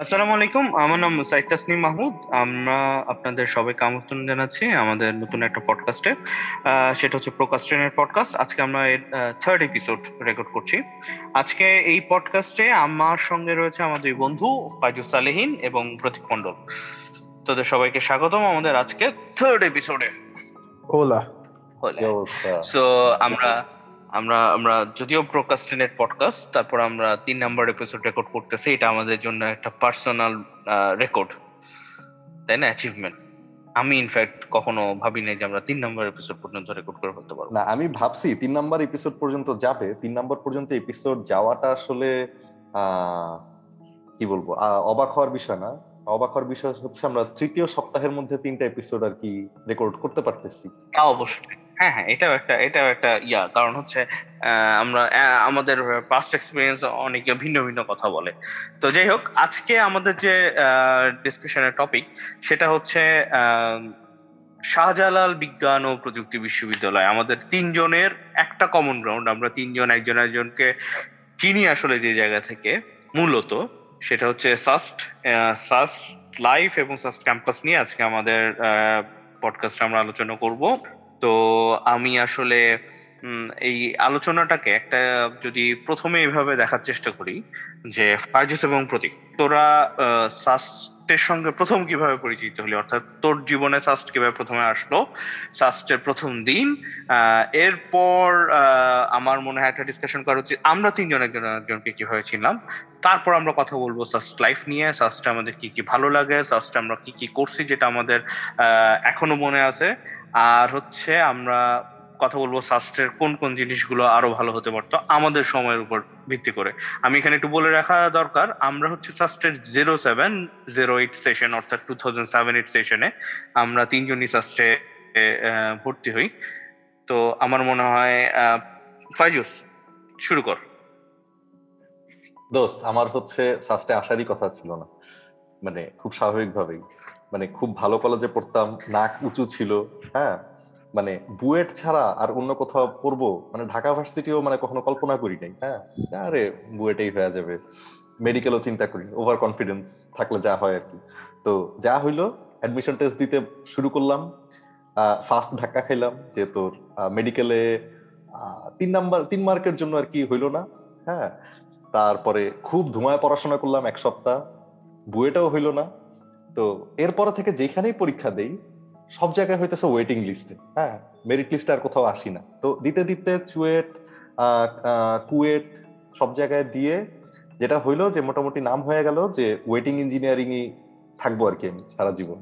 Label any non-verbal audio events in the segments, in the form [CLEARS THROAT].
আসসালামু আলাইকুম আমার নাম সাইদ তাসনিম মাহমুদ। আমরা আপনাদের সবাইকে আমন্ত্রণ জানাচ্ছি আমাদের নতুন একটা পডকাস্টে। সেটা হচ্ছে প্রোকাস্ট্রেনের পডকাস্ট। আজকে আমরা এর থার্ড এপিসোড রেকর্ড করছি। আজকে এই পডকাস্টে আমার সঙ্গে রয়েছে আমাদের বন্ধু ফাইজুল সালেহিন এবং প্রতীক মণ্ডল। তোদের সবাইকে স্বাগতম আমাদের আজকে থার্ড এপিসোডে হোলা সো আমরা আমরা আমরা যদিও প্রোকাস্টিনেট পডকাস্ট তারপর আমরা তিন নাম্বার এপিসোড রেকর্ড করতেছি এটা আমাদের জন্য একটা পার্সোনাল রেকর্ড তাই না? অ্যাচিভমেন্ট আমি ইনফ্যাক্ট কখনো ভাবি নাই যে আমরা তিন নাম্বার এপিসোড পর্যন্ত রেকর্ড করে ফেলতে পারব। না আমি ভাবছি তিন নাম্বার এপিসোড পর্যন্ত যাবে তিন নাম্বার পর্যন্ত এপিসোড যাওয়াটা আসলে কি বলব অবাক হওয়ার বিষয় না। অবাক হওয়ার বিষয় হচ্ছে আমরা তৃতীয় সপ্তাহের মধ্যে তিনটা এপিসোড আর কি রেকর্ড করতে পারতেছি। তা অবশ্যই। হ্যাঁ হ্যাঁ এটাও একটা এটাও একটা ইয়া। কারণ হচ্ছে আমরা আমাদের পাস্ট এক্সপিরিয়েন্স অনেকে ভিন্ন ভিন্ন কথা বলে। তো যাই হোক, আজকে আমাদের যে ডিসকাশনের টপিক সেটা হচ্ছে শাহজালাল বিজ্ঞান ও প্রযুক্তি বিশ্ববিদ্যালয়। আমাদের তিনজনের একটা কমন গ্রাউন্ড আমরা তিনজন, একজন, একজনকে চিনি আসলে যে জায়গা থেকে, মূলত সেটা হচ্ছে সাস্ট সাস্ট লাইফ এবং সাস্ট ক্যাম্পাস নিয়ে আজকে আমাদের পডকাস্টে আমরা আলোচনা করব। তো আমি আসলে এই আলোচনাটাকে একটা যদি প্রথমে এইভাবে দেখার চেষ্টা করি যে ফার্জুস এবং প্রতীক, তোরা সাস্টের সঙ্গে প্রথম কীভাবে পরিচিত হলি? অর্থাৎ তোর জীবনে সাস্ট কীভাবে প্রথমে আসলো? সাস্টের প্রথম দিন এরপর আমার মনে হয় একটা ডিসকাশন করা উচিত, আমরা তিনজন একজন একজনকে কীভাবে ছিলাম তারপর আমরা কথা বলব সাস্ট লাইফ নিয়ে, সাস্টে আমাদের কি কি ভালো লাগে, সাস্টে আমরা কি কি করছি যেটা আমাদের এখনও মনে আছে। আর হচ্ছে আমরা কথা বলব সাস্টের কোন কোন জিনিসগুলো আরও ভালো হতে পারতো আমাদের সময়ের উপর ভিত্তি করে। আমি এখানে একটু বলে রাখা দরকার, আমরা হচ্ছে সাস্টের zero seven zero eight session অর্থাৎ টু থাউজেন্ড সেভেন এইট সেশনে আমরা তিনজনই সাস্টে ভর্তি হই। তো আমার মনে হয় ফাইজুস, শুরু কর। দোস্ত, আমার হচ্ছে সাস্টে আসারই কথা ছিল না। মানে খুব স্বাভাবিকভাবেই। মানে খুব ভালো কলেজে পড়তাম, নাক উঁচু ছিল হ্যাঁ? মানে বুয়েট ছাড়া আর অন্য কোথাও পড়ব মানে ঢাকা ভার্সিটিও মানে কখনো কল্পনা করি নাই হ্যাঁ? আরে বুয়েটেই হয়ে যাবে। মেডিকেলও চিন্তা করি ওভার কনফিডেন্স থাকলে যা হয় আর কি। তো যা হইল অ্যাডমিশন টেস্ট দিতে শুরু করলাম ফার্স্ট ধাক্কা খাইলাম যে তোর মেডিকেলে তিন নাম্বার তিন মার্কের জন্য আর কি হইল না হ্যাঁ? তারপরে খুব ধুমায় পড়াশোনা করলাম এক সপ্তাহ, বুয়েটাও হইল না তো এরপর থেকে যেখানেই পরীক্ষা দেই, সব জায়গায় হইতেছে ওয়েটিং লিস্টে হ্যাঁ মেরিট লিস্টে আর কোথাও আসি না। তো দিতে দিতে চুয়েট কুয়েট সব জায়গায় দিয়ে যেটা হইল যে মোটামুটি নাম হয়ে গেল যে ওয়েটিং ইঞ্জিনিয়ারিং ই থাকব আর কি আমি সারা জীবন।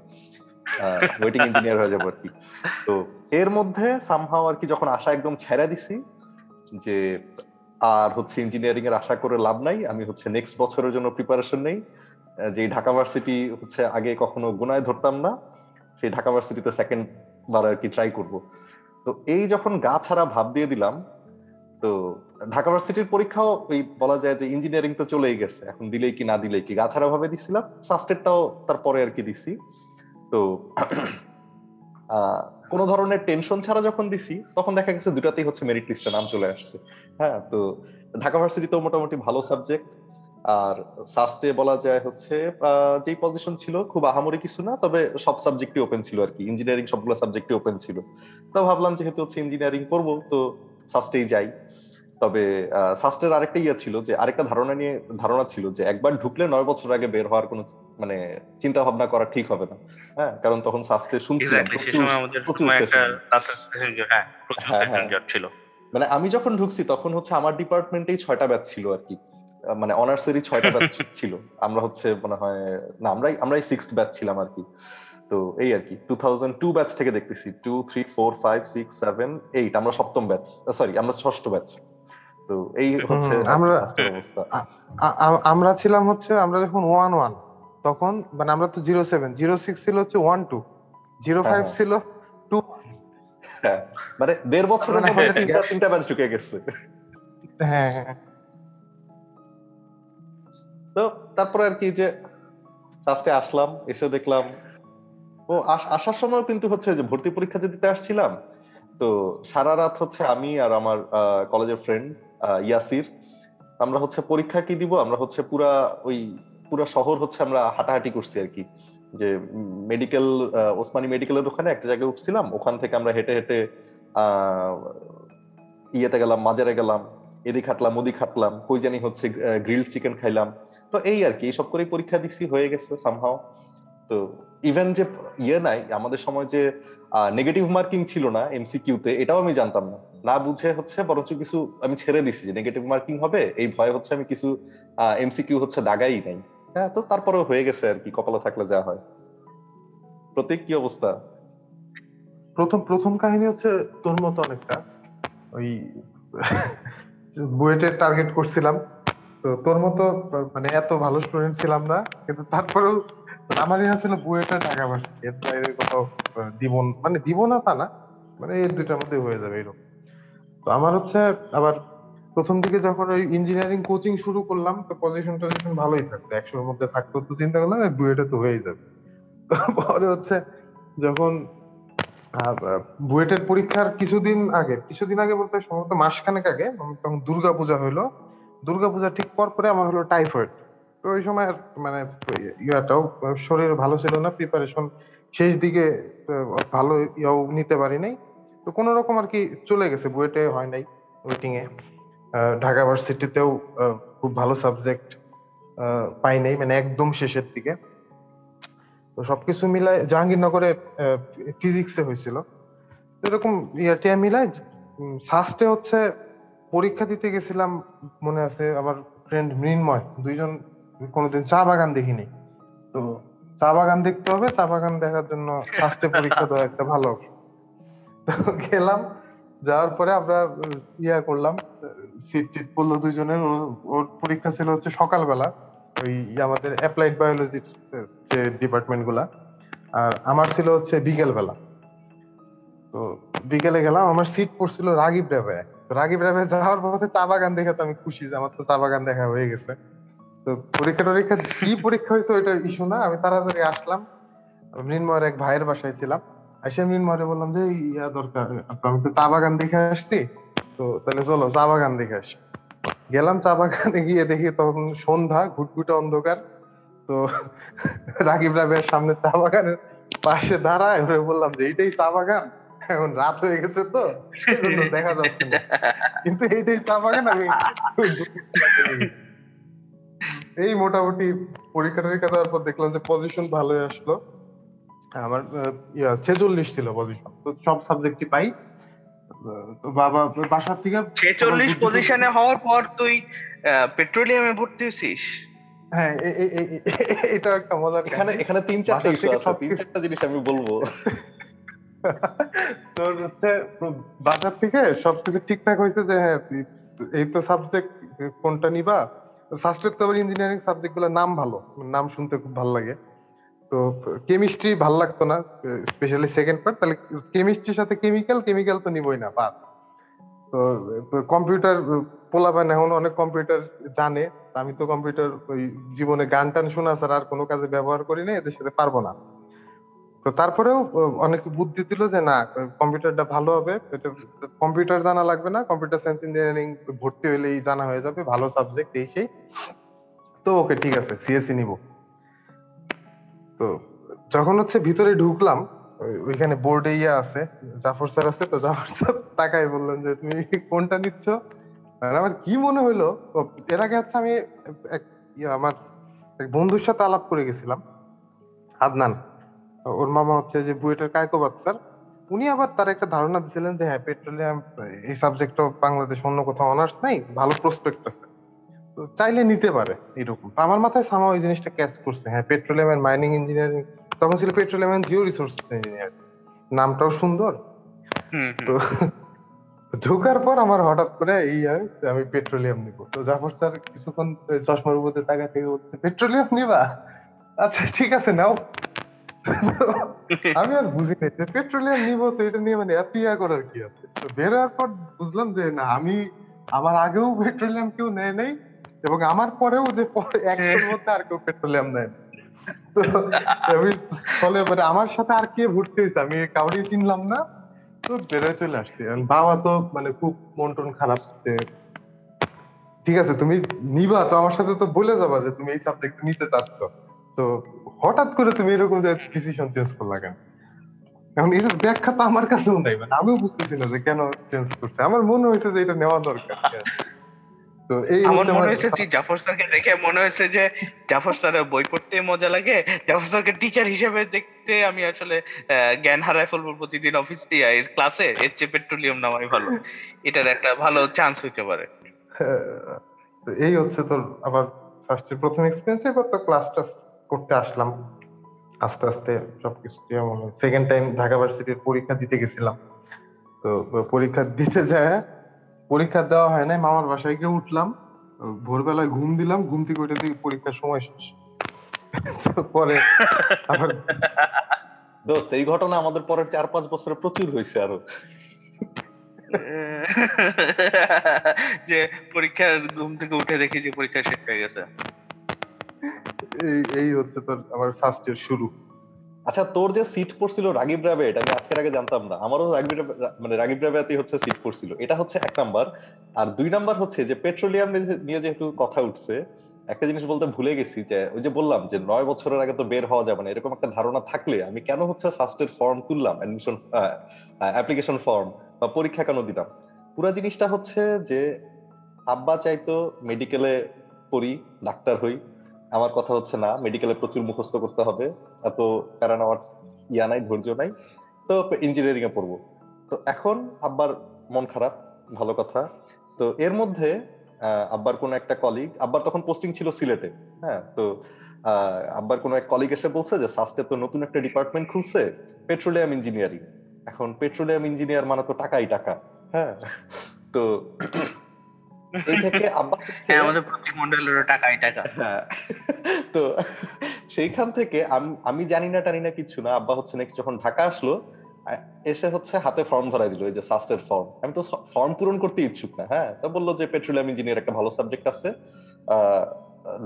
ওয়েটিং ইঞ্জিনিয়ার হয়ে যাব আর কি। তো এর মধ্যে সামহাও আর কি যখন আশা একদম ছেড়ে দিছি যে আর হচ্ছে ইঞ্জিনিয়ারিং এর আশা করে লাভ নাই, আমি হচ্ছে নেক্সট বছরের জন্য প্রিপারেশন নেই। যে ঢাকা ভার্সিটি হচ্ছে আগে কখনো গুনায় ধরতাম না, সেই ঢাকা ভার্সিটিতে সেকেন্ড বার আর কি ট্রাই করব। তো এই যখন গা ছাড়া ভাব দিয়ে দিলাম, তো ঢাকা ভার্সিটির পরীক্ষাও ওই বলা যায় যে ইঞ্জিনিয়ারিং তো চলেই গেছে, এখন দিলেই কি না দিলেই কি? গা ছাড়া ভাবে দিছিলাম সাস্টেডটাও তারপরে আর কি দিছি। তো [CLEARS THROAT] কোন ধরনের টেনশন ছাড়া যখন দিছি, তখন দেখা গেছে দুটাতেই হচ্ছে মেরিট লিস্টে নাম চলে আসছে। হ্যাঁ তো ঢাকা ভার্সিটিতেও মোটামুটি ভালো সাবজেক্ট আর সাস্টে বলা যায় হচ্ছে যেই পজিশন ছিল খুব আহামরি কিছু না তবে সব সাবজেক্টই ওপেন ছিল আর কি। ইঞ্জিনিয়ারিং সবগুলো সাবজেক্টই ওপেন ছিল। তো ভাবলাম যেহেতু হচ্ছে ইঞ্জিনিয়ারিং করব তো সাস্টেই যাই। তবে সাস্টের আরেকটা ইয়ে ছিল যে আরেকটা ধারণা নিয়ে ধারণা ছিল যে একবার ঢুকলে নয় বছর আগে বের হওয়ার কোনো মানে চিন্তা ভাবনা করা ঠিক হবে না। হ্যাঁ কারণ তখন সাস্টে শুনছিলাম হ্যাঁ, হ্যাঁ, ছিল। মানে আমি যখন ঢুকছি তখন হচ্ছে আমার ডিপার্টমেন্টেই ছয়টা ব্যাচ ছিল আর কি। মানে অনার্সেরই ছয়টা ব্যাচ [LAUGHS] ছিল। আমরা হচ্ছে মনে হয় না আমরাই আমরাই সিক্স ব্যাচ ছিলাম আর কি। তো এই আর কি টু থাউজেন্ড টু ব্যাচ থেকে দেখতেছি। Two three four five six seven eight আমরা সপ্তম ব্যাচ সরি আমরা ষষ্ঠ ব্যাচ তো এই হচ্ছে আমরা আমরা ছিলাম হচ্ছে আমরা যখন ওয়ান ওয়ান তখন মানে আমরা তো জিরো সেভেন জিরো সিক্স ছিল হচ্ছে ওয়ান টু জিরো ফাইভ ছিল টু হ্যাঁ মানে দেড় বছরের মধ্যে তিনটা তিনটা ব্যাচ ঢুকে গেছে। হ্যাঁ হ্যাঁ। তো তারপরে আর কি যে ফার্স্টে আসলাম, এসে দেখলাম, ও আসার সময় কিন্তু হচ্ছে যে ভর্তি পরীক্ষা দিতে আসছিলাম। তো সারা রাত হচ্ছে আমি আর আমার কলেজের ফ্রেন্ড ইয়াসির, আমরা হচ্ছে পরীক্ষা কি দিব, আমরা হচ্ছে পুরা ওই, পুরা শহর হচ্ছে আমরা হাঁটাহাঁটি করছি আর কি। যে মেডিকেল ওসমানী মেডিকেলের ওখানে একটা জায়গায় উঠছিলাম, ওখান থেকে আমরা হেঁটে হেঁটে ইয়েতে গেলাম, মাজারে গেলাম, এদিক হাঁটলাম, ওদিক হাঁটলাম, কই জানি হচ্ছে গ্রিল চিকেন খাইলাম। তো এই আর কি এইসব করেই পরীক্ষা দিচ্ছি হয়ে গেছে সামহাও তো ইভেন যে ইয়ে নাই, আমাদের সময় যে নেগেটিভ মার্কিং ছিল না এমসিকিউতে এটাও আমি জানতাম না। না বুঝে হচ্ছে, বরঞ্চ কিছু আমি ছেড়ে দিছি যে নেগেটিভ মার্কিং হবে, এই ভয় হচ্ছে আমি কিছু এমসিকিউ হচ্ছে দাগাই নাই। হ্যাঁ তো তারপরেও হয়ে গেছে আর কি, কপালে থাকলে যা হয়। প্রতীক, কি অবস্থা? প্রথম প্রথম কাহিনী হচ্ছে তোর মতো অনেকটা। ওই, [LAUGHS] বুয়েটের টার্গেট করছিলাম। তো তোর মতো মানে এত ভালো স্টুডেন্ট ছিলাম না, কিন্তু তারপরেও আমার ইচ্ছা ছিল বুয়েটা ঢাকা ভার্সিটি এর বাইরে কোথাও দিব মানে দিব না তা না মানে এর দুইটার মধ্যে হয়ে যাবে এরকম। তো আমার হচ্ছে, আবার প্রথম দিকে যখন ওই ইঞ্জিনিয়ারিং কোচিং শুরু করলাম, তো পজিশন টজিশন ভালোই থাকতো, একশোর মধ্যে থাকতো, তো চিন্তা করলাম বুয়েটে তো হয়েই যাবে। পরে হচ্ছে যখন বুয়েটের পরীক্ষার কিছুদিন আগে কিছুদিন আগে বলতে সম্ভবত মাসখানেক আগে, তখন দুর্গা পূজা হইল দুর্গা পূজা ঠিক পর পরে আমার হলো টাইফয়েড তো ওই সময় আর মানে ইয়াটাও শরীর ভালো ছিল না প্রিপারেশন শেষ দিকে ভালো ইয়াও নিতে পারি নাই। তো কোনো রকম আর কি চলে গেছে, বুয়েটে হয় নাই ওয়েটিং এ। ঢাকা ভার্সিটিতেও খুব ভালো সাবজেক্ট পাই নাই মানে একদম শেষের দিকে। তো সবকিছু মিলায় জাহাঙ্গীরনগরে ফিজিক্সে হয়েছিল। এরকম ইয়াটিয়া মিলায় সাস্টে হচ্ছে পরীক্ষা দিতে গেছিলাম, মনে আছে, আমার ফ্রেন্ড মৃন্ময়, দুইজন কোনোদিন চা বাগান দেখিনি। তো চা বাগান দেখতে হবে, চা বাগান দেখার জন্য স্বাস্থ্য পরীক্ষা দেওয়া একটা ভালো। তো গেলাম, যাওয়ার পরে আমরা ইয়া করলাম সিট টিট পড়ল দুইজনের ওর পরীক্ষা ছিল হচ্ছে সকালবেলা, ওই আমাদের অ্যাপ্লাইড বায়োলজির যে ডিপার্টমেন্টগুলা। আর আমার ছিল হচ্ছে বিকেল বেলা তো বিকেলে গেলাম, আমার সিট পড়ছিল রাগিব র্যাবে রাগিব র্যাবে যাওয়ার পথে চা বাগান দেখে আমি খুশি যে আমার তো চা বাগান দেখা হয়ে গেছে। তো পরীক্ষা টরীক্ষা কি পরীক্ষা হয়েছে ওইটা ইস্যু না, আমি তাড়াতাড়ি আসলাম। মৃন্ময়ের এক ভাইয়ের বাসায় ছিলাম। এসে বললাম যে ইয়া দরকার আমি তো চা বাগান দেখে আসছি। তো তাহলে চলো, চা বাগান দেখে আসি। গেলাম চা বাগানে গিয়ে দেখি তখন সন্ধ্যা, ঘুটঘুটে অন্ধকার। তো রাকিব সামনে চা বাগানের পাশে দাঁড়ায় বললাম যে, এইটাই চা বাগান? এখন রাত হয়ে গেছে তো দেখা যাচ্ছে না। কিন্তু এইটাই চা বাগান আমি এই মোটামুটি পরীক্ষা টরীক্ষা দেওয়ার পর দেখলাম যে পজিশন ভালোই আসলো। আমার ইয়া ছেচল্লিশ ছিল পজিশন তো সব সাবজেক্টই পাই। বাবা বাসার থেকে ছেচল্লিশ পজিশনে হওয়ার পর তুই পেট্রোলিয়ামে ভর্তি হয়েছিস? হ্যাঁ এটা একটা মজার এখানে এখানে তিন চারটা ইস্যু আছে। তিন চারটা জিনিস আমি বলব। তোর হচ্ছে বাজার থেকে সবকিছু ঠিকঠাক হয়েছে যে হ্যাঁ এই তো সাবজেক্ট কোনটা নিবা? সাস্টের তো ইঞ্জিনিয়ারিং সাবজেক্টগুলোর নাম ভালো, নাম শুনতে খুব ভালো লাগে। তো কেমিস্ট্রি ভালো লাগতো না স্পেশালি সেকেন্ড পার্ট তাহলে কেমিস্ট্রির সাথে কেমিক্যাল কেমিক্যাল তো নিবই না পার তো কম্পিউটার পোলাপান এখন অনেক কম্পিউটার জানে আমি তো কম্পিউটার ওই জীবনে গান টান শোনা ছাড়া আর কোনো কাজে ব্যবহার করি না এদের সাথে পারব না। তো তারপরেও অনেক বুদ্ধি দিল যে না, কম্পিউটারটা ভালো হবে। কম্পিউটার জানা লাগবে না। কম্পিউটার সায়েন্স ইঞ্জিনিয়ারিং ভর্তি হলেই জানা হয়ে যাবে, ভালো সাবজেক্ট এই সেই। তো ওকে ঠিক আছে সিএসসি নিব। তো যখন হচ্ছে ভিতরে ঢুকলাম ওইখানে বোর্ডে ইয়ে আছে, জাফর স্যার আছে, তো জাফর স্যার তাকাই বললেন যে, তুমি কোনটা নিচ্ছ? আমার কি মনে হইল এর আগে হচ্ছে আমি এক আমার এক বন্ধুর সাথে আলাপ করে গেছিলাম, আদনান। ওর মামা হচ্ছে যে বুয়েটের কায়কোবাদ স্যার। উনি আবার তার একটা ধারণা দিয়েছিলেন যে হ্যাঁ পেট্রোলিয়াম এই সাবজেক্টটা বাংলাদেশ অন্য কোথাও অনার্স নাই ভালো প্রসপেক্ট আছে। তো চাইলে নিতে পারে এরকম। আমার মাথায় সামা ওই জিনিসটা ক্যাচ করছে। হ্যাঁ পেট্রোলিয়াম এন্ড মাইনিং ইঞ্জিনিয়ারিং তখন ছিল petroleum and geo resource engineer নামটাও সুন্দর। তো ঢোকার পর আমার হঠাৎ করে এই আমি পেট্রোলিয়াম নিব। তো জাফর স্যার কিছুক্ষণ চশমার উপরে তাকা থেকে বলছে পেট্রোলিয়াম নিবা? আচ্ছা ঠিক আছে নাও। [LAUGHS] আমি আর বুঝি নাই যে পেট্রোলিয়াম নিব তো এটা নিয়ে মানে এত ইয়া করার কি আছে? তো বের হওয়ার পর বুঝলাম যে না আমি আমার আগেও পেট্রোলিয়াম কেউ নেয় নাই এবং আমার পরেও যে একশোর [LAUGHS] মধ্যে আর কেউ পেট্রোলিয়াম নেয় তো আমি ফলে মানে আমার সাথে আর কে ভর্তি হয়েছে আমি কাউরি চিনলাম না। তো বেরোয় চলে আসছি। বাবা তো মানে খুব মন টন খারাপ যে ঠিক আছে তুমি নিবা তো আমার সাথে তো বলে যাবা যে তুমি এই সাবজেক্ট নিতে চাচ্ছ। তো হঠাৎ করে তুমি এরকম যে ডিসিশন চেঞ্জ করলা কেন? এখন এটার ব্যাখ্যা তো আমার কাছেও নাই মানে আমিও বুঝতেছি না যে কেন চেঞ্জ করছে। আমার মনে হয়েছে যে এটা নেওয়া দরকার। তো এই আমার মনে হয়েছে তুই জাফর স্যারকে দেখে মনে হয়েছে যে জাফর স্যারের বই পড়তে মজা লাগে। জাফর স্যারকে টিচার হিসেবে দেখতে আমি আসলে জ্ঞান হারায় ফেলব প্রতিদিন অফিস দিয়ে ক্লাসে এর চেয়ে পেট্রোলিয়াম নামাই ভালো। এটার একটা ভালো চান্স হইতে পারে। হ্যাঁ, তো এই হচ্ছে তোর আবার ফার্স্টের প্রথম এক্সপিরিয়েন্স এবার তো ক্লাস টাস করতে আসলাম। আস্তে আস্তে সবকিছু সেকেন্ড টাইম ঢাকা ভার্সিটির পরীক্ষা দিতে গেছিলাম। তো পরীক্ষা দিতে যায় পরীক্ষা দেওয়া হয় নাই মামার বাসায় গিয়ে উঠলাম ভোরবেলায় ঘুম দিলাম ঘুম থেকে উঠে দেখি পরীক্ষার সময় শেষ। তো পরে আবার দোস্ত এই ঘটনা আমাদের পরের চার পাঁচ বছরে প্রচুর হয়েছে আরও। যে পরীক্ষা ঘুম থেকে উঠে দেখি যে পরীক্ষা শেষ হয়ে গেছে। এই এই হচ্ছে তোর আবার সাস্টের শুরু। আচ্ছা তোর যে সিট পড়ছিল রাগিব রাবেট আমি আজকের আগে জানতাম না। আমারও রাগিব মানে রাগিব রাবেতি হচ্ছে সিট পড়ছিল। এটা হচ্ছে এক নাম্বার আর দুই নাম্বার হচ্ছে যে পেট্রোলিয়াম নিয়ে যেহেতু কথা উঠছে, একটা জিনিস বলতে ভুলে গেছি যে, ওই যে বললাম যে নয় বছরের আগে তো বের হওয়া যাবে না, এরকম একটা ধারণা থাকলে আমি কেন হচ্ছে সাস্টের ফর্ম তুললাম অ্যাডমিশন অ্যাপ্লিকেশন ফর্ম বা পরীক্ষা কেন দিলাম? পুরো জিনিসটা হচ্ছে যে আব্বা চাইতো মেডিকেলে পড়ি, ডাক্তার হই। আমার কথা হচ্ছে না মেডিকেলে প্রচুর মুখস্থ করতে হবে। এত কারণ আমার ইয়া নাই, ধৈর্য নাই। তো ইঞ্জিনিয়ারিং এ পড়ব। তো এখন আব্বার মন খারাপ, ভালো কথা। তো এর মধ্যে আব্বার কোন একটা কলিগ আব্বার তখন পোস্টিং ছিল সিলেটে হ্যাঁ? তো আব্বার কোন এক কলিগ এসে বলছে যে সাস্টে তো নতুন একটা ডিপার্টমেন্ট খুলছে পেট্রোলিয়াম ইঞ্জিনিয়ারিং এখন পেট্রোলিয়াম ইঞ্জিনিয়ার মানে তো টাকাই টাকা হ্যাঁ? তো এই থেকে আব্বা হ্যাঁ আমাদের প্রত্যেক মন্ডলের টাকাই টাকা। হ্যাঁ। তো সেইখান থেকে আমি জানি না টানি না কিছু না। আব্বা হচ্ছে নেক্সট যখন ঢাকা আসলো এসে হচ্ছে হাতে ফর্ম ধরাই দিল এই যে সাস্টের ফর্ম আমি তো ফর্ম পূরণ করতে ইচ্ছুক না হ্যাঁ? তো বলল যে পেট্রোলিয়াম ইঞ্জিনিয়ার একটা ভালো সাবজেক্ট আছে।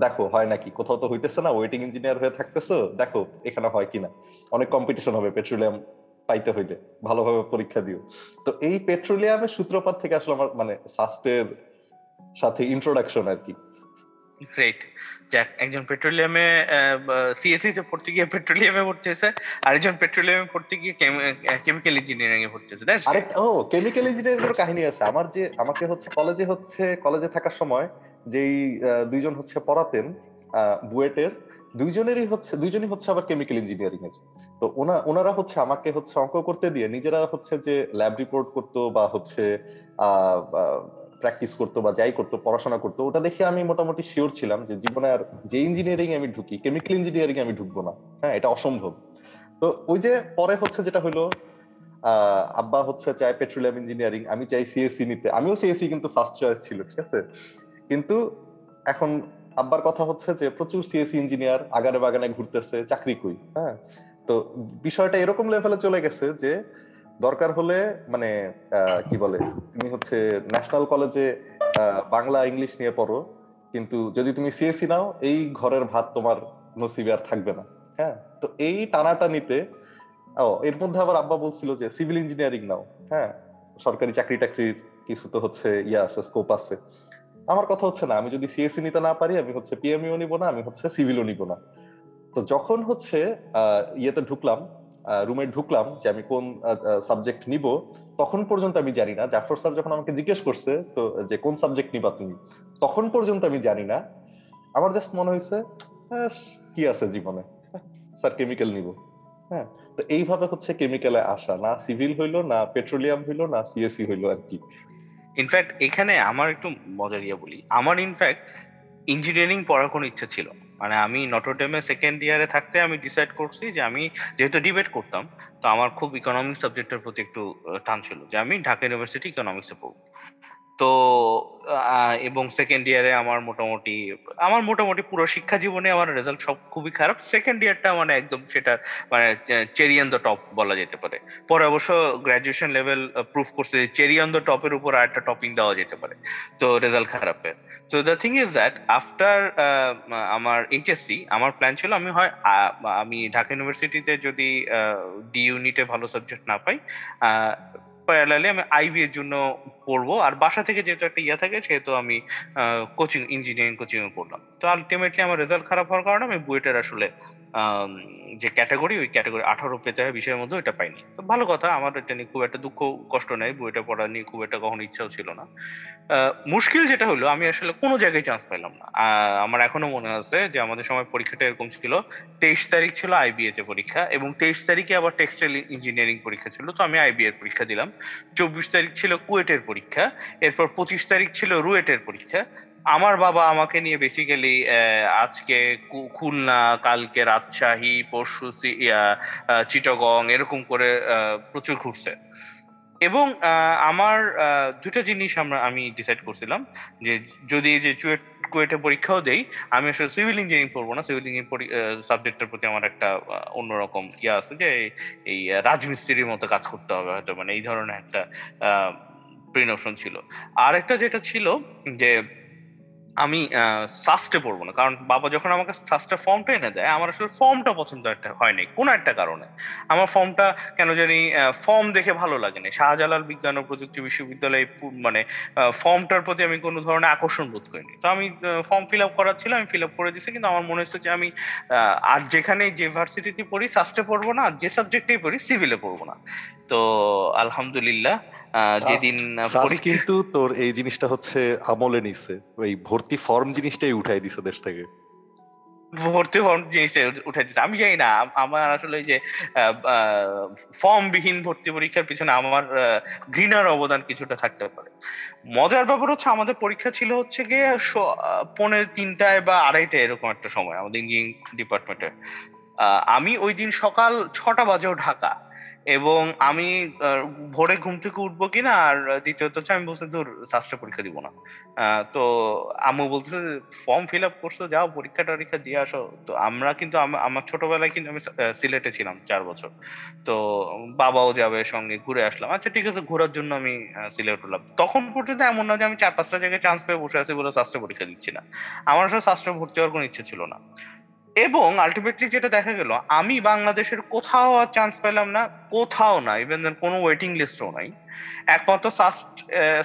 দেখো হয় নাকি? কোথাও তো হইতেছে না ওয়েটিং ইঞ্জিনিয়ার হয়ে থাকতেছো দেখো এখানে হয় কিনা। অনেক কম্পিটিশন হবে পেট্রোলিয়াম পাইতে হইলে। ভালোভাবে পরীক্ষা দিও। তো এই পেট্রোলিয়ামের সূত্রপাত থেকে আসলে আমার মানে সাস্টের সাথে ইন্ট্রোডাকশন আর কি গ্রেট যাক একজন পেট্রোলিয়ামে সিএসসি তে পড়তে গিয়ে পেট্রোলিয়ামে ভর্তি হয়েছে আরেকজন পেট্রোলিয়ামে পড়তে গিয়ে কেমিক্যাল ইঞ্জিনিয়ারিং এ ভর্তি হয়েছে. আরেক ও কেমিক্যাল ইঞ্জিনিয়ারিং এর কাহিনী আছে। আমার যে আমাকে হচ্ছে কলেজে হচ্ছে কলেজে থাকার সময় যেই দুইজন হচ্ছে পড়াতেন আহ, বুয়েটের দুইজনেরই হচ্ছে দুইজনই হচ্ছে আবার কেমিক্যাল ইঞ্জিনিয়ারিং এর। তো ওনা ওনারা হচ্ছে আমাকে হচ্ছে অঙ্ক করতে দিয়ে নিজেরা হচ্ছে যে ল্যাব রিপোর্ট করতো বা হচ্ছে প্র্যাকটিস করতো বা যাই করতো, পড়াশোনা করতো, ওটা দেখে আমি মোটামুটি শিওর ছিলাম যে জীবনে আর যে ইঞ্জিনিয়ারিং আমি ঢুকি কেমিক্যাল ইঞ্জিনিয়ারিং আমি ঢুকবো না। হ্যাঁ এটা অসম্ভব। তো ওই যে পরে হচ্ছে যেটা হলো আব্বা হচ্ছে চায় পেট্রোলিয়াম ইঞ্জিনিয়ারিং আমি চাই সিএসসি নিতে। আমিও সিএসসি কিন্তু ফার্স্ট চয়েস ছিল, ঠিক আছে? কিন্তু এখন আব্বার কথা হচ্ছে যে প্রচুর সিএসসি ইঞ্জিনিয়ার আগানে বাগানে ঘুরতেছে, চাকরি কই হ্যাঁ? তো বিষয়টা এরকম লেভেলে চলে গেছে যে দরকার হলে মানে কি বলে, তুমি হচ্ছে ন্যাশনাল কলেজে বাংলা ইংলিশ নিয়ে পড়ো। কিন্তু যদি তুমি সিএসসি নাও, এই ঘরের ভাত তোমার নসিবে আর থাকবে না। হ্যাঁ? তো এই টানাটানিতে, ও, এর মধ্যে আবার আব্বা বলছিল যে সিভিল ইঞ্জিনিয়ারিং নাও। হ্যাঁ? সরকারি চাকরি টাকরির কিছু তো হচ্ছে ইয়া আছে স্কোপ আছে। আমার কথা হচ্ছে না, আমি যদি সিএসসি নিতে না পারি, আমি হচ্ছে পিএমইও নিব না, আমি হচ্ছে সিভিলও নিব না। তো যখন হচ্ছে ইয়েতে ঢুকলাম রুমে ঢুকলাম যে আমি কোন সাবজেক্ট নিব, তখন পর্যন্ত আমি জানি না। জাফর স্যার যখন আমাকে জিজ্ঞেস করছে, তো, যে কোন সাবজেক্ট নিবা তুমি? তখন পর্যন্ত আমি জানি না। আমার জাস্ট মনে হয়েছে কি আছে জীবনে? স্যার কেমিক্যাল নিব। হ্যাঁ তো এইভাবে হচ্ছে কেমিক্যালে আসা। না সিভিল হইল, না পেট্রোলিয়াম হইল, না সিএসসি হইল আর কি। ইনফ্যাক্ট এখানে আমার একটু মজার ইয়ে বলি। আমার ইনফ্যাক্ট ইঞ্জিনিয়ারিং পড়ার কোনো ইচ্ছা ছিল না। মানে আমি নটরডেমে সেকেন্ড ইয়ারে থাকতে আমি ডিসাইড করছি যে আমি যেহেতু ডিবেট করতাম, তো আমার খুব ইকোনমিক্স সাবজেক্টের প্রতি একটু টান ছিল যে আমি ঢাকা ইউনিভার্সিটি ইকোনমিক্সে পড়ব। তো এবং সেকেন্ড ইয়ারে আমার মোটামুটি আমার মোটামুটি পুরো শিক্ষা জীবনে আমার রেজাল্ট সব খুবই খারাপ। সেকেন্ড ইয়ারটা মানে একদম সেটা মানে চেরি অন দ্য টপ বলা যেতে পারে। পরে অবশ্য গ্রাজুয়েশন লেভেল প্রুফ করছে চেরি অন দ্য টপের উপর আর একটা টপিং দেওয়া যেতে পারে। তো রেজাল্ট খারাপের তো the thing is that after আমার এইচএসসি আমার প্ল্যান ছিল আমি হয় আমি ঢাকা ইউনিভার্সিটিতে যদি ডি ইউনিটে ভালো সাবজেক্ট না পাই প্যারালালি আমি আইবি এর জন্য পড়ব। আর বাসা থেকে যেহেতু একটা ইয়া থাকে, সেহেতু আমি কোচিং ইঞ্জিনিয়ারিং কোচিং পড়লাম। তো আলটিমেটলি আমার রেজাল্ট খারাপ হওয়ার কারণে আমি বুয়েটের আসলে যে ক্যাটাগরি ওই ক্যাটাগরি আঠারো পেতে হয়, বিষয়ের মধ্যে ওটা পাইনি। তো ভালো কথা, আমার এটা নিয়ে খুব একটা দুঃখ, কষ্ট নেই, বইটা পড়া নিয়ে খুব একটা কখনো ইচ্ছাও ছিল না। মুশকিল যেটা হলো, আমি আসলে কোনো জায়গায় চান্স পেলাম না। আমার এখনও মনে আছে যে আমাদের সময় পরীক্ষাটা এরকম ছিল, তেইশ তারিখ ছিল আইবিএ তে পরীক্ষা, এবং তেইশ তারিখে আবার টেক্সটাইল ইঞ্জিনিয়ারিং পরীক্ষা ছিল, তো আমি আইবি এর পরীক্ষা দিলাম। চব্বিশ তারিখ ছিল কুয়েটের পরীক্ষা, এরপর পঁচিশ তারিখ ছিল রুয়েটের পরীক্ষা আমার বাবা আমাকে নিয়ে বেসিক্যালি আজকে খুলনা, কালকে রাজশাহী, পরশু চিটাগং এরকম করে প্রচুর ঘুরছে। এবং আমার দুটো জিনিস আমরা, আমি ডিসাইড করছিলাম যে যদি যে চুয়েট, কুয়েটে পরীক্ষাও দেই, আমি আসলে সিভিল ইঞ্জিনিয়ারিং পড়ব না। সিভিল ইঞ্জিনিয়ারিং সাবজেক্টের প্রতি আমার একটা অন্যরকম ইয়ে আছে যে এই- এই রাজমিস্ত্রির মতো কাজ করতে হবে হয়তো মানে এই ধরনের একটা প্রিনপশন ছিল। আর একটা যেটা ছিল যে আমি সাস্টে পড়ব না। কারণ বাবা যখন আমাকে সাস্টের ফর্মটা এনে দেয়, আমার আসলে ফর্মটা পছন্দ একটা হয়নি, কোনো একটা কারণে। আমার ফর্মটা কেন জানি ফর্ম দেখে ভালো লাগে না শাহজালাল বিজ্ঞান ও প্রযুক্তি বিশ্ববিদ্যালয়ে মানে ফর্মটার প্রতি আমি কোনো ধরনের আকর্ষণ বোধ করিনি। তো আমি ফর্ম ফিল আপ করার ছিল, আমি ফিল আপ করে দিয়েছি, কিন্তু আমার মনে হচ্ছে যে আমি আর যেখানে যে ভার্সিটিতে পড়ি সাস্টে পড়ব না যে সাবজেক্টেই পড়ি সিভিলে পড়ব না। তো আলহামদুলিল্লাহ যেদিন কিন্তু তোর এই জিনিসটা হচ্ছে আমলে নিছে। ওই ভর্তি ফর্ম জিনিসটাই উঠাই দিছে দেশ থেকে। ভর্তি ফর্ম জিনিসটা উঠে দিচ্ছে আমি জানি না আমার আসলে যে ফর্ম বিহীন ভর্তি পরীক্ষার পিছনে আমার ঘৃণার অবদান কিছুটা থাকতে পারে। মজার ব্যাপার হচ্ছে আমাদের পরীক্ষা ছিল হচ্ছে গিয়ে পৌনে তিনটায় বা আড়াইটায় এরকম একটা সময় আমাদের ইঞ্জিনিয়ারিং ডিপার্টমেন্টে আমি ওই দিন সকাল ছটা বাজেও ঢাকা। এবং আমি ভোরে ঘুম থেকে উঠবো কিনা আর দ্বিতীয়ত হচ্ছে আমি বলছি দূর শাস্ত্র পরীক্ষা দিব না। তো আম্মু বলতেছে, ফর্ম ফিল আপ করছ, যাও, পরীক্ষা টরীক্ষা দিয়ে আসো। তো আমরা কিন্তু আমার ছোটবেলায় কিন্তু আমি সিলেটে ছিলাম চার বছর। তো বাবাও যাবে সঙ্গে, ঘুরে আসলাম। আচ্ছা ঠিক আছে, ঘোরার জন্য আমি সিলেট উঠলাম। তখন পর্যন্ত এমন না যে আমি চার পাঁচটা জায়গায় চান্স পেয়ে বসে আছি বলে শাস্ত্র পরীক্ষা দিচ্ছি না। আমার আসলে শাস্ত্র ভর্তি হওয়ার কোনো ইচ্ছে ছিল না। এবং আলটিমেটলি যেটা দেখা গেল, আমি বাংলাদেশের কোথাও আর চান্স পেলাম না, কোথাও না ইভেন দেন কোনো ওয়েটিং লিস্টও নাই। একমাত্র সাস্ট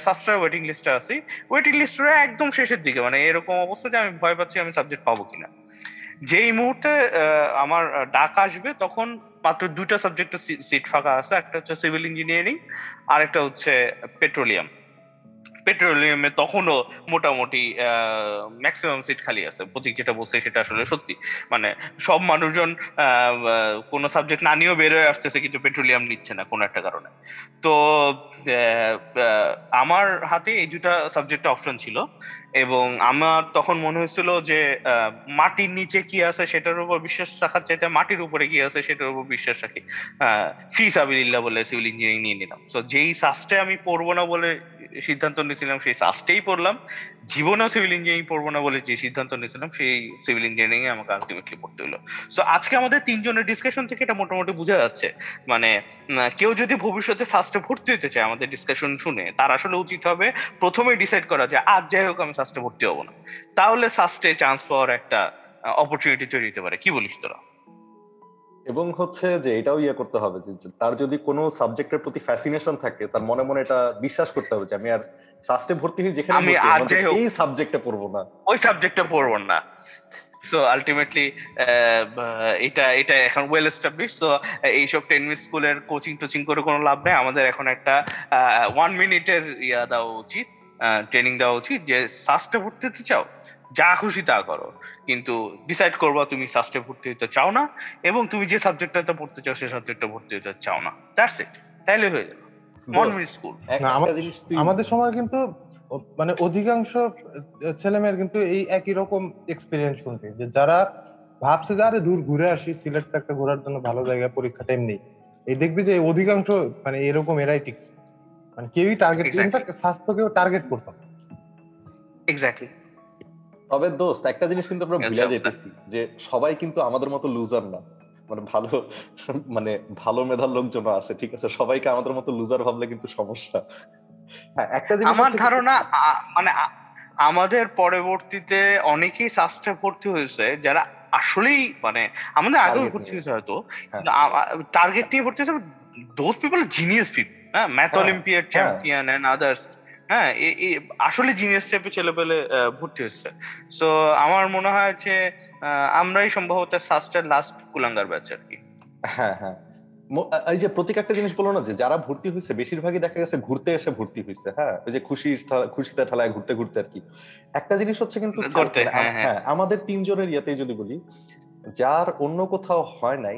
সাস্টার ওয়েটিং লিস্টে আছি। ওয়েটিং লিস্টের একদম শেষের দিকে মানে এরকম অবস্থা যে আমি ভয় পাচ্ছি আমি সাবজেক্ট পাবো কিনা। যেই মুহূর্তে আমার ডাক আসবে, তখন মাত্র দুইটা সাবজেক্টের সিট ফাঁকা আছে, একটা হচ্ছে সিভিল ইঞ্জিনিয়ারিং আর একটা হচ্ছে পেট্রোলিয়াম পেট্রোলিয়ামে তখনও মোটামুটি ম্যাক্সিমাম সিট খালি আছে। প্রতীক যেটা বলছে সেটা আসলে সত্যি। মানে সব মানুষজন কোনো সাবজেক্ট না নিয়েও বের হয়ে আসতেছে কিন্তু পেট্রোলিয়াম নিচ্ছে না কোনো একটা কারণে। তো আমার হাতে এই দুটা সাবজেক্ট অপশন ছিল। এবং আমার তখন মনে হয়েছিল যে মাটির নিচে কি আছে সেটার উপর বিশ্বাস রাখার চাইতে মাটির উপরে কি আছে সেটার উপর বিশ্বাস রাখি। ফি সাবিল্লা বলে সিভিল ইঞ্জিনিয়ারিং নিয়ে নিলাম। তো যেই সাস্টে আমি পড়ব না বলে সিদ্ধান্ত নিয়েছিলাম, সেই সাস্টেই পড়লাম। জীবনেও সিভিল ইঞ্জিনিয়ারিং পড়ব না বলে যে সিদ্ধান্ত নিয়েছিলাম, সেই সিভিল ইঞ্জিনিয়ারিং এ আমাকে আলটিমেটলি পড়তে হলো। সো আজকে আমাদের তিনজনের ডিসকাশন থেকে এটা মোটামুটি বোঝা যাচ্ছে। মানে কেউ যদি ভবিষ্যতে সাস্টে ভর্তি হতে চায় আমাদের ডিসকাশন শুনে, তার আসলে উচিত হবে প্রথমে ডিসাইড করা যে, আজ যাই হোক, আমি সাস্টে ভর্তি হব না। তাহলে সাস্টে চান্স পাওয়ার একটা অপরচুনিটি তৈরি হতে পারে। কি বলিস তোরা? এবং হচ্ছে যে এটাও ইয়ে করতে হবে যে তার যদি কোনো সাবজেক্টের প্রতি ফ্যাসিনেশন থাকে তার মনে মনে এটা বিশ্বাস করতে হবে যে আমি আর ফার্স্টে ভর্তি হই যেখানে আমি আর যাই হোক- এই সাবজেক্টে পড়ব না। ওই সাবজেক্টটা পড়ব না। সো আলটিমেটলি এটা এটা এখন ওয়েল এস্টাবলিশ সো এইসব টেনিস স্কুলের কোচিং টোচিং করে কোনো লাভ নেই। আমাদের এখন একটা ওয়ান মিনিটের ইয়া দেওয়া উচিত। ট্রেনিং দেওয়া উচিত যে সাস্টে ভর্তি হতে চাও যা খুশি তা করো। কিন্তু ডিসাইড করবা তুমি সাস্টে ভর্তি হতে চাও না এবং তুমি যে সাবজেক্টটাতে পড়তে চাও সেই সাবজেক্টটা ভর্তি হতে চাও না। দ্যাটস ইট তাইলে হয়ে যাবে স্কুল আমাদের সময় কিন্তু মানে অধিকাংশ ছেলেমেয়ের কিন্তু এই একই রকম এক্সপিরিয়েন্স শুনছি যে যারা ভাবছে যে আরে দূর ঘুরে আসি সিলেট একটা ঘোরার জন্য ভালো জায়গা পরীক্ষা টাইম নেই এই দেখবি যে অধিকাংশ মানে এরকম এরাই টিকছে মানে কেউই টার্গেট Exactly. ইনফ্যাক্ট স্বাস্থ্য কেউ টার্গেট করতো এক্স্যাক্টলি তবে দোস্ত একটা জিনিস কিন্তু আমরা ভুলে যেতেছি যে সবাই কিন্তু আমাদের মতো লুজার না। মানে ভালো মানে ভালো মেধার লোকজন আছে ঠিক আছে? সবাইকে আমাদের মতো লুজার ভাবলে কিন্তু সমস্যা। হ্যাঁ একটা জিনিস আমার ধারণা মানে আমাদের পরবর্তীতে অনেকেই শাস্ত্রে ভর্তি হয়েছে যারা আসলেই মানে আমাদের আগেও ভর্তি হয়েছে হয়তো। হ্যাঁ। টার্গেট নিয়ে ভর্তি হয়েছে দোজ পিপল জিনিয়াস পিপল হ্যাঁ ম্যাথ হ্যাঁ, অলিম্পিয়াড হ্যাঁ। চ্যাম্পিয়ন এন্ড আদার্স হ্যাঁ এ- এ- আসলে জিনিয়াস টাইপের ছেলেপেলে ভর্তি হচ্ছে। সো আমার মনে হয় যে আমরাই সম্ভবত সাস্টার লাস্ট কুলাঙ্গার ব্যাচ আর কি। হ্যাঁ হ্যাঁ। এই যে প্রতীক একটা জিনিস বলো না যে যারা ভর্তি হয়েছে বেশিরভাগই দেখা গেছে ঘুরতে এসে ভর্তি হয়েছে হ্যাঁ? ওই যে খুশি খুশিতে ঠেলায় ঘুরতে ঘুরতে আর কি। একটা জিনিস হচ্ছে কিন্তু হ্যাঁ, হ্যাঁ। হ্যাঁ আমাদের তিনজনের ইয়েতেই যদি বলি যার অন্য কোথাও হয় নাই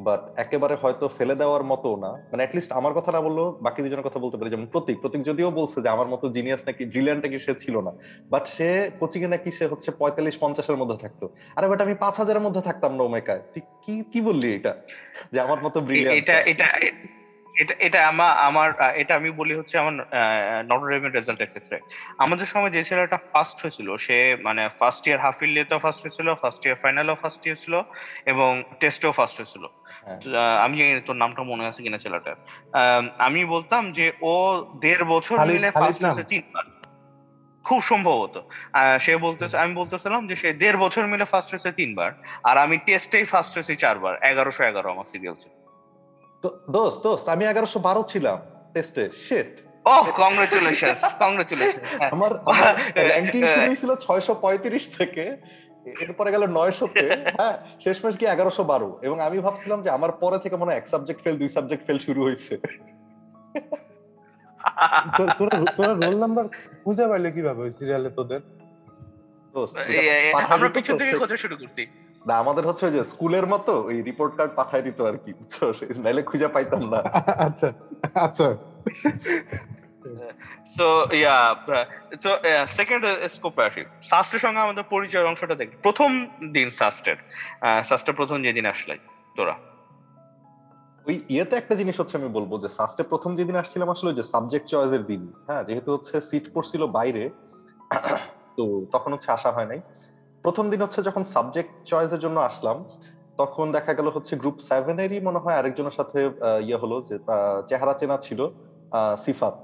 বাট একেবারে হয়তো ফেলে দেওয়ার মতো না। মানে অ্যাটলিস্ট আমার কথা না বলল বাকি দুজনের কথা বলতে পারি। যেমন প্রতীক। প্রতীক যদিও বলছে যে আমার মতো জিনিয়াস নাকি ব্রিলিয়ান্ট নাকি সে ছিল না। বাট সে কোচিং এ নাকি সে হচ্ছে পঁয়তাল্লিশ পঞ্চাশের মধ্যে থাকতো। আরে বাট আমি পাঁচ হাজারের মধ্যে থাকতাম না ওমেকায় তুই কি কি বললি এটা? যে আমার মতো ব্রিলিয়ান্ট এটা এটা এটা এটা আমার আমার এটা আমি বলি হচ্ছে আমার নটরডেমের রেজাল্টের ক্ষেত্রে। আমাদের সময় যে ছেলেটা ফার্স্ট হয়েছিল সে মানে ফার্স্ট ইয়ার হাফ ইয়ারলিতেও ফার্স্ট হয়েছিল ফার্স্ট ইয়ার ফাইনালেও ফার্স্ট হয়েছিল এবং টেস্টেও ফার্স্ট হয়েছিল। হ্যাঁ। আমি তোর নামটা মনে আছে কিনা ছেলেটার। আম, বলতাম যে ও দেড় বছর মিলে ফার্স্ট হয়েছে তিনবার। খুব সম্ভবত। সে বলতেছে আমি বলতেছিলাম যে সে দেড় বছর মিলে ফার্স্ট হয়েছে তিনবার আর আমি টেস্টেই ফার্স্ট হয়েছি চারবার এগারোশো এগারো আমার সিরিয়াল ছিল। দোস্ত দোস্ত আমি এগারোশো বারো ছিলাম টেস্টে শিট ওহ কংগ্রেচুলেশনস কংগ্রেচুলেশন আমার [LAUGHS] র্যাঙ্কিং শুরু ছিল ছয়শো পঁয়ত্রিশ থেকে এরপরে গেল নয়শোতে হ্যাঁ শেষমেশ গিয়ে এগারোশো বারো। এবং আমি ভাবছিলাম যে আমার পরে থেকে মনে হয় এক সাবজেক্ট ফেল দুই সাবজেক্ট ফেল শুরু হয়েছে। [LAUGHS] তোরা তোরা রোল নাম্বার খুঁজে পাইলে কীভাবে ওই সিরিয়ালে তোদের? আমরা পিছন থেকে খোঁজা শুরু করছি। না আমাদের হচ্ছে যে স্কুলের মতো ওই রিপোর্ট কার্ড পাঠায় দিত আর কি বুঝছ? নাইলে খুঁজে পাইতাম না। আচ্ছা আচ্ছা। সো ইয়া তো সেকেন্ড স্কোপে আসি। সাস্টের সঙ্গে আমাদের পরিচয়ের অংশটা দেখি প্রথম দিন সাস্টের সাস্টের প্রথম যেদিন আসলে তোরা। ওই ইয়েতে একটা জিনিস হচ্ছে আমি বলব যে সাস্টে প্রথম যেদিন আসছিলাম আসলে যে সাবজেক্ট চয়েসের দিন হ্যাঁ? যেহেতু হচ্ছে সিট পড়ছিল বাইরে তো তখন হচ্ছে আসা হয় নাই। প্রথম দিন হচ্ছে যখন সাবজেক্ট চয়েসের জন্য আসলাম তখন দেখা গেল হচ্ছে গ্রুপ সেভেনেরই মনে হয় আরেকজনের সাথে ইয়ে হলো যে চেহারা চেনা ছিল সিফাত।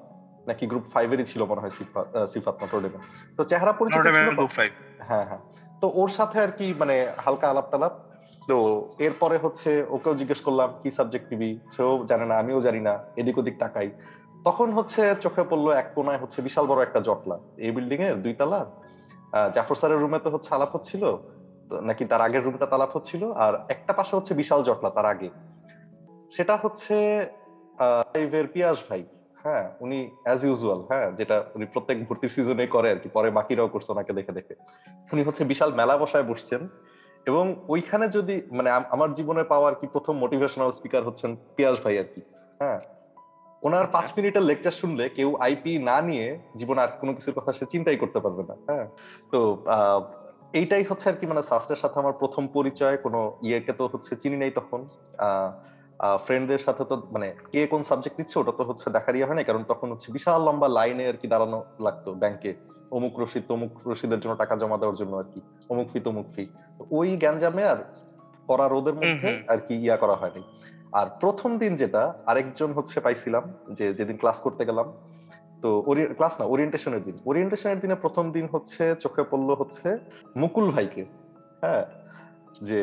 নাকি গ্রুপ ফাইভেরই ছিল মনে হয় সিফাত সিফাত নটরডেমে তো চেহারা পরিচিত ছিল হ্যাঁ হ্যাঁ। তো ওর সাথে আর কি মানে হালকা আলাপ টালাপ তো এরপরে হচ্ছে ওকেও জিজ্ঞেস করলাম কি সাবজেক্ট নিবি? সেও জানে না আমিও জানি না এদিক ওদিক টাকাই তখন হচ্ছে চোখে পড়ল এক কোনায় হচ্ছে বিশাল বড় একটা জটলা। এই বিল্ডিং এর দুই তলা জাফর স্যারের রুমে তো হচ্ছে আলাপ হচ্ছিল নাকি তার আগের রুমটা তালাপ হচ্ছিল, আর একটা পাশে হচ্ছে বিশাল জটলা তার আগে। সেটা হচ্ছে পিয়াস ভাই হ্যাঁ উনি অ্যাজ ইউজুয়াল হ্যাঁ যেটা উনি প্রত্যেক ভর্তির সিজনে করে আর কি পরে বাকিরাও করছে ওনাকে দেখে দেখে। উনি হচ্ছে বিশাল মেলা বসায় বসছেন, এবং ওইখানে যদি মানে আমার জীবনে পাওয়া আর কি প্রথম মোটিভেশনাল স্পিকার হচ্ছেন পিয়াস ভাই আর কি হ্যাঁ। ওনার পাঁচ মিনিটের লেকচার শুনলে কেউ আইপি না নিয়ে জীবনে আর কোনো কিছুর কথা সে চিন্তাই করতে পারবে না হ্যাঁ? তো এইটাই হচ্ছে আর কি মানে সাস্টের সাথে আমার প্রথম পরিচয় কোনো ইয়েকে তো হচ্ছে চিনি নাই তখন। ফ্রেন্ডদের সাথে তো মানে কে কোন সাবজেক্ট নিচ্ছে ওটা তো হচ্ছে দেখার ইয়ে হয় না কারণ তখন হচ্ছে বিশাল লম্বা লাইনে আর কি দাঁড়ানো লাগতো ব্যাংকে অমুক রশিদ তমুক রশিদের জন্য টাকা জমা দেওয়ার জন্য আর কি অমুক ফি তমুক ফি ওই গ্যাঞ্জামে আর করা রোদের মধ্যে আর কি ইয়া করা হয়নি। আর প্রথম দিন যেটা আরেকজন হচ্ছে পাইছিলাম যে যেদিন ক্লাস করতে গেলাম। তো ক্লাস না ওরিয়েন্টেশনের দিন। ওরিয়েন্টেশনের দিনে প্রথম দিন হচ্ছে চোখে পড়ল হচ্ছে মুকুল ভাইকে হ্যাঁ? যে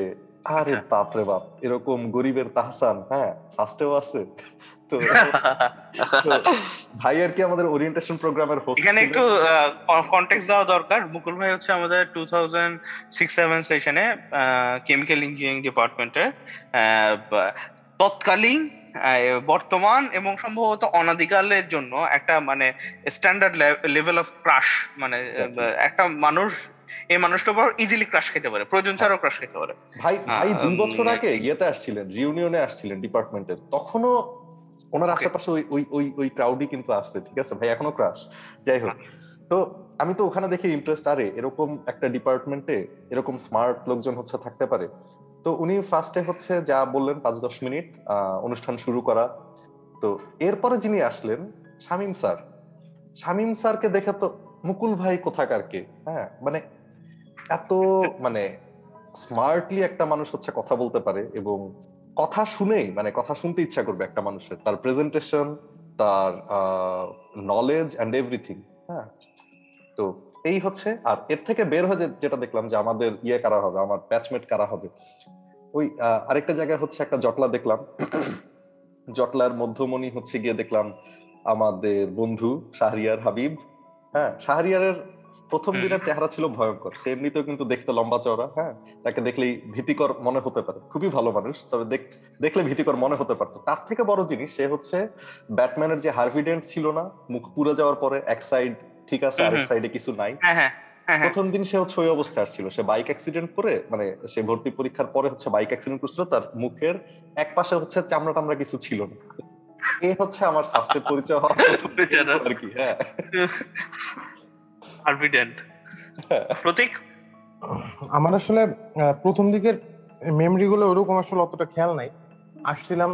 আরে আচ্ছা। বাপ রে বাপ এরকম গরিবের তাহসান হ্যাঁ? ফার্স্টেও আছে। [LAUGHS] তো ভাই আর কি আমাদের ওরিয়েন্টেশন প্রোগ্রামের হোস্ট এখানে একটু কন্টেক্ট দেওয়া দরকার। মুকুল ভাই হচ্ছে আমাদের টু থাউজেন্ড সিক্স সেভেন সেশনে কেমিক্যাল ইঞ্জিনিয়ারিং ডিপার্টমেন্টের তৎকালীন বর্তমান এবং সম্ভবত অনাদিকালের জন্য একটা মানে স্ট্যান্ডার্ড লেভেল অফ ক্রাশ মানে একটা মানুষ এই মানুষটা উপর ইজিলি ক্রাশ খেতে পারে প্রয়োজন ছাড়াও ক্রাশ খেতে পারে। ভাই ভাই দুই বছর আগে ইয়েতে আসছিলেন রিউনিয়নে আসছিলেন ডিপার্টমেন্টের তখনও ওনার আশেপাশে ওই ওই ওই ওই ক্রাউডই কিন্তু আছে ঠিক আছে? ভাই এখনও ক্রাশ যাই হোক। তো আমি তো ওখানে দেখে ইন্টারেস্ট আরে এরকম একটা ডিপার্টমেন্টে এরকম স্মার্ট লোকজন হচ্ছে থাকতে পারে। তো উনি ফার্স্টে হচ্ছে যা বললেন, পাঁচ দশ মিনিট অনুষ্ঠান শুরু করা। তো এরপরে যিনি আসলেন, শামিম স্যার। শামিম স্যারকে দেখে তো মুকুল ভাই কোথাকার কে? হ্যাঁ মানে এত মানে স্মার্টলি একটা মানুষ হচ্ছে কথা বলতে পারে এবং কথা শুনেই মানে কথা শুনতে ইচ্ছা করবে একটা মানুষের। তার প্রেজেন্টেশন তার নলেজ অ্যান্ড এভরিথিং হ্যাঁ। তো এই হচ্ছে। আর এর থেকে বের হয়ে যেটা দেখলাম যে আমাদের ইয়ে কারা হবে আমার ব্যাচমেট কারা হবে ওই আরেকটা জায়গায় হচ্ছে একটা জটলা দেখলাম। জটলার মধ্যমণি হচ্ছে গিয়ে দেখলাম আমাদের বন্ধু শাহরিয়ার হাবিব। হ্যাঁ শাহরিয়ারের প্রথম দিনের চেহারা ছিল ভয়ঙ্কর। সে এমনিতেও কিন্তু দেখতে লম্বা চওড়া হ্যাঁ তাকে দেখলেই ভীতিকর মনে হতে পারে। খুবই ভালো মানুষ তবে দেখ- দেখলে ভীতিকর মনে হতে পারতো। তার থেকে বড় জিনিস সে হচ্ছে ব্যাটম্যানের যে হার্ভিডেন্ট ছিল না মুখ পুড়ে যাওয়ার পরে এক সাইড ঠিক আছে হুম আরেক সাইডে কিছু নাই। হ্যাঁ হ্যাঁ হ্যাঁ হ্যাঁ। প্রথম দিন সে হচ্ছে ওই অবস্থায় আসছিল। সে বাইক অ্যাক্সিডেন্ট করে মানে সে ভর্তি পরীক্ষার পরে হচ্ছে বাইক অ্যাক্সিডেন্ট করছিল। তার মুখের এক পাশে হচ্ছে চামড়া টামড়া কিছু ছিল না। এই হচ্ছে আমার স্বাস্থ্যের পরিচয় হওয়া প্রথম বেচারা। আর কি হ্যাঁ। কনফিডেন্ট প্রতীক? আমার আসলে আহ, প্রথম দিকের মেমরি গুলো ওরকম আসলে অতটা খেয়াল নাই। আসছিলাম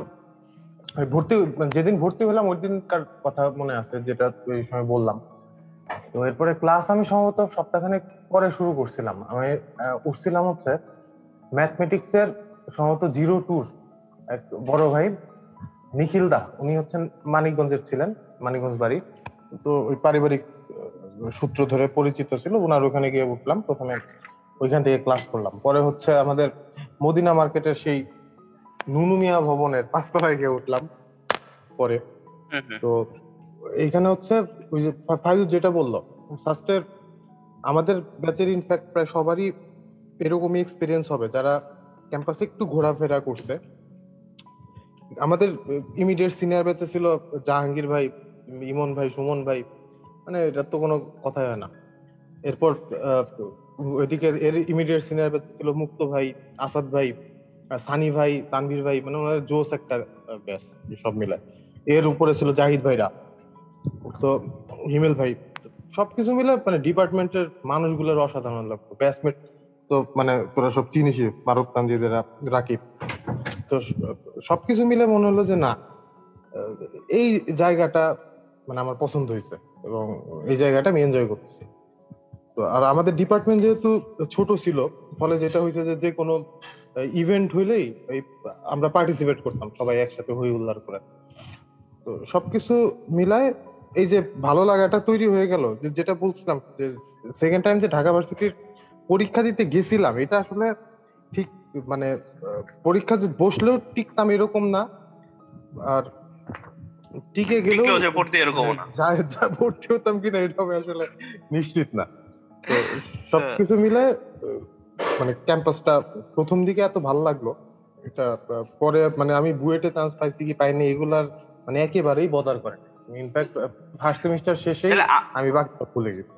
ভর্তি মানে যেদিন ভর্তি হলাম ওই দিনকার কথা মনে আছে যেটা ওই সময় বললাম। তো এরপরে ক্লাস আমি সম্ভবত সপ্তাহখানেক পরে শুরু করছিলাম। আমি উঠছিলাম হচ্ছে ম্যাথমেটিক্স এর সম্ভবত জিরো টুর এক বড় ভাই নিখিল দা উনি হচ্ছেন মানিকগঞ্জের ছিলেন মানিকগঞ্জ বাড়ি তো ওই পারিবারিক সূত্র ধরে পরিচিত ছিল ওনার ওখানে গিয়ে উঠলাম প্রথমে ওইখান থেকে ক্লাস করলাম। পরে হচ্ছে আমাদের মদিনা মার্কেটের সেই নুনুমিয়া ভবনের পাঁচতলায় গিয়ে উঠলাম পরে। তো এইখানে হচ্ছে ওই যে ফা- যেটা বলল ফার্স্টের আমাদের ব্যাচের ইনফ্যাক্ট প্রায় সবারই এরকমই এক্সপিরিয়েন্স হবে। যারা ক্যাম্পাসে একটু ঘোরাফেরা করছে, আমাদের ইমিডিয়েট সিনিয়র ব্যাচে ছিল জাহাঙ্গীর ভাই, ইমন ভাই, সুমন ভাই মানে এটা তো কোনো কথাই হয় না। এরপর ওইদিকে এর ইমিডিয়েট সিনিয়র ব্যাচে ছিল মুক্ত ভাই, আসাদ ভাই সানি ভাই, তানভীর ভাই মানে ওনাদের জোস একটা ব্যাচ সব মিলে এর উপরে ছিল জাহিদ ভাইরা। তো হিমেল ভাই, সবকিছু মিলে মানে ডিপার্টমেন্টের মানুষগুলোর অসাধারণ লাগতো। ব্যাচমেট তো মানে তোরা সব চিনিস ফারুক তানজিদেরা রাকিব। তো সবকিছু মিলে মনে হলো যে না এই জায়গাটা মানে আমার পছন্দ হয়েছে এবং এই জায়গাটা আমি এনজয় করতেছি। তো আর আমাদের ডিপার্টমেন্ট যেহেতু ছোট ছিল, ফলে যেটা হয়েছে যে যে কোনো ইভেন্ট হইলেই আমরা পার্টিসিপেট করতাম সবাই একসাথে হই হুল্লার করে। তো সবকিছু মিলায় এই যে ভালো লাগাটা তৈরি হয়ে গেল যে যেটা বলছিলাম যে সেকেন্ড টাইম যে ঢাকা ভার্সিটির পরীক্ষা দিতে গেছিলাম এটা আসলে ঠিক মানে পরীক্ষা বসলেও টিকতাম এরকম না আর টিকে গেলেও পড়তে না। যা ভর্তি হতাম কিনা এটা আমি আসলে নিশ্চিত না। তো সবকিছু মিলে মানে ক্যাম্পাসটা প্রথম দিকে এত ভালো লাগল এটা পরে মানে আমি বুয়েটে চান্স পাইছি কি পাইনি এগুলার মানে একেবারেই বদার করে ইনফ্যাক্ট ফার্স্ট সেমিস্টার আ- আমি বাকিটা ভুলে গেছি।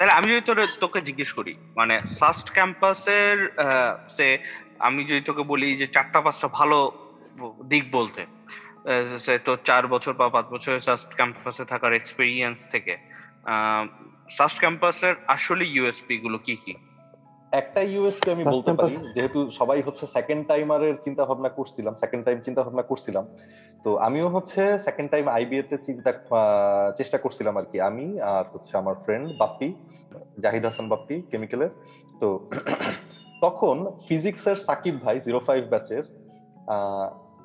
তাহলে আমি যদি তোরে তোকে জিজ্ঞেস করি মানে সাস্ট ক্যাম্পাসের সে আমি যদি তোকে বলি যে চারটা পাঁচটা ভালো দিক বলতে সে তো চার বছর বা পাঁচ বছর সাস্ট ক্যাম্পাসে থাকার এক্সপিরিয়েন্স থেকে সাস্ট ক্যাম্পাসের আসলে ইউএসপি গুলো কি কি? একটা ইউএসপি আমি বলতে পারি যেহেতু সবাই হচ্ছে সেকেন্ড টাইমারের চিন্তা ভাবনা করছিলাম সেকেন্ড টাইম চিন্তা ভাবনা করছিলাম। তো আমিও হচ্ছে সেকেন্ড টাইম আইবিএ তে চিন্তা চেষ্টা করছিলাম আর কি। আমি আর হচ্ছে আমার ফ্রেন্ড বাপ্পি জাহিদ হাসান বাপ্পি কেমিক্যালের তো [CLEARS THROAT] তখন ফিজিক্সের সাকিব ভাই জিরো ফাইভ ব্যাচের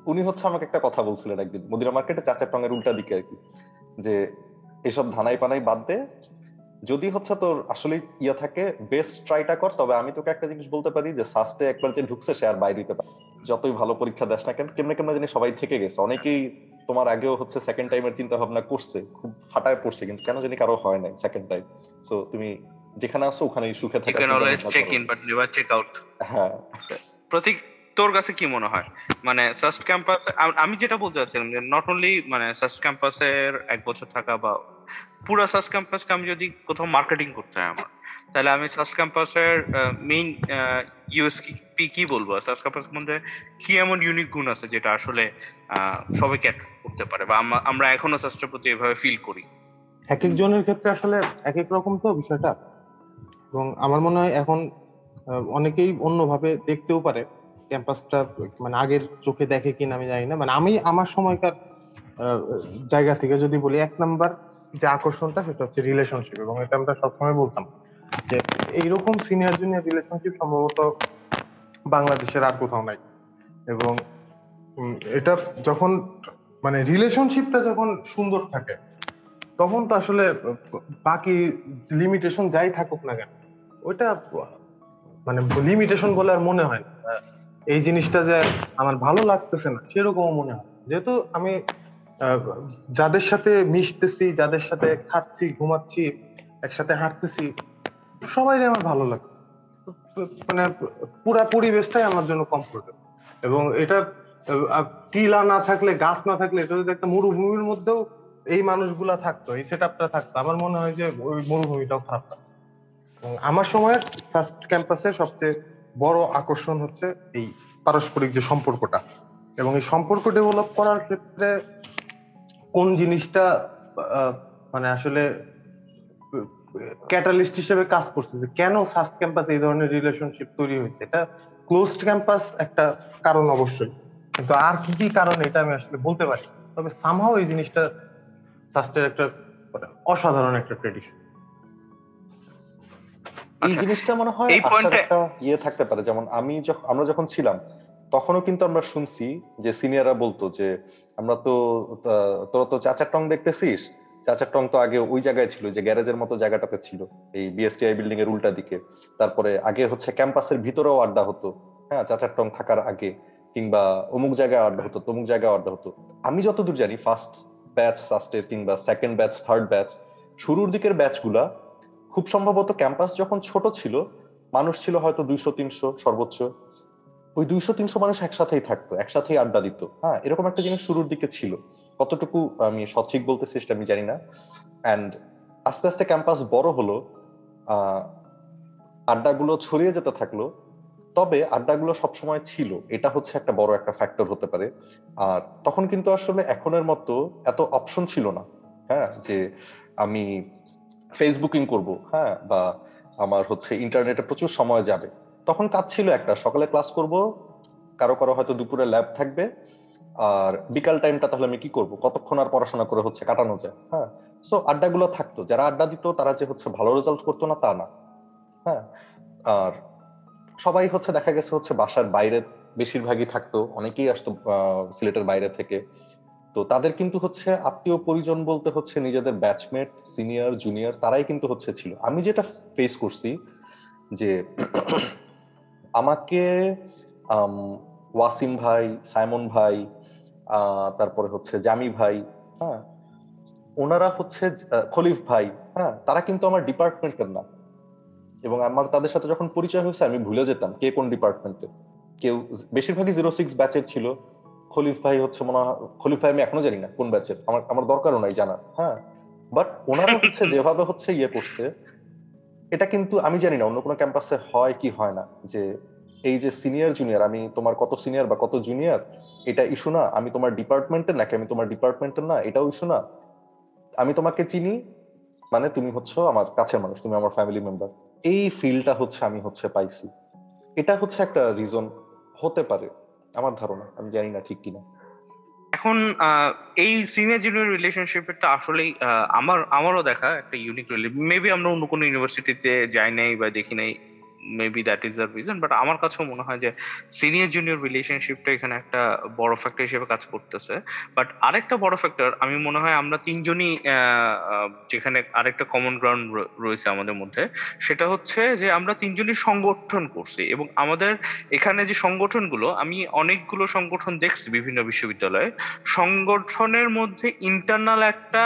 উনি হচ্ছে আমাকে একটা কথা বলছিলেন একদিন মদিনা মার্কেটে চাচার টঙের উল্টা দিকে আর কি যে এসব ধানাই পানাই বাদ দে যদি হচ্ছে তোর আসলে ইয়া থাকে বেস্ট ট্রাইটা কর তবে আমি তোকে একটা জিনিস বলতে পারি যে সাস্টে একবার যে ঢুকছে সে আর বাইরে দিতে পারে যতই ভালো পরীক্ষা দেস না কেন কেমনে কেমনে জানি সবাই থেকে গেছে। অনেকেই তোমার আগেও হচ্ছে সেকেন্ড টাইমের চিন্তা ভাবনা করছে খুব ফাটায় পড়ছে কিন্তু কেন জানি কারও হয় নাই সেকেন্ড টাইম সো তুমি যেখানে আছো ওখানেই সুখে থাকার can always check in but never check out হ্যাঁ। প্রতীক তোর কাছে কি মনে হয়? মানে সাস্ট ক্যাম্পাস আমি যেটা বলতে চাচ্ছিলাম যে নট অনলি মানে সাস্ট ক্যাম্পাসের এক বছর থাকা বা পুরো সাস্ট ক্যাম্পাসকে আমি যদি কোথাও মার্কেটিং করতে হয় আমার তাহলে আমি সাস্ট ক্যাম্পাসের মেইন ইউএসপি কি বলব? সাস ক্যাম্পাস মধ্যে কি এমন ইউনিক গুণ আছে যেটা আসলে আহ, সবাই ক্যাট করতে পারে বা আমরা- এখনও সাস্টের প্রতি এভাবে ফিল করি? এক একজনের ক্ষেত্রে আসলে এক এক রকম তো বিষয়টা। এবং আমার মনে হয় এখন অনেকেই অন্যভাবে দেখতেও পারে ক্যাম্পাসটা মানে আগের চোখে দেখে কিনা আমি জানি না। মানে আমি আমার সময়কার জায়গা থেকে যদি বলি এক নাম্বার যে আকর্ষণটা সেটা হচ্ছে রিলেশনশিপ এবং এটা আমরা সবসময় বলতাম যে এইরকম সিনিয়র জুনিয়র রিলেশনশিপ সম্ভবত বাংলাদেশের আর কোথাও নাই এবং এটা যখন মানে রিলেশনশিপটা যখন সুন্দর থাকে, তখন তো আসলে বাকি লিমিটেশন যাই থাকুক না কেন, ওইটা মানে লিমিটেশন বলে আর মনে হয় না। এই জিনিসটা যে আমার ভালো লাগতেছে না, সেরকমও মনে হয় যেহেতু আমি যাদের সাথে মিশতেছি, যাদের সাথে খাচ্ছি, ঘুমাচ্ছি, একসাথে হাঁটতেছি, সবাই আমার ভালো লাগে মানে পুরা পরিবেশটাই আমার জন্য কমফোর্টেবল এবং এটা টিলা না থাকলে, গাছ না থাকলে, এটা যদি একটা মরুভূমির মধ্যেও এই মানুষগুলা থাকতো, এই সেট আপটা থাকতো, আমার মনে হয় যে ওই মরুভূমিটাও খারাপ থাকতো আমার সময়ের ফার্স্ট ক্যাম্পাসের সবচেয়ে বড় আকর্ষণ হচ্ছে এই পারস্পরিক যে সম্পর্কটা। এবং এই সম্পর্ক ডেভেলপ করার ক্ষেত্রে কোন জিনিসটা আহ, মানে আসলে ক্যাটালিস্ট হিসেবে কাজ করছে যে কেন সাস্ট ক্যাম্পাস এই ধরনের রিলেশনশিপ তৈরি হয়েছে? এটা ক্লোজড ক্যাম্পাস একটা কারণ অবশ্যই। কিন্তু আর কি কি কারণ এটা আমি আসলে বলতে পারি। তবে সামহাও এই জিনিসটা সাস্টের একটা মানে অসাধারণ একটা ট্রেডিশন এই আচ্ছা, জিনিসটা মনে হয় এই একটা ইয়ে থাকতে পারে। যেমন আমি আমরা যখন ছিলাম তখনও কিন্তু আমরা শুনছি যে সিনিয়ররা বলতো যে, আমরা তো তোরা তো চাচার টং দেখতেছিস? চাচার টং তো আগে ওই জায়গায় ছিল যে গ্যারেজের মতো জায়গাটাতে ছিল, এই বিএসটিআই বিল্ডিং এর উল্টা দিকে। তারপরে আগে হচ্ছে ক্যাম্পাসের ভিতরেও আড্ডা হতো হ্যাঁ চাচার টং থাকার আগে কিংবা অমুক জায়গায় আড্ডা হতো, তমুক জায়গায় আড্ডা হতো। আমি যতদূর জানি ফার্স্ট ব্যাচ ফার্স্টের কিংবা সেকেন্ড ব্যাচ থার্ড ব্যাচ শুরুর দিকের ব্যাচগুলা খুব সম্ভবত ক্যাম্পাস যখন ছোট ছিল, মানুষ ছিল হয়তো দুইশো, তিনশো সর্বোচ্চ। ওই দুইশো, তিনশো মানুষ একসাথেই থাকতো, একসাথেই আড্ডা দিত। হ্যাঁ এরকম একটা জিনিস শুরুর দিকে ছিল। কতটুকু আমি সঠিক বলতে সেটা আমি জানি না। অ্যান্ড আস্তে আস্তে ক্যাম্পাস বড় হলো আড্ডাগুলো ছড়িয়ে যেতে থাকল। তবে আড্ডাগুলো সবসময় ছিল। এটা হচ্ছে একটা বড় একটা ফ্যাক্টর হতে পারে। আর তখন কিন্তু আসলে এখনের মতো এত অপশন ছিল না। হ্যাঁ যে আমি ফেসবুকিং করব হ্যাঁ বা আমার হচ্ছে ইন্টারনেটে প্রচুর সময় যাবে। তখন কাজ ছিল একটা, সকালে ক্লাস করব, কারও কারও হয়তো দুপুরে ল্যাব থাকবে, আর বিকাল টাইমটা তাহলে আমি কি করব? কতক্ষণ আর পড়াশোনা করে হচ্ছে কাটানো যায়? হ্যাঁ? সো আড্ডাগুলো থাকতো, যারা আড্ডা দিত তারা যে হচ্ছে ভালো রেজাল্ট করতো না, তা না। হ্যাঁ? আর সবাই হচ্ছে দেখা গেছে হচ্ছে বাসার বাইরে বেশিরভাগই থাকতো, অনেকেই আসতো সিলেটের বাইরে থেকে। তো তাদের কিন্তু হচ্ছে আত্মীয় পরিজন বলতে হচ্ছে নিজেদের ব্যাচমেট সিনিয়র জুনিয়র তারাই কিন্তু হচ্ছে ছিল। আমি যেটা ফেস করছি যে আমাকে ওয়াসিম ভাই সাইমন ভাই তারপরে হচ্ছে জামি ভাই হ্যাঁ? ওনারা হচ্ছে খলিফ ভাই হ্যাঁ? তারা কিন্তু আমার ডিপার্টমেন্টের না। এবং আমার তাদের সাথে যখন পরিচয় হয়েছে আমি ভুলে যেতাম কে কোন ডিপার্টমেন্টে। কেউ বেশিরভাগই জিরো সিক্স ব্যাচের ছিল। খলিফ ভাই হচ্ছে মনে হয় খলিফ ভাই আমি এখনও জানি না কোন ব্যাচের। আমার আমার দরকারও নাই জানা হ্যাঁ? বাট ওনারা হচ্ছে [LAUGHS] যেভাবে হচ্ছে ইয়ে করছে এটা কিন্তু আমি জানি না, অন্য কোনো ক্যাম্পাসে হয় কি হয় না, যে এই যে সিনিয়র জুনিয়র আমি তোমার কত সিনিয়র বা কত জুনিয়র এটা ইস্যু না, আমি তোমার ডিপার্টমেন্টের নাকি আমি তোমার ডিপার্টমেন্টের না, এটাও ইস্যু না। আমি তোমাকে চিনি মানে তুমি হচ্ছে আমার কাছের মানুষ, তুমি আমার ফ্যামিলি মেম্বার এই ফিলটা হচ্ছে আমি হচ্ছে পাইছি। এটা হচ্ছে একটা রিজন হতে পারে, আমার ধারণা, আমি জানি না ঠিক কিনা। এখন এই সিনিয়র জুনিয়র রিলেশনশিপটা আসলেই আমার, আমারও দেখা একটা ইউনিক মেবি আমরা অন্য কোনো ইউনিভার্সিটিতে যাই নাই বা দেখি নাই। Maybe that is the reason but আমার কাছেও মনে হয় যে সিনিয়র জুনিয়র রিলেশনশিপটা এখানে একটা বড় ফ্যাক্টর হিসেবে কাজ করতেছে। বাট আরেকটা বড় ফ্যাক্টর আমি মনে হয় আমরা তিনজনই যেখানে আরেকটা কমন গ্রাউন্ড রয়েছে আমাদের মধ্যে, সেটা হচ্ছে যে আমরা তিনজনই সংগঠন করছি এবং আমাদের এখানে যে সংগঠনগুলো, আমি অনেকগুলো সংগঠন দেখছি বিভিন্ন বিশ্ববিদ্যালয়ে, সংগঠনের মধ্যে ইন্টারনাল একটা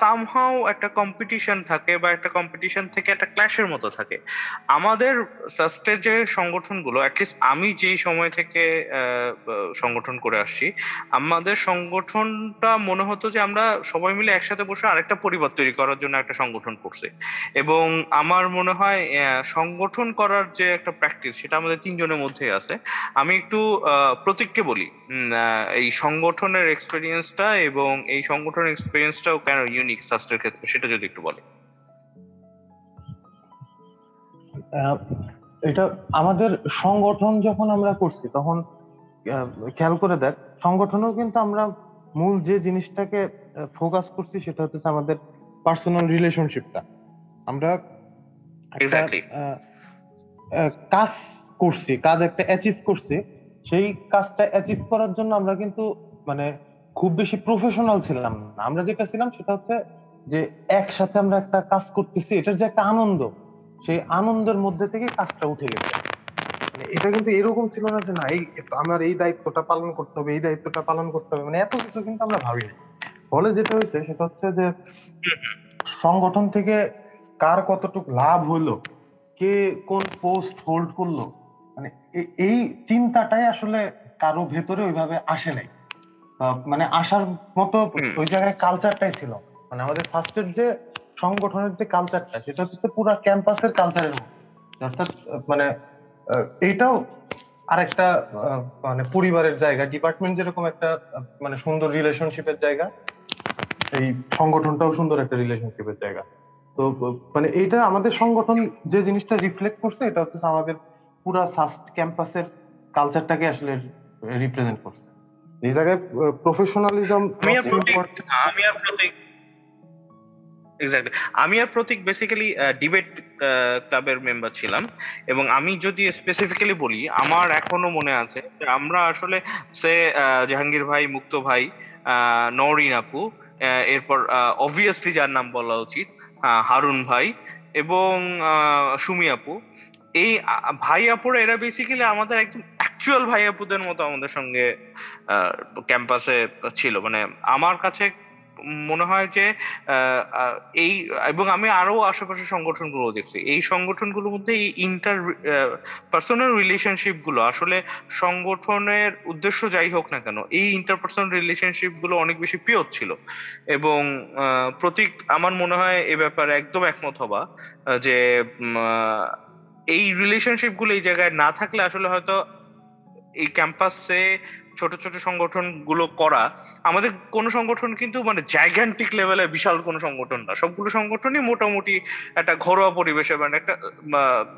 সামহাও একটা কম্পিটিশন থাকে বা একটা কম্পিটিশন থেকে একটা ক্ল্যাশের মতো থাকে। আমাদের সাস্টের যে সংগঠনগুলো অ্যাটলিস্ট আমি যেই সময় থেকে সংগঠন করে আসছি, আমাদের সংগঠনটা মনে হতো যে আমরা সবাই মিলে একসাথে বসে আরেকটা পরিবার তৈরি করার জন্য একটা সংগঠন করছি। এবং আমার মনে হয় সংগঠন করার যে একটা প্র্যাকটিস সেটা আমাদের তিনজনের মধ্যেই আছে। আমি একটু প্রতীককে বলি। এই সংগঠনের এক্সপিরিয়েন্সটা এবং এই সংগঠনের এক্সপিরিয়েন্সটাও কেন ইউনিক সাস্টের ক্ষেত্রে, সেটা যদি একটু বলে এটা আমাদের সংগঠন যখন আমরা করছি তখন খেয়াল করে দেখ সংগঠনেও কিন্তু আমরা মূল যে জিনিসটাকে ফোকাস করছি সেটা হচ্ছে আমাদের পার্সোনাল রিলেশনশিপটা আমরা কাজ করছি কাজ একটা অ্যাচিভ করছি সেই কাজটা অ্যাচিভ করার জন্য আমরা কিন্তু মানে খুব বেশি প্রফেশনাল ছিলাম না। আমরা যেটা ছিলাম সেটা হচ্ছে যে একসাথে আমরা একটা কাজ করতেছি এটার যে একটা আনন্দ সেই আনন্দের মধ্যে থেকে কাজটা উঠে গেছে। মানে এটা কিন্তু এরকম ছিল না যে না এই আমার এই দায়িত্বটা পালন করতে হবে এই দায়িত্বটা পালন করতে হবে। মানে এত কিছু কিন্তু আমরা ভাবি না ফলে যেটা হয়েছে সেটা হচ্ছে যে সংগঠন থেকে কার কতটুকু লাভ হলো কে কোন পোস্ট হোল্ড করল মানে এই চিন্তাটাই আসলে কারও ভেতরে ওইভাবে আসে নাই। মানে আসার মতো ওই জায়গায় কালচারটাই ছিল। মানে আমাদের ফার্স্টের যে সংগঠনের যে কালচারটা সেটা হচ্ছে পুরো ক্যাম্পাসের কালচারের অর্থাৎ মানে এইটাও আরেকটা মানে পরিবারের জায়গা ডিপার্টমেন্ট যেরকম একটা মানে সুন্দর রিলেশনশিপের জায়গা এই সংগঠনটাও সুন্দর একটা রিলেশনশিপের জায়গা। তো মানে এইটা আমাদের সংগঠন যে জিনিসটা রিফ্লেক্ট করছে এটা হচ্ছে আমাদের পুরা সাস্ট ক্যাম্পাসের কালচারটাকে আসলে রিপ্রেজেন্ট করছে। এই জায়গায় প্রফেশনালিজম আমি আর প্রতীক এক্স্যাক্টলি আমি আর প্রতীক বেসিক্যালি ডিবেট ক্লাবের মেম্বার ছিলাম এবং আমি যদি স্পেসিফিক্যালি বলি আমার এখনও মনে আছে যে আমরা আসলে সে জাহাঙ্গীর ভাই মুক্ত ভাই আহ, নওরিন আপু এরপর অবভিয়াসলি যার নাম বলা উচিত হারুন ভাই এবং সুমি আপু। এই ভাই আপুরা এরা বেসিক্যালি আমাদের একদম অ্যাকচুয়াল ভাই আপুদের মতো আমাদের সঙ্গে ক্যাম্পাসে ছিল। মানে আমার কাছে মনে হয় যে এই, এবং আমি আরও আশেপাশে সংগঠনগুলো দেখছি। এই সংগঠনগুলোর মধ্যে এই ইন্টার পার্সোনাল রিলেশনশিপগুলো আসলে সংগঠনের উদ্দেশ্য যাই হোক না কেন, এই ইন্টারপার্সোনাল রিলেশনশিপগুলো অনেক বেশি পিওর ছিল। এবং প্রতীক, আমার মনে হয় এ ব্যাপারে একদম একমত হবা যে এই রিলেশনশিপগুলো এই জায়গায় না থাকলে আসলে হয়তো এই ক্যাম্পাসে ছোট ছোট সংগঠনগুলো করা আমাদের কোনো সংগঠন কিন্তু মানে জাইগ্যান্টিক লেভেলে বিশাল কোনো সংগঠন না সবগুলো সংগঠনই মোটামুটি একটা ঘরোয়া পরিবেশে মানে একটা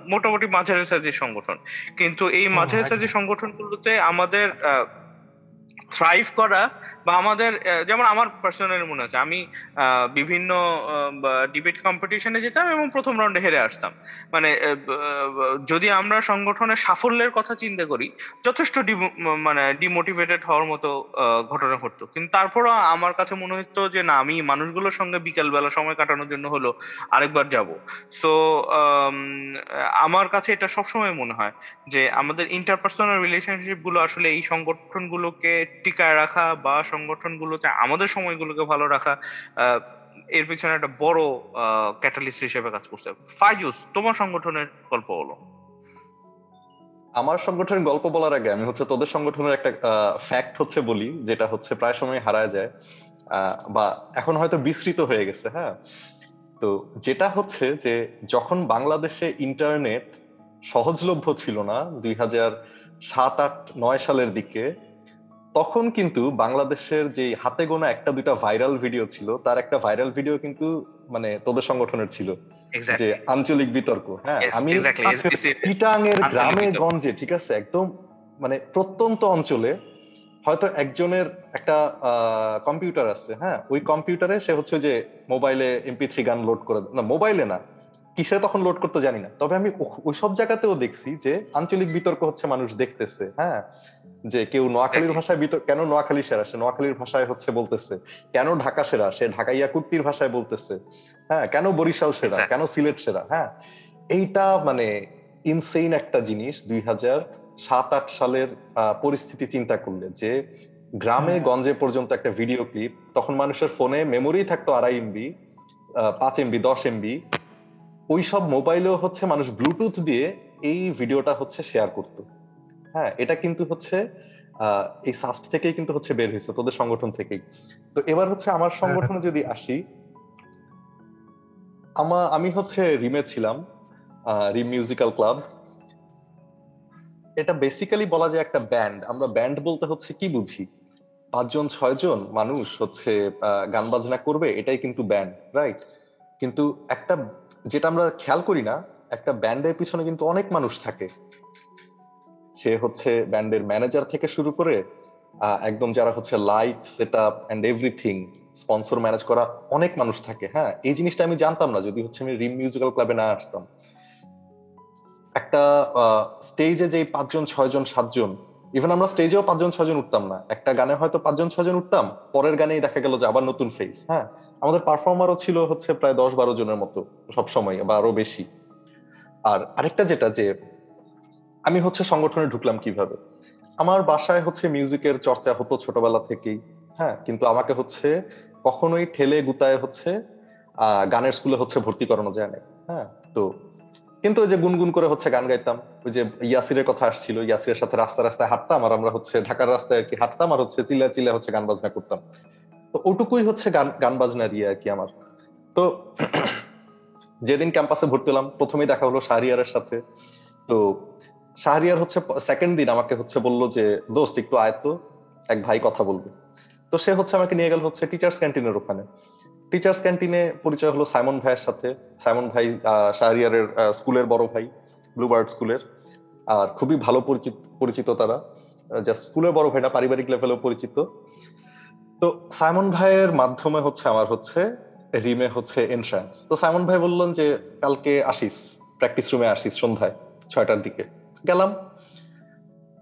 মোটামুটি মাঝারি সাইজের সংগঠন কিন্তু এই মাঝারি। সাইজের সংগঠনগুলোতে আমাদের থ্রাইভ করা বা আমাদের যেমন আমার পার্সোনালি মনে আছে আমি বিভিন্ন ডিবেট কম্পিটিশনে যেতাম এবং প্রথম রাউন্ডে হেরে আসতাম। মানে যদি আমরা সংগঠনের সাফল্যের কথা চিন্তা করি, যথেষ্ট মানে ডিমোটিভেটেড হওয়ার মতো ঘটনা ঘটতো। কিন্তু তারপরও আমার কাছে মনে হতো যে, না, আমি মানুষগুলোর সঙ্গে বিকালবেলা সময় কাটানোর জন্য হলো আরেকবার যাব। সো আমার কাছে এটা সবসময় মনে হয় যে, আমাদের ইন্টারপার্সোনাল রিলেশনশিপগুলো আসলে এই সংগঠনগুলোকে টিকায় রাখা বা সংগঠনগুলোতে আমাদের সময়গুলোকে ভালো রাখা এর পিছনে একটা বড় ক্যাটালিস্ট হিসেবে কাজ করছে। ফাইজুস, তোমার সংগঠনের গল্প বলো। আমার সংগঠনের গল্প বলার আগে আমি হচ্ছে তোদের সংগঠনের একটা ফ্যাক্ট হচ্ছে বলি, যেটা হচ্ছে প্রায় সময় হারায় যায় বা এখন হয়তো বিস্তৃত হয়ে গেছে হ্যাঁ? তো যেটা হচ্ছে যে যখন বাংলাদেশে ইন্টারনেট সহজলভ্য ছিল না, দুই হাজার সাত, আট, নয় সালের দিকে তখন কিন্তু বাংলাদেশের যে হাতে গোনা একটা দুইটা ভাইরাল ভিডিও ছিল তার একটা ভাইরাল ভিডিও কিন্তু মানে তোদের সংগঠনের ছিল। যে আঞ্চলিক বিতর্ক হ্যাঁ? আমি চিটাঙের আঞ্চলিক গ্রামে গঞ্জে ঠিক আছে? একদম মানে প্রত্যন্ত অঞ্চলে হয়তো একজনের একটা কম্পিউটার আছে হ্যাঁ? ওই কম্পিউটারে সে হচ্ছে যে মোবাইলে এমপি থ্রি গান লোড করে না মোবাইলে না। কিসে তখন লোড করতে জানি না। তবে আমি ও- ওইসব জায়গাতেও দেখছি যে আঞ্চলিক বিতর্ক হচ্ছে মানুষ দেখতেছে হ্যাঁ? যে কেউ নোয়াখালীর ভাষায় বিতর্ক কেন নোয়াখালী সেরা? সে নোয়াখালীর ভাষায় হচ্ছে বলতেছে কেন ঢাকা সেরা? সে ঢাকা ইয়াকুর্তির ভাষায় বলতেছে হ্যাঁ? কেন বরিশাল সেরা? কেন সিলেট সেরা? হ্যাঁ? এইটা মানে ইনসেইন একটা জিনিস দুই হাজার সাত আট সালের পরিস্থিতি চিন্তা করলে যে গ্রামে। গঞ্জে পর্যন্ত একটা ভিডিও ক্লিপ তখন মানুষের ফোনে মেমোরি থাকতো আড়াই এমবি পাঁচ এমবি দশ এমবি ওইসব মোবাইলেও হচ্ছে মানুষ ব্লুটুথ দিয়ে এই ভিডিওটা হচ্ছে শেয়ার করতো। হ্যাঁ এটা কিন্তু হচ্ছে এই সাস্ট থেকেই কিন্তু হচ্ছে বের হয়েছে তোদের সংগঠন থেকেই। তো এবার হচ্ছে আমার সংগঠনে যদি আসি আমা আমি হচ্ছে রিমে ছিলাম রিম মিউজিক্যাল ক্লাব এটা বেসিক্যালি বলা যায় একটা ব্যান্ড আমরা ব্যান্ড বলতে হচ্ছে কি বুঝি? পাঁচজন ছয়জন মানুষ হচ্ছে গান বাজনা করবে এটাই কিন্তু ব্যান্ড রাইট কিন্তু একটা যেটা আমরা খেয়াল করি না একটা ব্যান্ডের পিছনে কিন্তু অনেক মানুষ থাকে। সে হচ্ছে ব্যান্ডের ম্যানেজার থেকে শুরু করে একদম যারা হচ্ছে light set up and everything sponsor manage করা অনেক মানুষ থাকে। হ্যাঁ এই জিনিসটা আমি জানতাম না, যদি হচ্ছে আমি রিম মিউজিক্যাল ক্লাবে না আসতাম। একটা স্টেজে যে পাঁচজন, ছয়জন, সাতজন ইভেন আমরা স্টেজেও পাঁচজন, ছয়জন উঠতাম না। একটা গানে হয়তো পাঁচজন, ছয়জন উঠতাম, পরের গানেই দেখা গেল যে আবার নতুন ফেস হ্যাঁ? আমাদের পারফর্মারও ছিল হচ্ছে প্রায় দশ বারো জনের মতো সব সময় বা আরও বেশি। আর আরেকটা যেটা যে আমি হচ্ছে সংগঠনে ঢুকলাম কীভাবে? আমার বাসায় হচ্ছে মিউজিকের চর্চা হতো ছোটবেলা থেকেই হ্যাঁ? কিন্তু আমাকে হচ্ছে কখনোই ঠেলে গুতায় হচ্ছে গানের স্কুলে হচ্ছে ভর্তি করানো যায় না হ্যাঁ? তো, কিন্তু ওই যে গুনগুন করে হচ্ছে গান গাইতাম, ওই যে ইয়াসিরের কথা আসছিল, ইয়াসিরের সাথে রাস্তা রাস্তায় হাঁটতাম আর আমরা হচ্ছে ঢাকার রাস্তায় আর কি হাঁটতাম আর হচ্ছে চিল্লা চিল্লা হচ্ছে গান বাজনা করতাম। তো ওটুকুই হচ্ছে গান গান বাজনার ইয়ে আর কি আমার। তো [CLEARS THROAT] যেদিন ক্যাম্পাসে ভর্তি হলাম, প্রথমেই দেখা হলো শাহরিয়ারের সাথে। তো শাহরিয়ার হচ্ছে সেকেন্ড দিন আমাকে হচ্ছে বলল যে, দোস্ত, একটু আয় তো, এক ভাই কথা বলবে। তো সে হচ্ছে আমাকে নিয়ে গেল হচ্ছে টিচার্স ক্যান্টিনের ওখানে। টিচার্স ক্যান্টিনে পরিচয় হলো সাইমন ভাইয়ের সাথে। সাইমন ভাই শাহরিয়ারের স্কুলের বড় ভাই, ব্লুবার্ড স্কুলের। আর খুবই ভালো পরিচিত পরিচিত তারা। জাস্ট স্কুলের বড় ভাইটা পারিবারিক লেভেলেও পরিচিত। তো সাইমন ভাইয়ের মাধ্যমে হচ্ছে আমার হচ্ছে রিমে হচ্ছে এন্ট্রান্স তো সাইমন ভাই বললেন যে, কালকে আসিস প্র্যাকটিস রুমে আসিস সন্ধ্যায়, ছয়টার দিকে। গেলাম।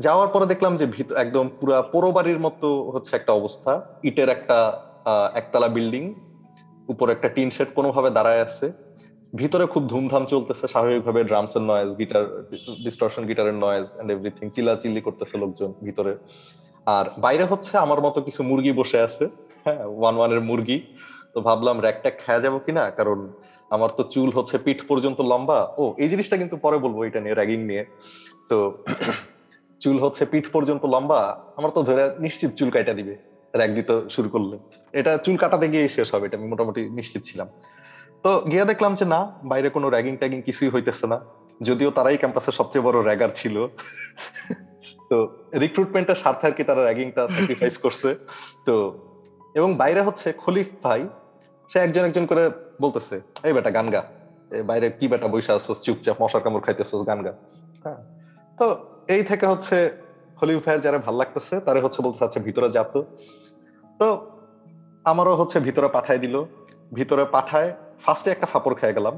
যাওয়ার পরে দেখলাম যে একদম পুরা পোড়ো বাড়ির মতো হচ্ছে একটা অবস্থা। ইটের একটা একতলা বিল্ডিং, উপরে একটা টিন শেড কোনোভাবে দাঁড়ায় আছে। ভিতরে খুব ধুমধাম চলতেছে, স্বাভাবিকভাবে ড্রামস এর নয়েজ গিটার ডিস্টরশন গিটারের নয়েজ এন্ড এভরিথিং চিল্লা চিল্লি করতেছে লোকজন ভিতরে। আর বাইরে হচ্ছে আমার মতো কিছু মুরগি বসে আছে হ্যাঁ ওয়ান ওয়ানের মুরগি। তো ভাবলাম র্যাকট্যাক খাওয়া যাব কিনা? কারণ আমার তো চুল হচ্ছে পিঠ পর্যন্ত লম্বা। ও, এই জিনিসটা কিন্তু পরে বলব এটা নিয়ে র্যাগিং নিয়ে। তো [CLEARS THROAT] চুল হচ্ছে পিঠ পর্যন্ত লম্বা, আমার তো ধরে নিশ্চিত চুল কাটা দিবে র্যাক দিতে শুরু করলে। এটা চুল কাটাতে গিয়ে শেষ হবে, এটা আমি মোটামুটি নিশ্চিত ছিলাম। তো গিয়ে দেখলাম যে না, বাইরে কোনো র্যাগিং ট্যাগিং কিছুই হইতেছে না। যদিও তারাই ক্যাম্পাসের সবচেয়ে বড় র্যাগার ছিল। [LAUGHS] তো আর কি তারা র্যাগিংটা স্যাক্রিফাইস করছে। তো এবং বাইরে হচ্ছে খলিফ ভাই, সে একজন একজন করে বলতেছে, এই বেটা গান গা। বাইরে কি বেটা বৈশা আসছোস চুপচাপ মশার কামড় খাইতেছোস, গান গা। হ্যাঁ। তো এই থেকে হচ্ছে খলিফ ভাইয়ের যারা ভালো লাগতেছে, তারা হচ্ছে বলতে চাচ্ছে ভিতরে যাত তো। আমারও হচ্ছে ভিতরে পাঠায় দিল। ভিতরে পাঠায় ফার্স্টে একটা ফাপড় খেয়ে গেলাম।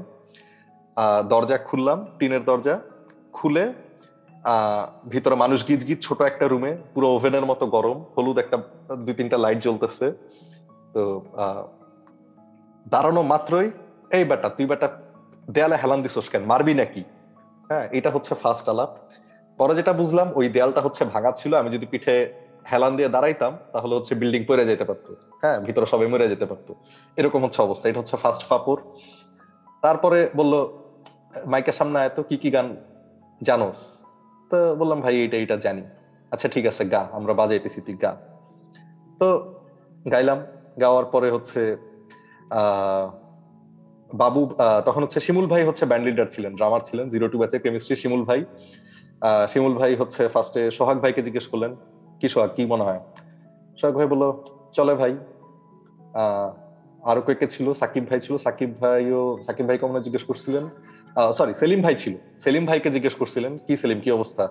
দরজা খুললাম, টিনের দরজা খুলে ভিতরে মানুষ গিজ গিজ ছোট একটা রুমে, পুরো ওভেনের মতো গরম, হলুদ একটা দুই তিনটা লাইট জ্বলতেছে। তো দাঁড়ানো মাত্রই, এই বেটা, তুই বেটা দেয়ালে হেলান দিছোস কেন? মারবি নাকি? হ্যাঁ এটা হচ্ছে ফার্স্ট আলাপ। পরে যেটা বুঝলাম, ওই দেয়ালটা হচ্ছে ভাঙা ছিল, আমি যদি পিঠে হেলান দিয়ে দাঁড়াইতাম, তাহলে হচ্ছে বিল্ডিং পড়ে যেতে পারতো। হ্যাঁ ভিতরে সবাই মরে যেতে পারতো। এরকম হচ্ছে অবস্থা, এটা হচ্ছে ফার্স্ট ফাপুর। তারপরে বলল, মাইকের সামনে এত কি কি গান জানোস? তো বললাম, ভাই এটা এটা জানি। আচ্ছা ঠিক আছে, গা, আমরা বাজাইতেছি, তুই গা। তো গাইলাম, গাওয়ার পরে হচ্ছে বাবু তখন হচ্ছে শিমুল ভাই হচ্ছে ব্যান্ড লিডার ছিলেন ড্রামার ছিলেন জিরো টু ব্যাচের কেমিস্ট্রি শিমুল ভাই। শিমুল ভাই হচ্ছে ফার্স্টে সোহাগ ভাইকে জিজ্ঞেস করলেন, কি সোহাগ, কি মনে হয়? সোহাগ ভাই বলল, চলে ভাই। আরও কে কে ছিল? সাকিব ভাই ছিল। সাকিব ভাইও, সাকিব ভাইকে মনে জিজ্ঞেস করছিলেন? সরি সেলিম ভাই ছিল। সেলিম ভাইকে জিজ্ঞেস করছিলেন, কি সেলিম, কি অবস্থা?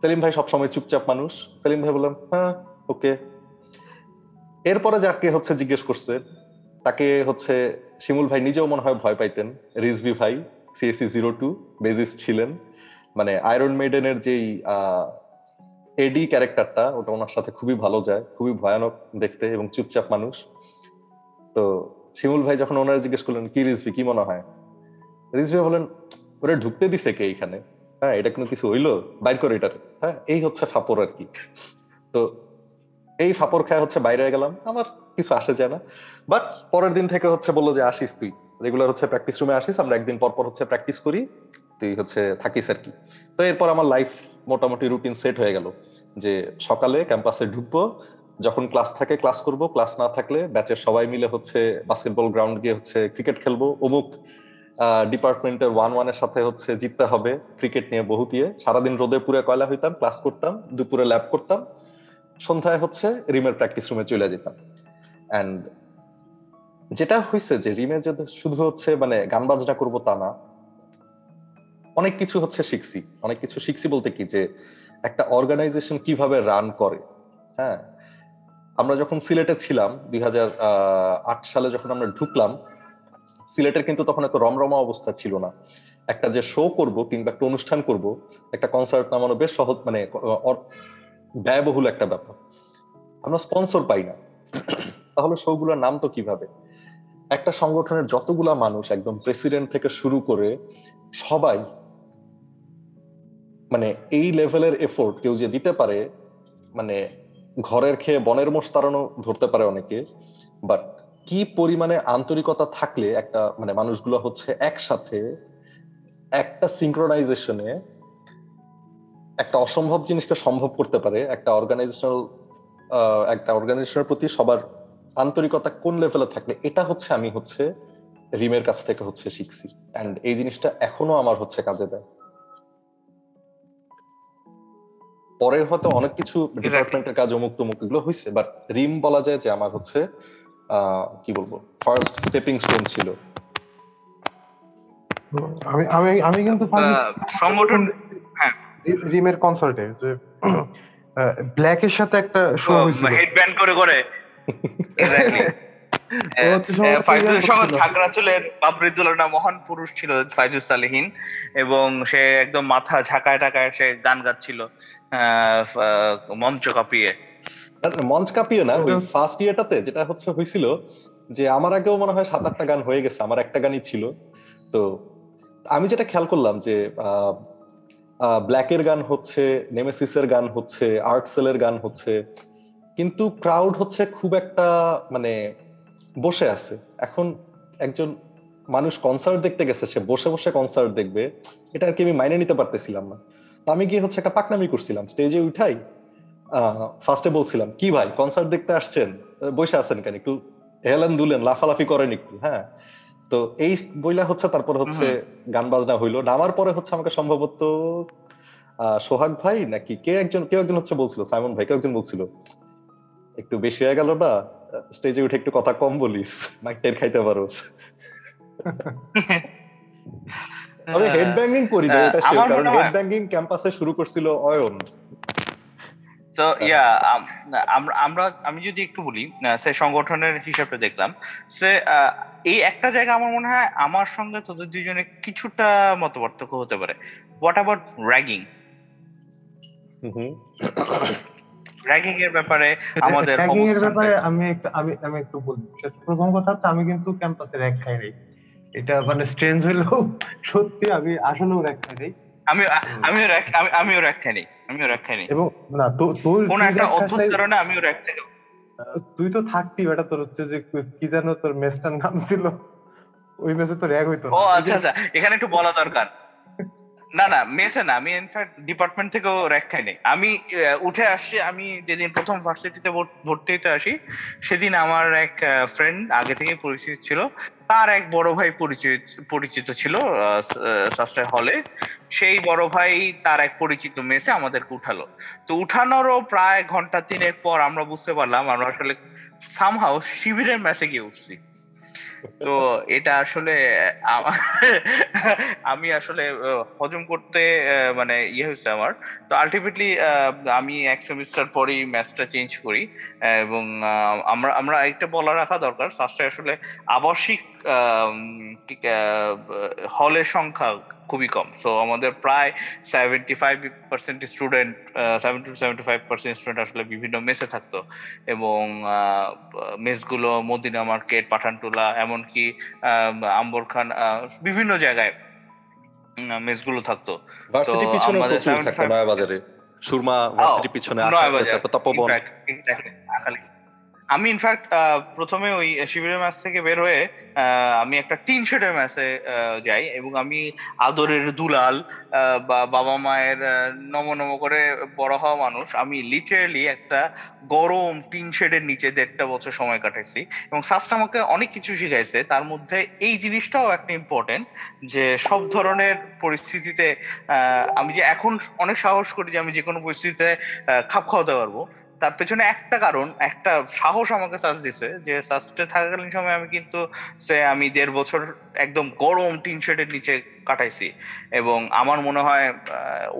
সেলিম ভাই সবসময় চুপচাপ মানুষ। সেলিম ভাই বললাম হ্যাঁ ওকে এরপরে যাকে হচ্ছে জিজ্ঞেস করছে তাকে হচ্ছে শিমুল ভাই নিজেও মনে হয় ভয় পাইতেন। রিজভি ভাই সিএসসি জিরো টু বেজিস ছিলেন। মানে আয়রন মেডেনের যেই এডি ক্যারেক্টারটা ওটা ওনার সাথে খুবই ভালো যায়, খুবই ভয়ানক দেখতে এবং চুপচাপ মানুষ। তো শিমুল ভাই যখন ওনারা জিজ্ঞেস করলেন, কি রিজভি, কি মনে হয়? রিজভি বলেন ওরা ঢুকতে দিছে কে এখানে? হ্যাঁ এটা কোনো কিছু হইল? বাইর করে এটার। হ্যাঁ এই হচ্ছে ফাপড় আর কি। তো এই ফাপড় খায় হচ্ছে বাইরে গেলাম। আমার কিছু আসে যায় না। বাট পরের দিন থেকে হচ্ছে বলল যে, আসিস তুই। রেগুলার হচ্ছে প্র্যাকটিস রুমে আসিস, আমরা একদিন পর পর হচ্ছে প্র্যাকটিস করি, তুই হচ্ছে থাকিস আর কি। তো এরপর আমার লাইফ মোটামুটি রুটিন সেট হয়ে গেল যে, সকালে ক্যাম্পাসে ঢুকবো, যখন ক্লাস থাকে ক্লাস করব ক্লাস না থাকলে ব্যাচের সবাই মিলে হচ্ছে বাস্কেটবল গ্রাউন্ড গিয়ে হচ্ছে ক্রিকেট খেলব। অমুক ডিপার্টমেন্টের ওয়ান ওয়ানের সাথে হচ্ছে জিততে হবে ক্রিকেট নিয়ে বহুতিয়ে সারাদিন রোদে পুরে কয়লা হইতাম ক্লাস করতাম, দুপুরে ল্যাব করতাম। সন্ধ্যায় হচ্ছে রিমের প্র্যাকটিস রুমে চলে যেতাম। অ্যান্ড যেটা হয়েছে যে রিমে যে শুধু হচ্ছে মানে গান বাজনা করব তা না, অনেক কিছু হচ্ছে শিখছি। অনেক কিছু শিখছি বলতে কি যে একটা অর্গানাইজেশন কীভাবে রান করে হ্যাঁ? আমরা যখন সিলেটে ছিলাম, দুই হাজার আট সালে যখন আমরা ঢুকলাম, সিলেটের কিন্তু তখন এত রমরমা অবস্থা ছিল না। একটা যে শো করব কিংবা একটা অনুষ্ঠান করব, একটা কনসার্ট নামানো বেশ সহজ মানে ব্যয়বহুল একটা ব্যাপার। আমরা স্পন্সর পাই না। তাহলে শোগুলোর নাম তো কীভাবে? একটা সংগঠনের যতগুলা মানুষ একদম প্রেসিডেন্ট থেকে শুরু করে সবাই মানে এই লেভেলের এফোর্ট কেউ যে দিতে পারে মানে ঘরের খেয়ে বনের মোষ তাড়ানো ধরতে পারে অনেকে বাট কি পরিমাণে আন্তরিকতা থাকলে একটা মানে মানুষগুলো হচ্ছে একসাথে একটা সিঙ্ক্রোনাইজেশনে একটা অসম্ভব জিনিসকে সম্ভব করতে পারে একটা অর্গানাইজেশনাল একটা অর্গানাইজেশনের প্রতি সবার আন্তরিকতা কোন লেভেলে থাকলে এটা হচ্ছে আমি হচ্ছে রিমের কাছ থেকে হচ্ছে শিখছি। অ্যান্ড এই জিনিসটা এখনও আমার হচ্ছে কাজে দেয়। পরে হয়তো অনেক কিছু ডিপার্টমেন্টের কাজ অমুক তমুক এগুলো হয়েছে বাট রিম বলা যায় যে আমার হচ্ছে আহ, কি বলব ফার্স্ট স্টেপিং স্টোন ছিল। আমি আমি আমি কিন্তু সংগঠন। রিমের কনসার্টে যে [CLEARS THROAT] ব্ল্যাকের সাথে একটা শো হয়েছিল। হেড ব্যান্ড করে করে। [LAUGHS] [LAUGHS] ফাইজুল করছিল। ঝাগড়া মহান পুরুষ ছিল ফাইজুল সালেহীন। এবং সে একদম মাথা ঝাঁকায় টাকায় সে গান গাচ্ছিল মঞ্চ কাঁপিয়ে। মঞ্চ কাঁপিয়ে না ওই ফার্স্ট ইয়ারটাতে যেটা হচ্ছে হয়েছিল যে আমার আগেও মনে হয় সাত আটটা গান হয়ে গেছে আমার একটা গানই ছিল। তো আমি যেটা খেয়াল করলাম যে ব্ল্যাকের গান হচ্ছে নেমেসিসের গান হচ্ছে আর্টসেলের গান হচ্ছে, কিন্তু ক্রাউড হচ্ছে খুব একটা মানে বসে আছে। এখন একজন মানুষ কনসার্ট দেখতে গেছে, সে বসে বসে কনসার্ট দেখবে, এটা আর কি আমি মাইনে নিতে পারতেছিলাম না। তো আমি গিয়ে হচ্ছে একটা পাকনামি করছিলাম স্টেজে উঠাই ফার্স্টে বলছিলাম, কি ভাই কনসার্ট দেখতে আসছেন? বসে আছেন কেন? একটু হেলেন দুলেন, লাফালাফি করেন একটু হ্যাঁ? তো এই বইলা হচ্ছে তারপর হচ্ছে গান বাজনা হইল। নামার পরে হচ্ছে আমাকে সম্ভবত সোহাগ ভাই নাকি কে একজন কেউ একজন হচ্ছে বলছিল সাইমন ভাই কেউ একজন বলছিল একটু বেশি হয়ে গেল না স্টেজে উঠে একটু কথা কম বলিস মাইক টের খাইতে পারো আমি হেড ব্যাঙ্গিং করি না এটা আমার কারণ হেড ব্যাঙ্গিং ক্যাম্পাসে শুরু করছিল অয়ন। তো ইয়া আমরা আমরা আমি যদি একটু বলি সে সংগঠনের হিসাবটা দেখলাম। সে আহ, এই একটা জায়গা আমার মনে হয় আমার সঙ্গে তোদের দুজনে কিছুটা মত পার্থক্য হতে পারে। হোয়াট অ্যাবাউট র্যাগিং র্যাগিং এর ব্যাপারে আমাদের Ragging এর ব্যাপারে আমি একটু আমি আমি একটু বলি। প্রথম কথা হচ্ছে আমি কিন্তু ক্যাম্পাসে র্যাক খাই নাই। এটা মানে স্ট্রেঞ্জ হইলেও সত্যি আমি আসলেও র্যাক খাই নাই। আমি আমিও আমি আমিও র্যাক খাই নি আমিও র্যাক খাই নি এবং না তো তোর কোন একটা অদ্ভুত কারণে আমিও র্যাক খাই তুই তো থাকতি বেটা তোর হচ্ছে যে কি যেন তোর মেসটার নাম ছিল? ওই মেসে তো র্যাগ হইতো ও আচ্ছা আচ্ছা এখানে একটু বলা দরকার। না না, মেসে না, আমি ইনফ্যাক্ট ডিপার্টমেন্ট থেকেও র্যাক খাই নাই। আমি উঠে আসছি, আমি যেদিন প্রথম ভার্সিটিতে ভর্তি হতে আসি, সেদিন আমার এক ফ্রেন্ড আগে থেকে পরিচিত ছিল। তার এক বড় ভাই পরিচিত পরিচিত ছিল সাস্টার হলে। সেই বড় ভাই তার এক পরিচিত মেসে আমাদেরকে উঠালো। তো উঠানোরও প্রায় ঘণ্টা তিনের পর আমরা বুঝতে পারলাম, আমরা আসলে সামহাও শিবিরের মেসে গিয়ে উঠছি। তো এটা আসলে আমি আসলে হজম করতে মানে ইয়ে হয়েছে আমার। তো আলটিমেটলি আমি এক সেমিস্টার পরেই ম্যাথসটা চেঞ্জ করি এবং আমরা আমরা একটা বলা রাখা দরকার। ফার্স্টে আসলে আবাসিক হলের সংখ্যা খুবই কম। সো আমাদের প্রায় seventy five percent student seventy seventy five percent student আসলে বিভিন্ন মেসে থাকতো। এবং মেসগুলো মদিনা মার্কেট, পাঠানটোলা এমনকি আহ, আম্বরখান আহ, বিভিন্ন জায়গায় মেসগুলো থাকতো ভার্সিটি পিছনে প্রচুর থাকতো 75 সুরমা ভার্সিটি পিছনে বাজার। তারপর তপবন। আমি ইনফ্যাক্ট প্রথমে ওই শিবিরের ম্যাচ থেকে বের হয়ে আমি একটা টিন শেডের ম্যাচে যাই এবং আমি আদরের দুলাল বা বাবা মায়ের নম নম করে বড় হওয়া মানুষ। আমি লিটারেলি একটা গরম টিন শেডের নিচে দেড়টা বছর সময় কাটাইছি এবং সাস্ট আমাকে অনেক কিছু শিখাইছে। তার মধ্যে এই জিনিসটাও একটা ইম্পর্টেন্ট যে সব ধরনের পরিস্থিতিতে আমি যে এখন অনেক সাহস করি যে আমি যে কোনো পরিস্থিতিতে খাপ খাওয়াতে পারব। তার পেছনে একটা কারণ একটা সাহস আমাকে সাজ দিছে যে সাস্টে থাকাকালীন সময় আমি কিন্তু সে আমি দেড় বছর একদম গরম টিন শেডের নিচে কাটাইছি। এবং আমার মনে হয়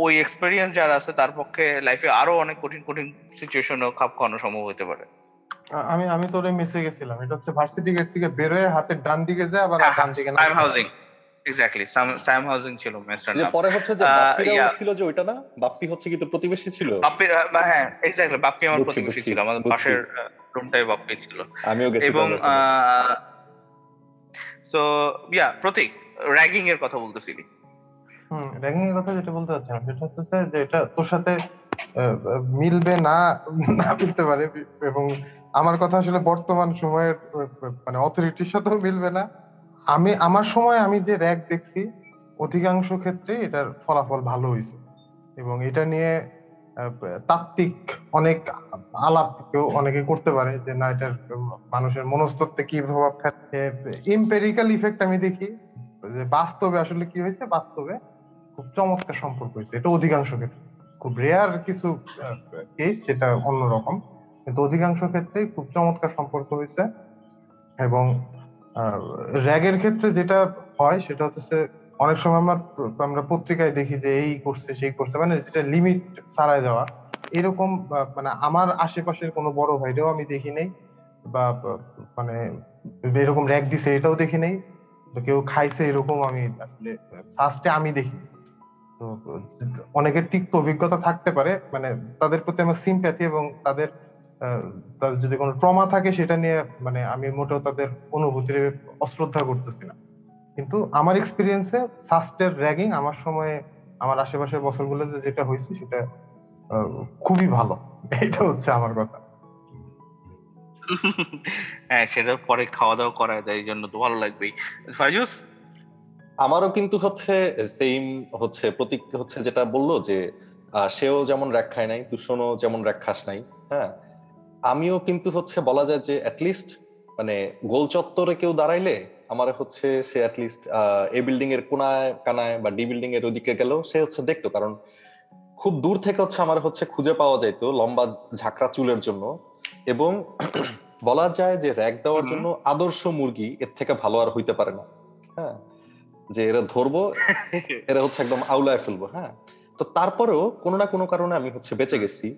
ওই এক্সপিরিয়েন্স যারা আছে তার পক্ষে লাইফে আরও অনেক কঠিন কঠিন সিচুয়েশনও খাপ খাওয়ানো সম্ভব হতে পারে। আমি আমি তোরে মিসে গেছিলাম। এটা হচ্ছে ভার্সিটি গেট থেকে বের হয়ে হাতের ডান দিকে যায় আবার ডান দিকে হাউজিং এক্স্যাক্টলি সাইম হাউজিং ছিল মেসটার নাম পরে হচ্ছে যে বাপ্পিরা yeah. উঠছিল যে ওইটা না? বাপ্পি হচ্ছে কিন্তু প্রতিবেশী ছিল? বাপ্পি হ্যাঁ এক্স্যাক্টলি বাপ্পি আমার প্রতিবেশী ছিল। আমাদের পাশের রুমটাই বাপ্পি ছিল। আমিও গেছি এবং সো ইয়া প্রতীক র্যাগিং এর কথা বলতেছিলি। হুম র্যাগিং এর কথা যেটা বলতে চাচ্ছিলাম সেটা হচ্ছে যে এটা তোর সাথে মিলবে না না মিলতে পারে এবং আমার কথা আসলে বর্তমান সময়ের মানে অথরিটির সাথেও মিলবে না। আমি, আমার সময় আমি যে র্যাগ দেখছি, অধিকাংশ ক্ষেত্রে এটার ফলাফল ভালো হয়েছে এবং এটা নিয়ে তাত্ত্বিক অনেক আলাপ কেউ অনেকে করতে পারে যে, না, এটার মানুষের মনস্তত্ত্বে কি প্রভাব খাচ্ছে ইম্পেরিক্যাল ইফেক্ট আমি দেখি যে, বাস্তবে আসলে কি হয়েছে বাস্তবে খুব চমৎকার সম্পর্ক হয়েছে এটা অধিকাংশ ক্ষেত্রে। খুব রেয়ার কিছু কেস যেটা অন্যরকম। কিন্তু অধিকাংশ ক্ষেত্রেই খুব চমৎকার সম্পর্ক হয়েছে এবং র্যাগের ক্ষেত্রে যেটা হয় সেটা হচ্ছে অনেক সময় আমরা আমরা পত্রিকায় দেখি যে এই করছে, সেই করছে মানে যেটা লিমিট ছাড়াই যাওয়া এরকম মানে আমার আশেপাশের কোনো বড় ভাইরাও আমি দেখি নাই, বা মানে এরকম র্যাগ দিছে এটাও দেখি নাই কেউ খাইছে এরকম আমি আসলে ফার্স্টে আমি দেখি। তো, অনেকের তিক্ত অভিজ্ঞতা থাকতে পারে মানে তাদের প্রতি আমার সিম্প্যাথি এবং তাদের তাদের যদি কোনো ট্রমা থাকে সেটা নিয়ে মানে আমি মোটেও তাদের অনুভূতির অশ্রদ্ধা করতেছি না। কিন্তু আমার এক্সপিরিয়েন্সে সাস্টের র্যাগিং আমার সময়ে আমার আশেপাশের বছরগুলোতে যেটা হয়েছে সেটা খুবই ভালো। এটা হচ্ছে আমার কথা। হ্যাঁ সেটা পরে খাওয়া দাওয়া করায় দেয় এই জন্য তো ভালো লাগবেই। ফাইজুস? আমারও কিন্তু হচ্ছে সেম হচ্ছে প্রতীক হচ্ছে যেটা বলল যে সেও যেমন র্যাক খায় নাই তুষণও যেমন র্যাক খাস নাই হ্যাঁ? আমিও কিন্তু হচ্ছে বলা যায় যে অ্যাটলিস্ট মানে গোল চত্বরে কেউ দাঁড়াইলে আমার হচ্ছে সে অ্যাটলিস্ট এ বিল্ডিং এর কোনায় কানায় বা ডি বিল্ডিং এর ওদিকে গেলেও সে হচ্ছে দেখতো। কারণ খুব দূর থেকে হচ্ছে আমার হচ্ছে খুঁজে পাওয়া যাইতো লম্বা ঝাঁকড়া চুলের জন্য। এবং [CLEARS THROAT] বলা যায় যে র্যাক দেওয়ার জন্য আদর্শ মুরগি এর থেকে ভালো আর হইতে পারে না। হ্যাঁ? যে এরা ধরবো [LAUGHS] এরা হচ্ছে একদম আউলায় ফেলব হ্যাঁ? তো তারপরেও কোনো না কোনো কারণে আমি হচ্ছে বেঁচে গেছি।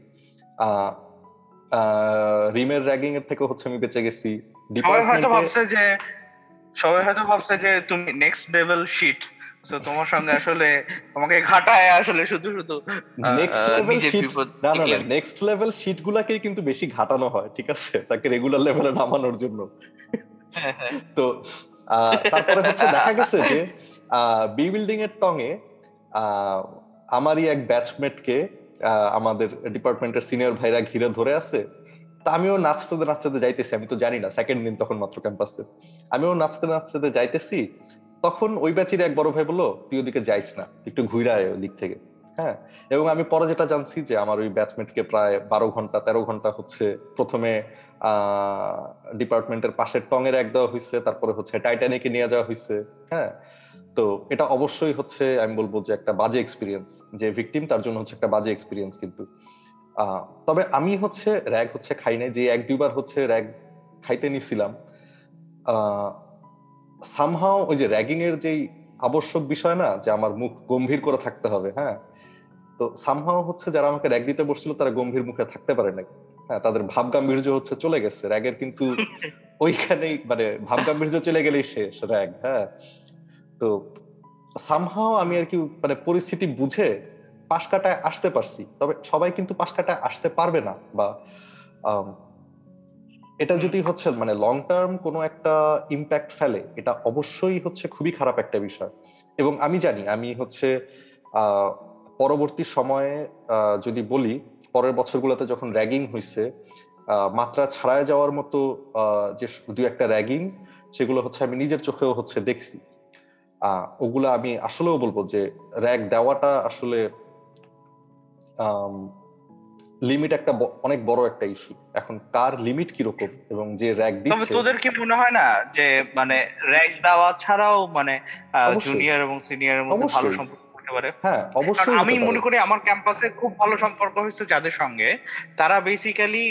রিমের র্যাগিং এর থেকে হচ্ছে আমি বেঁচে গেছি। সবাই হয়তো ভাবছে যে সবাই হয়তো ভাবছে যে তুমি নেক্সট লেভেল শিট তো তোমার সঙ্গে আসলে তোমাকে ঘাটায় আসলে শুধু শুধু নেক্সট লেভেল শিট না না না নেক্সট লেভেল শিট গুলাকেই কিন্তু বেশি ঘাটানো হয় ঠিক আছে? তাকে রেগুলার লেভেলে নামানোর জন্য। হ্যাঁ, হ্যাঁ। তো তারপরে হচ্ছে দেখা গেছে যে বি বিল্ডিং এর টঙে আহ, আমারই এক ব্যাচমেটকে আমাদের ডিপার্টমেন্টের সিনিয়র ভাইরা ঘিরে ধরে আছে, তা আমিও নাচতে নাচতে যাইতেছি, আমি তো জানি না সেকেন্ড দিন তখন মাত্র ক্যাম্পাসে আমিও নাচতে নাচতে যাইতেছি, তখন ওই ব্যাচের এক বড় ভাই বলল, তুই ওদিকে যাইস না, একটু ঘুরে ওই দিক থেকে। হ্যাঁ এবং আমি পরে যেটা জানছি যে আমার ওই ব্যাচমেটকে প্রায় বারো ঘণ্টা, তেরো ঘণ্টা হচ্ছে প্রথমে ডিপার্টমেন্টের পাশের টং এর এক দেওয়া হয়েছে তারপরে হচ্ছে টাইটানিকে নিয়ে যাওয়া হয়েছে হ্যাঁ। তো এটা অবশ্যই হচ্ছে আমি বলব যে একটা বাজে এক্সপিরিয়েন্স যে ভিকটিম তার জন্য হচ্ছে একটা বাজে এক্সপিরিয়েন্স কিন্তু। তবে আমি হচ্ছে র্যাগ হচ্ছে খাই নাই যে এক দুইবার হচ্ছে র্যাগ খাইতে নিছিলাম। সামহাও ওই যে র্যাগিং এর যেই আবশ্যক বিষয় না যে আমার মুখ গম্ভীর করে থাকতে হবে হ্যাঁ? তো সামহাও হচ্ছে যারা আমাকে র্যাগ দিতে বসছিল তারা গম্ভীর মুখে থাকতে পারে না হ্যাঁ তাদের ভাব গাম্ভীর্য হচ্ছে চলে গেছে। র্যাগের কিন্তু [LAUGHS] ওইখানেই মানে ভাব গাম্ভীর্য চলে গেলেই শেষ র্যাগ হ্যাঁ? তো সামহাও আমি আর কি মানে পরিস্থিতি বুঝে পাশ কাটায় আসতে পারছি। তবে সবাই কিন্তু পাশ কাটায় আসতে পারবে না বা এটা যদি হচ্ছে মানে লং টার্ম কোনো একটা ইম্প্যাক্ট ফেলে, এটা অবশ্যই হচ্ছে খুবই খারাপ একটা বিষয়। এবং আমি জানি, আমি হচ্ছে পরবর্তী সময়ে যদি বলি, পরের বছরগুলোতে যখন র্যাগিং হয়েছে মাত্রা ছাড়ায় যাওয়ার মতো যে দু একটা র্যাগিং সেগুলো হচ্ছে আমি নিজের চোখেও হচ্ছে দেখছি। ওগুলা আমি আসলেও বলব যে র্যাগ দেওয়াটা আসলে লিমিট একটা অনেক বড় একটা ইস্যু এখন কার লিমিট কীরকম এবং যে র্যাগ তবে দিচ্ছে তোদের কি মনে হয় না যে মানে র্যাঙ্ক দেওয়া ছাড়াও মানে। জুনিয়র এবং সিনিয়রের মধ্যে ভালো সম্পর্ক করতে পারে? হ্যাঁ অবশ্যই আমি মনে করি আমার ক্যাম্পাসে খুব ভালো সম্পর্ক হয়েছে যাদের সঙ্গে। তারা বেসিক্যালি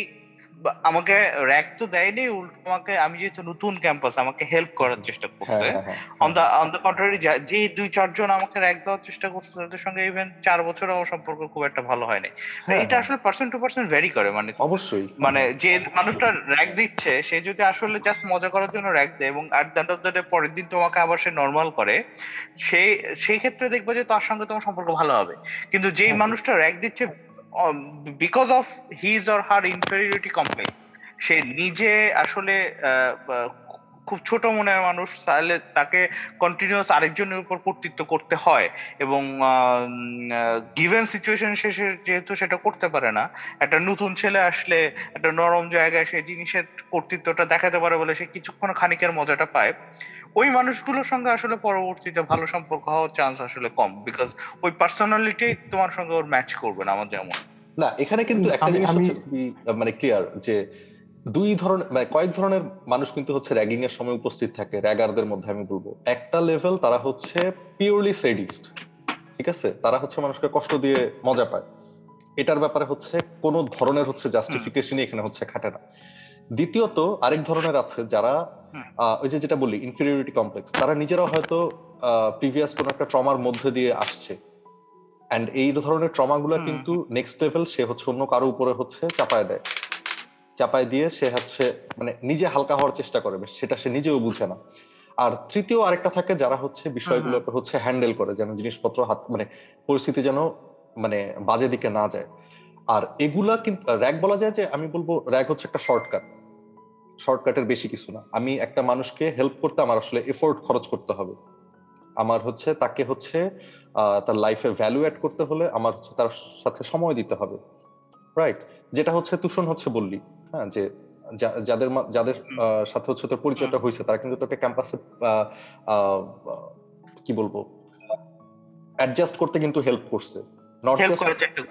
আমাকে র্যাক তো দেয়নি উল্টো আমাকে আমি যেহেতু নতুন ক্যাম্পাস আমাকে হেল্প করার চেষ্টা হ্যাঁ করছে। On the on the contrary যে দুই চারজন আমাকে র্যাক দেওয়ার চেষ্টা করছে তাদের সঙ্গে ইভেন চার বছর আমার সম্পর্ক খুব একটা ভালো হয়নি। হ্যাঁ, এটা হ্যাঁ, আসলে পার্সন টু পার্সন ভ্যারি করে মানে অবশ্যই। মানে যে মানুষটা র্যাক দিচ্ছে সে যদি আসলে জাস্ট মজা করার জন্য র্যাক দেয় এবং at the of the day পরের দিন তোমাকে আবার সে নর্মাল করে সেই সেই ক্ষেত্রে দেখবে যে তার সঙ্গে তোমার সম্পর্ক ভালো হবে। কিন্তু যেই। মানুষটা র্যাক দিচ্ছে because of his or her inferiority complex সে নিজে আসলে খুব ছোট মনের মানুষ, তাহলে তাকে কন্টিনিউয়াস আরেকজনের উপর কর্তৃত্ব করতে হয় এবং গিভেন সিচুয়েশন শেষে যেহেতু সেটা করতে পারে না, একটা নতুন ছেলে আসলে একটা নরম জায়গায় সেই জিনিসের কর্তৃত্বটা দেখাতে পারে বলে সে কিছুক্ষণ খানিকের মজাটা পায়। ওই মানুষগুলোর সঙ্গে আসলে পরবর্তীতে ভালো সম্পর্ক হওয়ার চান্স আসলে কম বিকজ ওই পার্সোনালিটি তোমার সঙ্গে ওর ম্যাচ করবে না আমার যেমন। না এখানে কিন্তু একটা জিনিস হচ্ছে মানে ক্লিয়ার যে দুই ধরনের মানে কয়েক ধরনের মানুষ কিন্তু হচ্ছে র্যাগিং এর সময় উপস্থিত থাকে র্যাগারদের মধ্যে আমি বলব। একটা লেভেল তারা হচ্ছে পিওরলি সেডিস্ট ঠিক আছে? তারা হচ্ছে মানুষকে কষ্ট দিয়ে মজা পায়। এটার ব্যাপারে হচ্ছে কোনো ধরনের হচ্ছে জাস্টিফিকেশনই এখানে হচ্ছে খাটে না। দ্বিতীয়ত আরেক ধরনের আছে যারা ওই যে যেটা বলি ইনফিরিয়রিটি কমপ্লেক্স তারা নিজেরা হয়তো প্রিভিয়াস কোনো একটা ট্রমার মধ্যে দিয়ে আসছে। অ্যান্ড এই ধরনের ট্রমাগুলো। কিন্তু নেক্সট লেভেল সে হচ্ছে অন্য কারও উপরে হচ্ছে চাপায় দেয়। চাপায় দিয়ে সে হচ্ছে মানে নিজে হালকা হওয়ার চেষ্টা করে সেটা সে নিজেও বুঝে না। আর তৃতীয় আরেকটা থাকে যারা হচ্ছে বিষয়গুলোকে হচ্ছে হ্যান্ডেল করে যেন জিনিসপত্র হাত মানে পরিস্থিতি যেন মানে বাজে দিকে না যায়। আর এগুলা কিন্তু র্যাক বলা যায় যে আমি বলব র্যাক হচ্ছে একটা শর্টকাট শর্টকাটের বেশি কিছু না। আমি একটা মানুষকে হেল্প করতে আমার আসলে এফোর্ট খরচ করতে হবে। আমার হচ্ছে তাকে হচ্ছে তার লাইফে ভ্যালু অ্যাড করতে হলে আমার হচ্ছে তার সাথে সময় দিতে হবে। রাইট যেটা হচ্ছে তুষণ হচ্ছে বললি। হ্যাঁ যে যাদের যাদের সাথে হচ্ছে তোর পরিচয়টা হয়েছে তারা কিন্তু তোকে ক্যাম্পাসে কি বলব? অ্যাডজাস্ট করতে কিন্তু হেল্প করছে। নট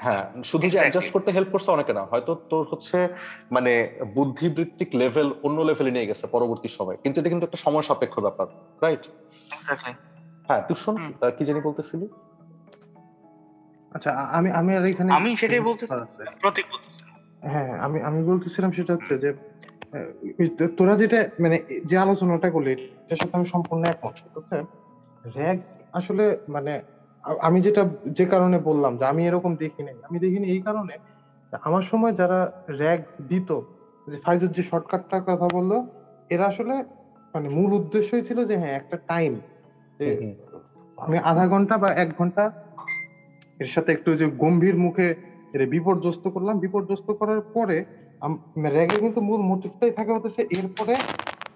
হ্যাঁ শুধু যে অ্যাডজাস্ট করতে হেল্প করছে অনেকে না হয়তো তোর হচ্ছে মানে বুদ্ধিবৃত্তিক লেভেল অন্য লেভেলে নিয়ে গেছে পরবর্তী সময়। কিন্তু এটা কিন্তু একটা সময় সাপেক্ষ ব্যাপার রাইট হ্যাঁ তুই শোন কি জানি বলতেছিলি? আচ্ছা আমি আমি আর এখানে আমি সেটাই বলতেছি। প্রতীক হ্যাঁ আমি আমি বলতেছিলাম সেটা হচ্ছে যে তোরা যেটা মানে যে আলোচনাটা করলি এটার সাথে আমি সম্পূর্ণ একমত। র্যাগ আসলে মানে আমি যেটা যে কারণে বললাম যে আমি এরকম দেখি নাই আমি দেখিনি এই কারণে আমার সময় যারা র্যাগ দিত যে ফাইজুর যে শর্টকাটটার কথা বলল এরা আসলে মানে মূল উদ্দেশ্যই ছিল যে হ্যাঁ একটা টাইম আমি আধা ঘণ্টা বা এক ঘণ্টা এর সাথে একটু যে গম্ভীর মুখে এর বিপর্যস্ত করলাম। বিপর্যস্ত করার পরে র্যাগের কিন্তু মূল মোটিভটাই থাকে হতেছে এরপরে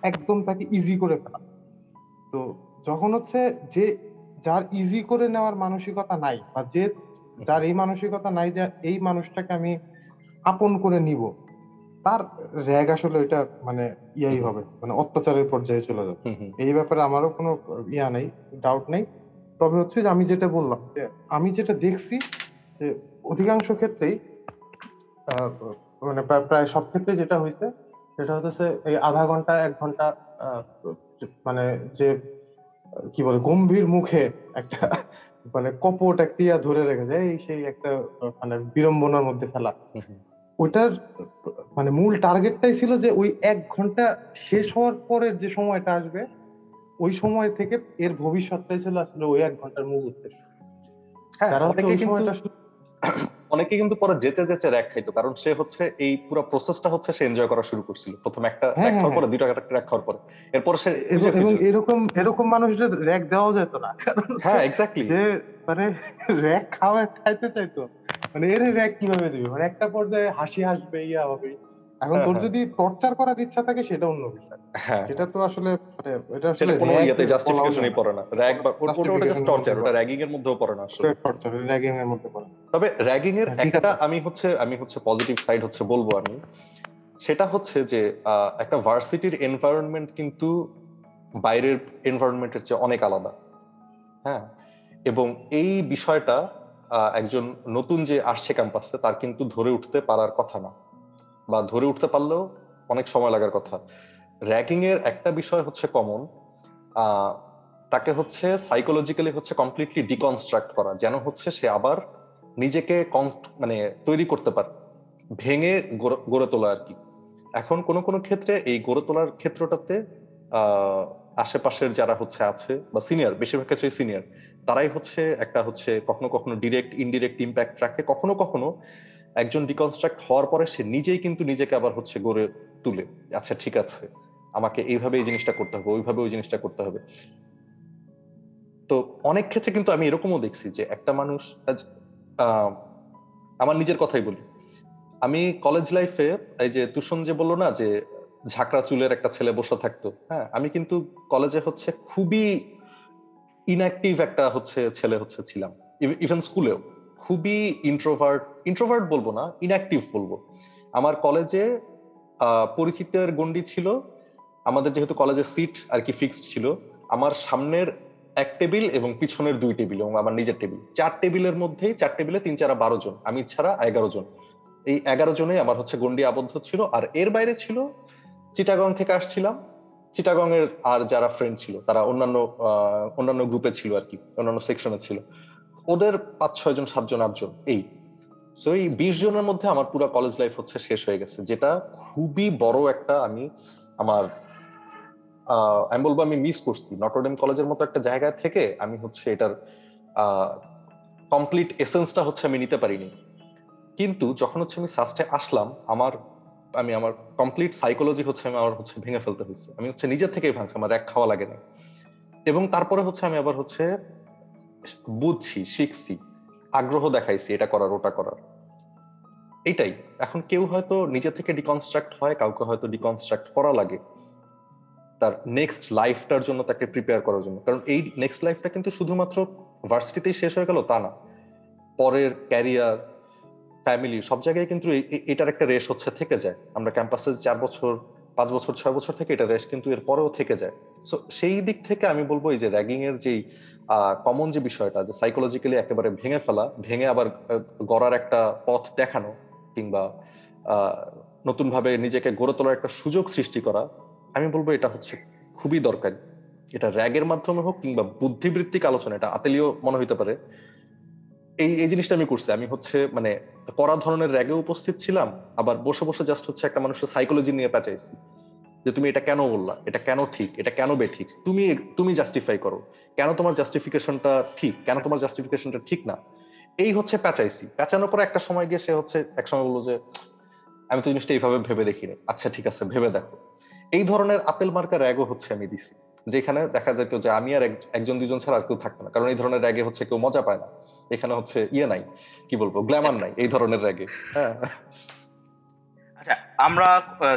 একদম তাকে ইজি করে ফেলা। তো যখন হচ্ছে যে যার ইজি করে নেওয়ার মানসিকতা নাই বা যে যার এই মানসিকতা নাই যে এই মানুষটাকে আমি আপন করে নিব তার র্যাগ আসলে এটা মানে ইয়াই হবে মানে অত্যাচারের পর্যায়ে চলে যাবে। এই ব্যাপারে আমারও কোনো ইয়া নেই ডাউট নেই। তবে হচ্ছে যে আমি যেটা বললাম যে আমি যেটা দেখছি যে অধিকাংশ ক্ষেত্রেই মানে প্রায়- সব ক্ষেত্রে যেটা হয়েছে সেটা হচ্ছে এই আধা ঘণ্টা এক ঘণ্টা মানে যে কি বলে গম্ভীর মুখে একটা মানে কপট একটা ইয়া ধরে রেখেছে এই সেই একটা মানে বিড়ম্বনার মধ্যে ফেলা। ওইটার মানে মূল টার্গেটটাই ছিল যে ওই এক ঘণ্টা শেষ হওয়ার পরের যে সময়টা আসবে ওই সময় থেকে এর ভবিষ্যৎটাই ছিল আসলে ওই এক ঘণ্টার মূল উদ্দেশ্য হ্যাঁ ওই সময়টা অনেকে কিন্তু পরে যেতে যেতে র্যাক খাইতো কারণ সে হচ্ছে এই পুরো প্রসেসটা হচ্ছে সে এনজয় করা শুরু করছিল। প্রথম একটা হ্যাঁ, র্যাক খাওয়ার হ্যাঁ, পরে দুইটা র্যাক খাওয়ার পরে। এরপর সে এবং এরকম এরকম মানুষদের র্যাক দেওয়া যেত না। হ্যাঁ এক্স্যাক্টলি যে মানে র্যাক খাওয়া খাইতে চাইতো। মানে এর র্যাক কীভাবে দিবে? মানে একটা পর্যায়ে হাসি হাসবে ইয়া হবে। এখন হ্যাঁ, তোর হ্যাঁ। যদি টর্চার করার ইচ্ছা থাকে সেটা অন্য বিষয়। হ্যাঁ। সেটা তো আসলে মানে এটা আসলে কোনো ইয়েতে জাস্টিফিকেশনই পড়ে না। র্যাগ বা ওটা- ওটা জাস্ট টর্চার ওটা র্যাগিং এর মধ্যেও পড়ে না আসলে। torture, ragging এর মধ্যে পড়ে তবে র্যাগিং এর একটা আমি হচ্ছে আমি হচ্ছে পজিটিভ সাইড হচ্ছে বলব আমি। সেটা হচ্ছে যে একটা ভার্সিটির এনভায়রনমেন্ট কিন্তু বাইরের এনভায়রনমেন্টের চেয়ে অনেক আলাদা। হ্যাঁ? এবং এই বিষয়টা একজন নতুন যে আসছে ক্যাম্পাসে তার কিন্তু ধরে উঠতে পারার কথা না। বা ধরে উঠতে পারলেও অনেক সময় লাগার কথা। র্যাগিং এর একটা বিষয় হচ্ছে কমন তাকে হচ্ছে সাইকোলজিক্যালি হচ্ছে কমপ্লিটলি ডিকনস্ট্রাক্ট করা, যেন হচ্ছে সে আবার নিজেকে মানে তৈরি করতে পারে, ভেঙে গড়ে- তোলা আর কি। এখন কোন কোন ক্ষেত্রে এই গড়ে তোলার ক্ষেত্রটাতে আশেপাশের যারা হচ্ছে আছে বা সিনিয়র বেশিরভাগ ক্ষেত্রে সিনিয়র তারাই হচ্ছে একটা হচ্ছে কখনো কখনো ডিরেক্ট ইনডিরেক্ট ইম্প্যাক্ট রাখে, কখনো কখনো একজন ডিকনস্ট্রাক্ট হওয়ার পরে সে নিজেই কিন্তু নিজেকে আবার হচ্ছে গড়ে তুলে। আচ্ছা ঠিক আছে। আমাকে এইভাবে এই জিনিসটা করতে হবে, ওইভাবে ওই জিনিসটা করতে হবে। তো অনেক ক্ষেত্রে কিন্তু আমি এরকমও দেখছি যে একটা মানুষ আমার নিজের কথাই বলি। আমি কলেজ লাইফে এই যে তুষন যে বলল না যে ঝাঁকড়া চুলের একটা ছেলে বসে থাকতো হ্যাঁ আমি কিন্তু কলেজে হচ্ছে খুবই ইনঅ্যাক্টিভ একটা হচ্ছে ছেলে হচ্ছে ছিলাম। ইভেন স্কুলেও খুবই ইন্ট্রোভার্ট ইন্ট্রোভার্ট বলব না ইনঅ্যাক্টিভ বলব। আমার কলেজে পরিচিতের গন্ডি ছিল আমাদের যেহেতু কলেজের সিট আর কি ফিক্সড ছিল, আমার সামনের এক টেবিল এবং পিছনের দুই টেবিল এবং আমার নিজের টেবিল চার টেবিলের মধ্যেই, চার টেবিলে তিন, চারা বারো জন। আমি ছাড়া এগারো জন। এই এগারো জনে আমার হচ্ছে গন্ডি আবদ্ধ ছিল। আর এর বাইরে ছিল, চিটাগং থেকে আসছিলাম। চিটাগং এর আর যারা ফ্রেন্ড ছিল, তারা অন্যান্য অন্যান্য গ্রুপে ছিল আর কি, অন্যান্য সেকশনে ছিল। ওদের পাঁচ, ছয় জন সাতজন আটজন এই। সো এই বিশ জনের মধ্যে আমার পুরো কলেজ লাইফ হচ্ছে শেষ হয়ে গেছে, যেটা খুবই বড় একটা আমি আমার আমি বলব আমি মিস করছি। নটরডেম কলেজের মতো একটা জায়গা থেকে আমি হচ্ছে এটার কমপ্লিট এসেন্সটা হচ্ছে আমি নিতে পারিনি। কিন্তু যখন হচ্ছে আমি সাস্টে আসলাম, আমার, আমি আমার কমপ্লিট সাইকোলজি হচ্ছে আমি আমার হচ্ছে ভেঙে ফেলতে হয়েছে আমি হচ্ছে নিজের থেকেই ভাঙছি, আমার এক খাওয়া লাগে না এবং তারপরে হচ্ছে আমি আবার হচ্ছে বুঝছি, শিখছি, আগ্রহ দেখাইছি এটা করার, ওটা করার। এটাই এখন কেউ হয়তো নিজে থেকে ডিকনস্ট্রাক্ট হয়, কাউকে হয়তো ডিকনস্ট্রাক্ট করা লাগে। তার নেক্সট লাইফটার জন্য তাকে প্রিপেয়ার করার জন্য। কারণ এই নেক্সট লাইফটা কিন্তু শুধুমাত্র ভার্সিটিতেই শেষ হয়ে গেল, তা না। পরের ক্যারিয়ার ফ্যামিলি সব জায়গায় কিন্তু এটার একটা রেশ হচ্ছে, থেকে যায়। আমরা ক্যাম্পাসে চার বছর, পাঁচ বছর, ছয় বছর থেকে এটা রেশ কিন্তু এর পরেও থেকে যায়। সো সেই দিক থেকে আমি বলব এই যে র্যাগিং এর যেই কমন যে বিষয়টা, যে সাইকোলজিক্যালি একেবারে ভেঙে ফেলা, ভেঙে আবার গড়ার একটা পথ দেখানো, কিংবা নতুন ভাবে নিজেকে গড়ে তোলার একটা সুযোগ সৃষ্টি করা আমি বলব এটা হচ্ছে খুবই দরকারি। এটা র্যাগের মাধ্যমে হোক কিংবা বুদ্ধিবৃত্তিক আলোচনা, এটা আতেলীয় মনে হইতে পারে। এই এই জিনিসটা আমি করছি। আমি হচ্ছে মানে করা ধরনের র্যাগে উপস্থিত ছিলাম, আবার বসে বসে জাস্ট হচ্ছে একটা মানুষের সাইকোলজি নিয়ে পেঁচাইছি যে তুমি এটা কেন বললা? এটা কেন ঠিক? এটা কেন বেঠিক? তুমি তুমি জাস্টিফাই করো। কেন তোমার জাস্টিফিকেশনটা ঠিক? কেন তোমার জাস্টিফিকেশনটা ঠিক না? এই হচ্ছে পেঁচাইছি। পেঁচানোর পর একটা সময় গিয়ে সে হচ্ছে এক সময় বলল যে, আমি তো জিনিসটা এইভাবে ভেবে দেখিনি। আচ্ছা ঠিক আছে, ভেবে দেখো। এই ধরনের আপেল মার্কা র্যাগও হচ্ছে আমি দিছি যেখানে দেখা যেত যে আমি আর একজন দুজন ছাড়া আর কেউ থাকতো না। কারণ এই ধরনের র্যাগে হচ্ছে কেউ মজা পায় না। এখানে হচ্ছে ইয়ে নাই, কি বলব, গ্ল্যামার নাই এই ধরনের র্যাগে। হ্যাঁ। আচ্ছা আমরা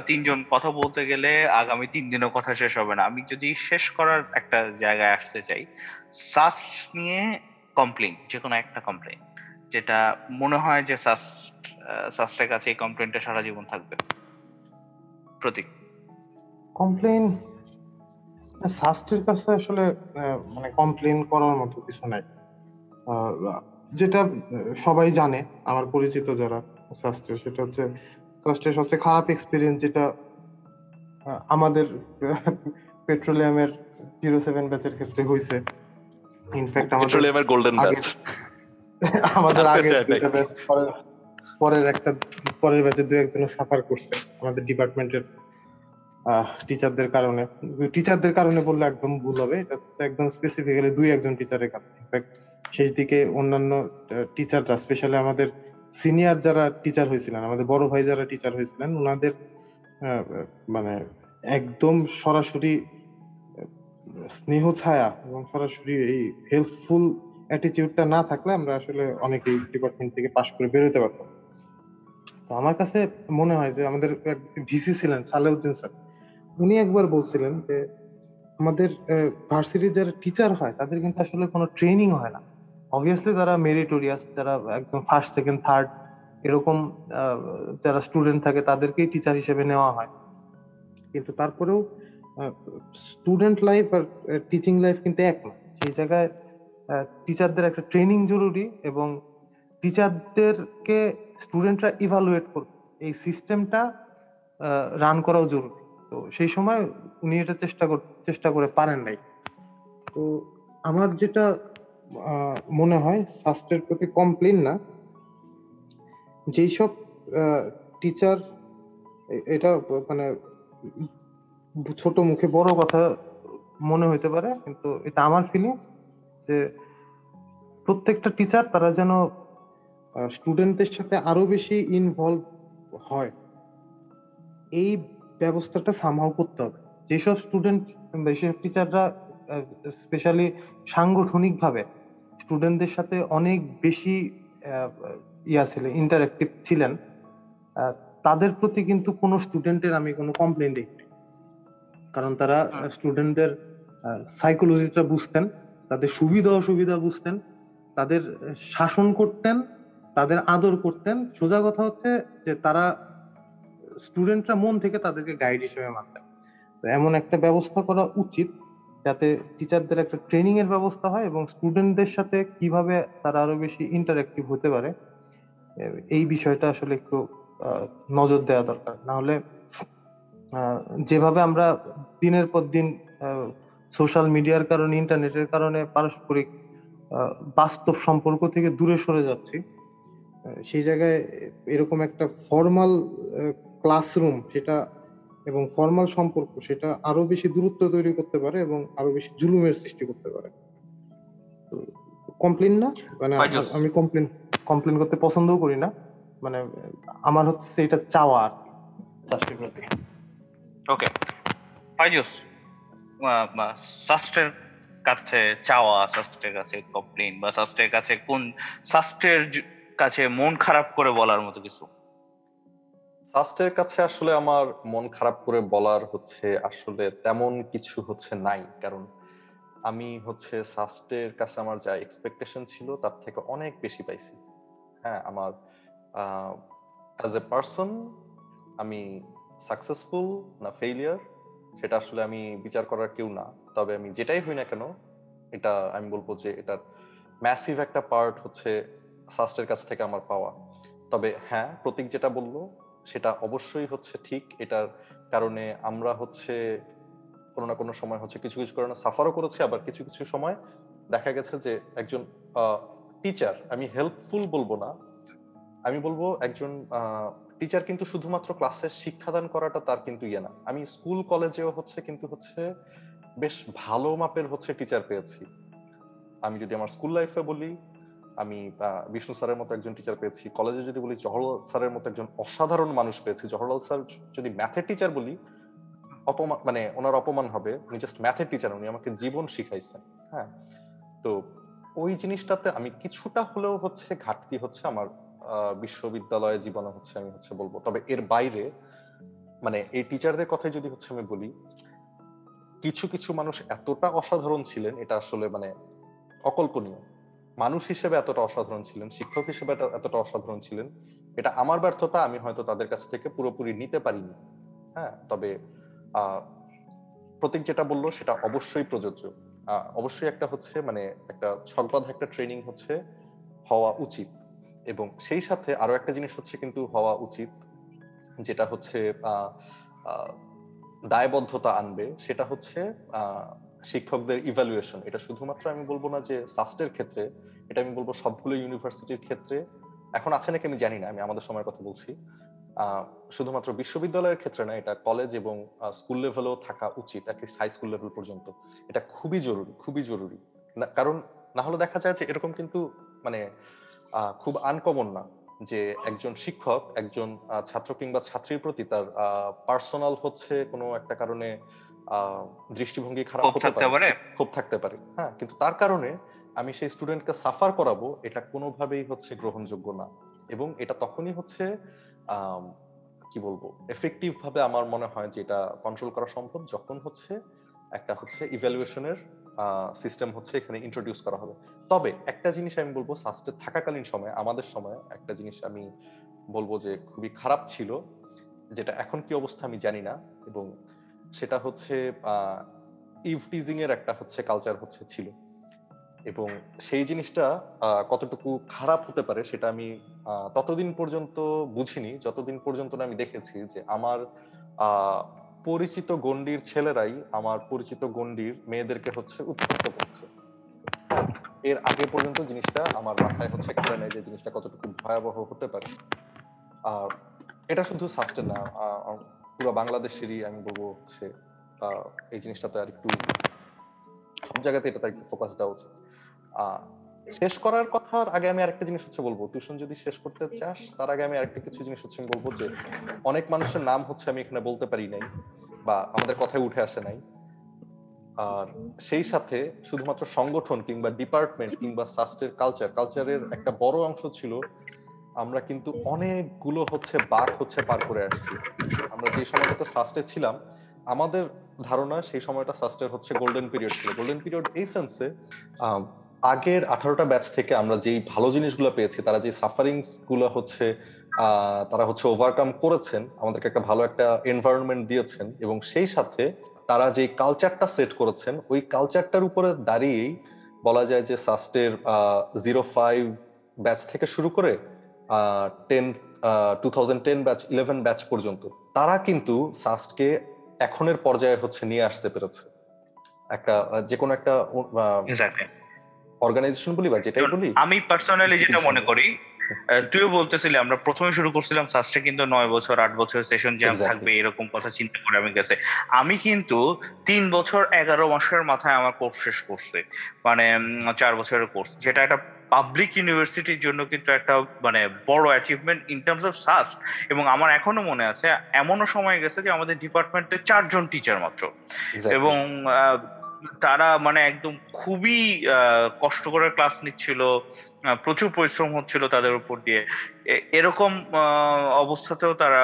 তিনজন কথা বলতে গেলে আগামী তিন দিনও কথা শেষ হবে না। আমি যদি শেষ করার একটা জায়গায় আসতে চাই, সাস নিয়ে কমপ্লেন যে কোনো একটা কমপ্লেন যেটা মনে হয় যে সাস সাস্টের কাছে এই কমপ্লেনটা সারা জীবন থাকবে। প্রতীক। কমপ্লেন সাস্টের কাছে আসলে মানে কমপ্লেন করার মতো কিছু নাই। যেটা সবাই জানে আমার পরিচিত যারা সাস্টের সেটা হচ্ছে সাস্টের সবচেয়ে খারাপ এক্সপিরিয়েন্স যেটা আমাদের পেট্রোলিয়ামের জিরো সেভেন ব্যাচের ক্ষেত্রে হয়েছে ইনফ্যাক্ট আমাদের গোল্ডেন ব্যাচ [LAUGHS] আমাদের আগে পরের একটা পরের ব্যাচে দু একজন সাফার করছে আমাদের ডিপার্টমেন্টের টিচারদের কারণে। টিচারদের কারণে বললে একদম ভুল হবে। এটা একদম স্পেসিফিক্যালি দুই একজন টিচারের কারণে। ইনফ্যাক্ট শেষ দিকে অন্যান্য টিচাররা স্পেশালি আমাদের সিনিয়র যারা টিচার হয়েছিলেন, আমাদের বড় ভাই যারা টিচার হয়েছিলেন ওনাদের মানে একদম সরাসরি স্নেহ, ছায়া এবং সরাসরি এই হেল্পফুল অ্যাটিটিউডটা না থাকলে আমরা আসলে অনেকেই ডিপার্টমেন্ট থেকে পাশ করে বেরোতে পারতাম। তো আমার কাছে মনে হয় যে আমাদের ভিসি ছিলেন, সালেউদ্দিন স্যার। উনি একবার বলছিলেন যে, আমাদের ভার্সিটির যারা টিচার হয়, তাদের কিন্তু আসলে কোনো ট্রেনিং হয় না। অবভিয়াসলি তারা মেরিটোরিয়াস যারা একদম ফার্স্ট সেকেন্ড থার্ড এরকম যারা স্টুডেন্ট থাকে, তাদেরকেই টিচার হিসেবে নেওয়া হয়। কিন্তু তারপরেও স্টুডেন্ট লাইফ আর টিচিং লাইফ কিন্তু এক না। সেই জায়গায় টিচারদের একটা ট্রেনিং জরুরি এবং টিচারদেরকে স্টুডেন্টরা ইভালুয়েট করবে। এই সিস্টেমটা রান করাও জরুরি। তো সেই সময় উনি এটা চেষ্টা চেষ্টা করে পারেন নাই। তো আমার যেটা মনে হয় স্বাস্থ্যের প্রতি কমপ্লেন না যেই সব টিচার এটা মানে ছোট মুখে বড় কথা মনে হইতে পারে, কিন্তু এটা আমার ফিলিং যে প্রত্যেকটা টিচার তারা যেন স্টুডেন্টদের সাথে আরও বেশি ইনভলভ হয়। এই ব্যবস্থাটা সামহাও করতে হবে। যেসব স্টুডেন্ট যেসব টিচাররা স্পেশালি সাংগঠনিকভাবে স্টুডেন্টদের সাথে অনেক বেশি ইয়া ছিলেন ইন্টারেক্টিভ ছিলেন তাদের প্রতি কিন্তু কোনো স্টুডেন্টের আমি কোনো কমপ্লেন দেখি নাই। কারণ তারা স্টুডেন্টদের সাইকোলজিটা বুঝতেন তাদের সুবিধা অসুবিধা বুঝতেন তাদের শাসন করতেন তাদের আদর করতেন। সোজা কথা হচ্ছে যে তারা স্টুডেন্টরা মন থেকে তাদেরকে গাইড হিসেবে মানতেন তো এমন একটা ব্যবস্থা করা উচিত যাতে টিচারদের একটা ট্রেনিং এর ব্যবস্থা হয় এবং স্টুডেন্টদের সাথে কীভাবে তারা আরও বেশি ইন্টারঅ্যাক্টিভ হতে পারে এই বিষয়টা আসলে একটু নজর দেওয়া দরকার। না হলে যেভাবে আমরা দিনের পর দিন সোশ্যাল মিডিয়ার কারণে ইন্টারনেটের কারণে পারস্পরিক বাস্তব সম্পর্ক থেকে দূরে সরে যাচ্ছি সেই জায়গায় এরকম একটা ফর্মাল ক্লাসরুম সেটা এবং ফর্মাল সম্পর্ক সেটা আরও বেশি দূরত্ব তৈরি করতে পারে এবং আরও বেশি জুলুমের সৃষ্টি করতে পারে। কমপ্লেন না? মানে আমি কমপ্লেন কমপ্লেন করতে পছন্দও করি না। মানে আমার হচ্ছে এটা চাওয়া আর চাষের প্রতি ওকে ফাইজুস সাস্টের কাছে চাওয়া সাস্টের কাছে কমপ্লেন বা সাস্টের কাছে কোন সাস্টের কাছে মন খারাপ করে বলার মতো কিছু? সাস্টের কাছে আসলে আমার মন খারাপ করে বলার হচ্ছে আসলে তেমন কিছু হচ্ছে নাই। কারণ আমি হচ্ছে সাস্টের কাছে আমার যা এক্সপেকটেশন ছিল তার থেকে অনেক বেশি পাইছি। হ্যাঁ আমার অ্যাজ এ পার্সন আমি সাকসেসফুল না ফেইলিয়ার সেটা আসলে আমি বিচার করার কেউ না। তবে আমি যেটাই হই না কেন, এটা আমি বলব যে এটার ম্যাসিভ একটা পার্ট হচ্ছে সাস্টের কাছ থেকে আমার পাওয়া। তবে হ্যাঁ প্রতীক যেটা বলল সেটা অবশ্যই হচ্ছে ঠিক। এটার কারণে আমরা হচ্ছে কোনো না কোনো সময় হচ্ছে কিছু কিছু কারণে সাফারও করেছি, আবার কিছু কিছু সময় দেখা গেছে যে একজন টিচার আমি হেল্পফুল বলব না, আমি বলব একজন টিচার কিন্তু শুধুমাত্র ক্লাসের শিক্ষাদান করাটা তার কিন্তু ইয়ে না। আমি স্কুল কলেজেও হচ্ছে কিন্তু হচ্ছে বেশ ভালো মাপের হচ্ছে টিচার পেয়েছি। আমি যদি আমার স্কুল লাইফে বলি আমি বিষ্ণু স্যারের মতো একজন টিচার পেয়েছি। কলেজে যদি বলি জহরলাল স্যারের মতো একজন অসাধারণ মানুষ পেয়েছি। জহরলাল স্যার যদি ম্যাথের টিচার বলি, অপমান মানে ওনার অপমান হবে। উনি জাস্ট ম্যাথের টিচার উনি আমাকে জীবন শিখাইছেন। হ্যাঁ? তো ওই জিনিসটাতে আমি কিছুটা হলেও হচ্ছে ঘাটতি হচ্ছে আমার বিশ্ববিদ্যালয় জীবনে হচ্ছে আমি হচ্ছে বলব। তবে এর বাইরে মানে এই টিচারদের কথাই যদি হচ্ছে আমি বলি, কিছু কিছু মানুষ এতটা অসাধারণ ছিলেন, এটা আসলে মানে অকল্পনীয়। মানুষ হিসেবে এতটা অসাধারণ ছিলেন, শিক্ষক হিসেবে এত- এতটা অসাধারণ ছিলেন, এটা আমার ব্যর্থতা, আমি হয়তো তাদের কাছ থেকে পুরোপুরি নিতে পারিনি। হ্যাঁ তবে প্রতীক যেটা বলল সেটা অবশ্যই প্রযোজ্য। অবশ্যই একটা হচ্ছে মানে একটা ছকবাধ একটা ট্রেনিং হচ্ছে হওয়া উচিত। এবং সেই সাথে আরও একটা জিনিস হচ্ছে কিন্তু হওয়া উচিত, যেটা হচ্ছে দায়বদ্ধতা আনবে, সেটা হচ্ছে শিক্ষকদের ইভ্যালুয়েশন এটা শুধুমাত্র আমি বলব না যে সাস্টের ক্ষেত্রে, এটা আমি বলব সবগুলো ইউনিভার্সিটির ক্ষেত্রে। এখন আছে নাকি আমি জানি না, আমি আমাদের সময়ের কথা বলছি। শুধুমাত্র বিশ্ববিদ্যালয়ের ক্ষেত্রে না, এটা কলেজ এবং স্কুল লেভেলেও থাকা উচিত অ্যাটলিস্ট হাই স্কুল লেভেল পর্যন্ত। এটা খুবই জরুরি খুবই জরুরি। কারণ না হলে দেখা যায় যে এরকম কিন্তু মানে খুব আনকমন না যে একজন শিক্ষক, একজন ছাত্র কিংবা ছাত্রীর প্রতি তার পার্সোনাল হচ্ছে কোনো একটা কারণে দৃষ্টিভঙ্গি খারাপ হতে থাকতে পারে। ক্ষোভ থাকতে পারে। হ্যাঁ কিন্তু তার কারণে আমি সেই স্টুডেন্টকে সাফার করাবো এটা কোনোভাবেই হচ্ছে গ্রহণযোগ্য না। এবং এটা তখনই হচ্ছে কি বলব এফেক্টিভ ভাবে আমার মনে হয় যে এটা কন্ট্রোল করা সম্ভব যখন হচ্ছে একটা হচ্ছে ইভ্যালুয়েশনের সিস্টেম হচ্ছে এখানে ইন্ট্রোডিউস করা হবে। তবে একটা জিনিস আমি বলব সাস্টে থাকাকালীন সময় আমাদের সময় একটা জিনিস আমি বলব যে খুবই খারাপ ছিল যেটা এখন কি অবস্থা আমি জানি না। এবং সেটা হচ্ছে ইভ টিজিং এর একটা হচ্ছে কালচার হচ্ছে ছিল। এবং সেই জিনিসটা কতটুকু খারাপ হতে পারে সেটা আমি ততদিন পর্যন্ত বুঝিনি। যতদিন পর্যন্ত না আমি দেখেছি যে আমার পরিচিত গন্ডির ছেলেরাই আমার পরিচিত গন্ডির মেয়েদেরকে হচ্ছে উত্তপ্ত করছে। এর আগে পর্যন্ত জিনিসটা আমার মাথায় হচ্ছে খেলে নেয় যে জিনিসটা কতটুকু ভয়াবহ হতে পারে। আর এটা শুধু সাস্টেন না পুরো বাংলাদেশেরই আমি বলব হচ্ছে এই জিনিসটাতে আর একটু সব জায়গাতে এটা একটু ফোকাস দেওয়া উচিত। শেষ করার কথার আগে আমি আরেকটা জিনিস হচ্ছে বলব টিউশন যদি শেষ করতে চাস, তার আগে আমি আরেকটা কিছু জিনিস হচ্ছে বলব যে, অনেক মানুষের নাম হচ্ছে আমি এখানে বলতে পারি নাই বা আমাদের কথায় উঠে আসে নাই। আর সেই সাথে শুধুমাত্র সংগঠন কিংবা ডিপার্টমেন্ট কিংবা সাস্টের কালচার কালচারের একটা বড় অংশ ছিল আমরা কিন্তু অনেকগুলো হচ্ছে বাক হচ্ছে পার করে আসছি। আমরা যে সময়টাতে সাস্টে ছিলাম, আমাদের ধারণা সেই সময়টা সাস্টের হচ্ছে গোল্ডেন পিরিয়ড ছিল। গোল্ডেন পিরিয়ড এই সেন্সে আগের আঠারোটা ব্যাচ থেকে আমরা যেই ভালো জিনিসগুলো পেয়েছি, তারা যে সাফারিংসগুলো হচ্ছে তারা হচ্ছে ওভারকাম করেছেন, আমাদেরকে একটা ভালো একটা এনভায়রনমেন্ট দিয়েছেন এবং সেই সাথে তারা যে কালচারটা সেট করেছেন, ওই কালচারটার উপরে দাঁড়িয়েই বলা যায় যে সাস্টের জিরো ফাইভ ব্যাচ থেকে শুরু করে ten two thousand ten batch eleven batch পর্যন্ত তারা কিন্তু সাস্টকে এখনের পর্যায়ে হচ্ছে নিয়ে আসতে পেরেছে। একটা যে কোনো একটা অর্গানাইজেশন বলি বা যেটাই বলি আমি পার্সোনালি যেটা মনে করি [LAUGHS] তুইও বলতেছিলি আমরা প্রথমে শুরু করছিলাম সাস্টে কিন্তু নয় বছর আট বছর সেশন জ্যাম থাকবে এরকম কথা চিন্তা করে আমি গেছে। আমি কিন্তু তিন বছর এগারো মাসের মাথায় আমার কোর্স শেষ করছে মানে চার বছরের কোর্স যেটা একটা পাবলিক ইউনিভার্সিটির জন্য কিন্তু একটা মানে বড় achievement in terms of SUST এবং আমার এখনও মনে আছে এমনও সময় গেছে যে আমাদের ডিপার্টমেন্টে চারজন টিচার মাত্র। এবং তারা মানে একদম খুবই কষ্ট করে ক্লাস নিচ্ছিল প্রচুর পরিশ্রম হচ্ছিল তাদের উপর দিয়ে। এরকম অবস্থাতেও তারা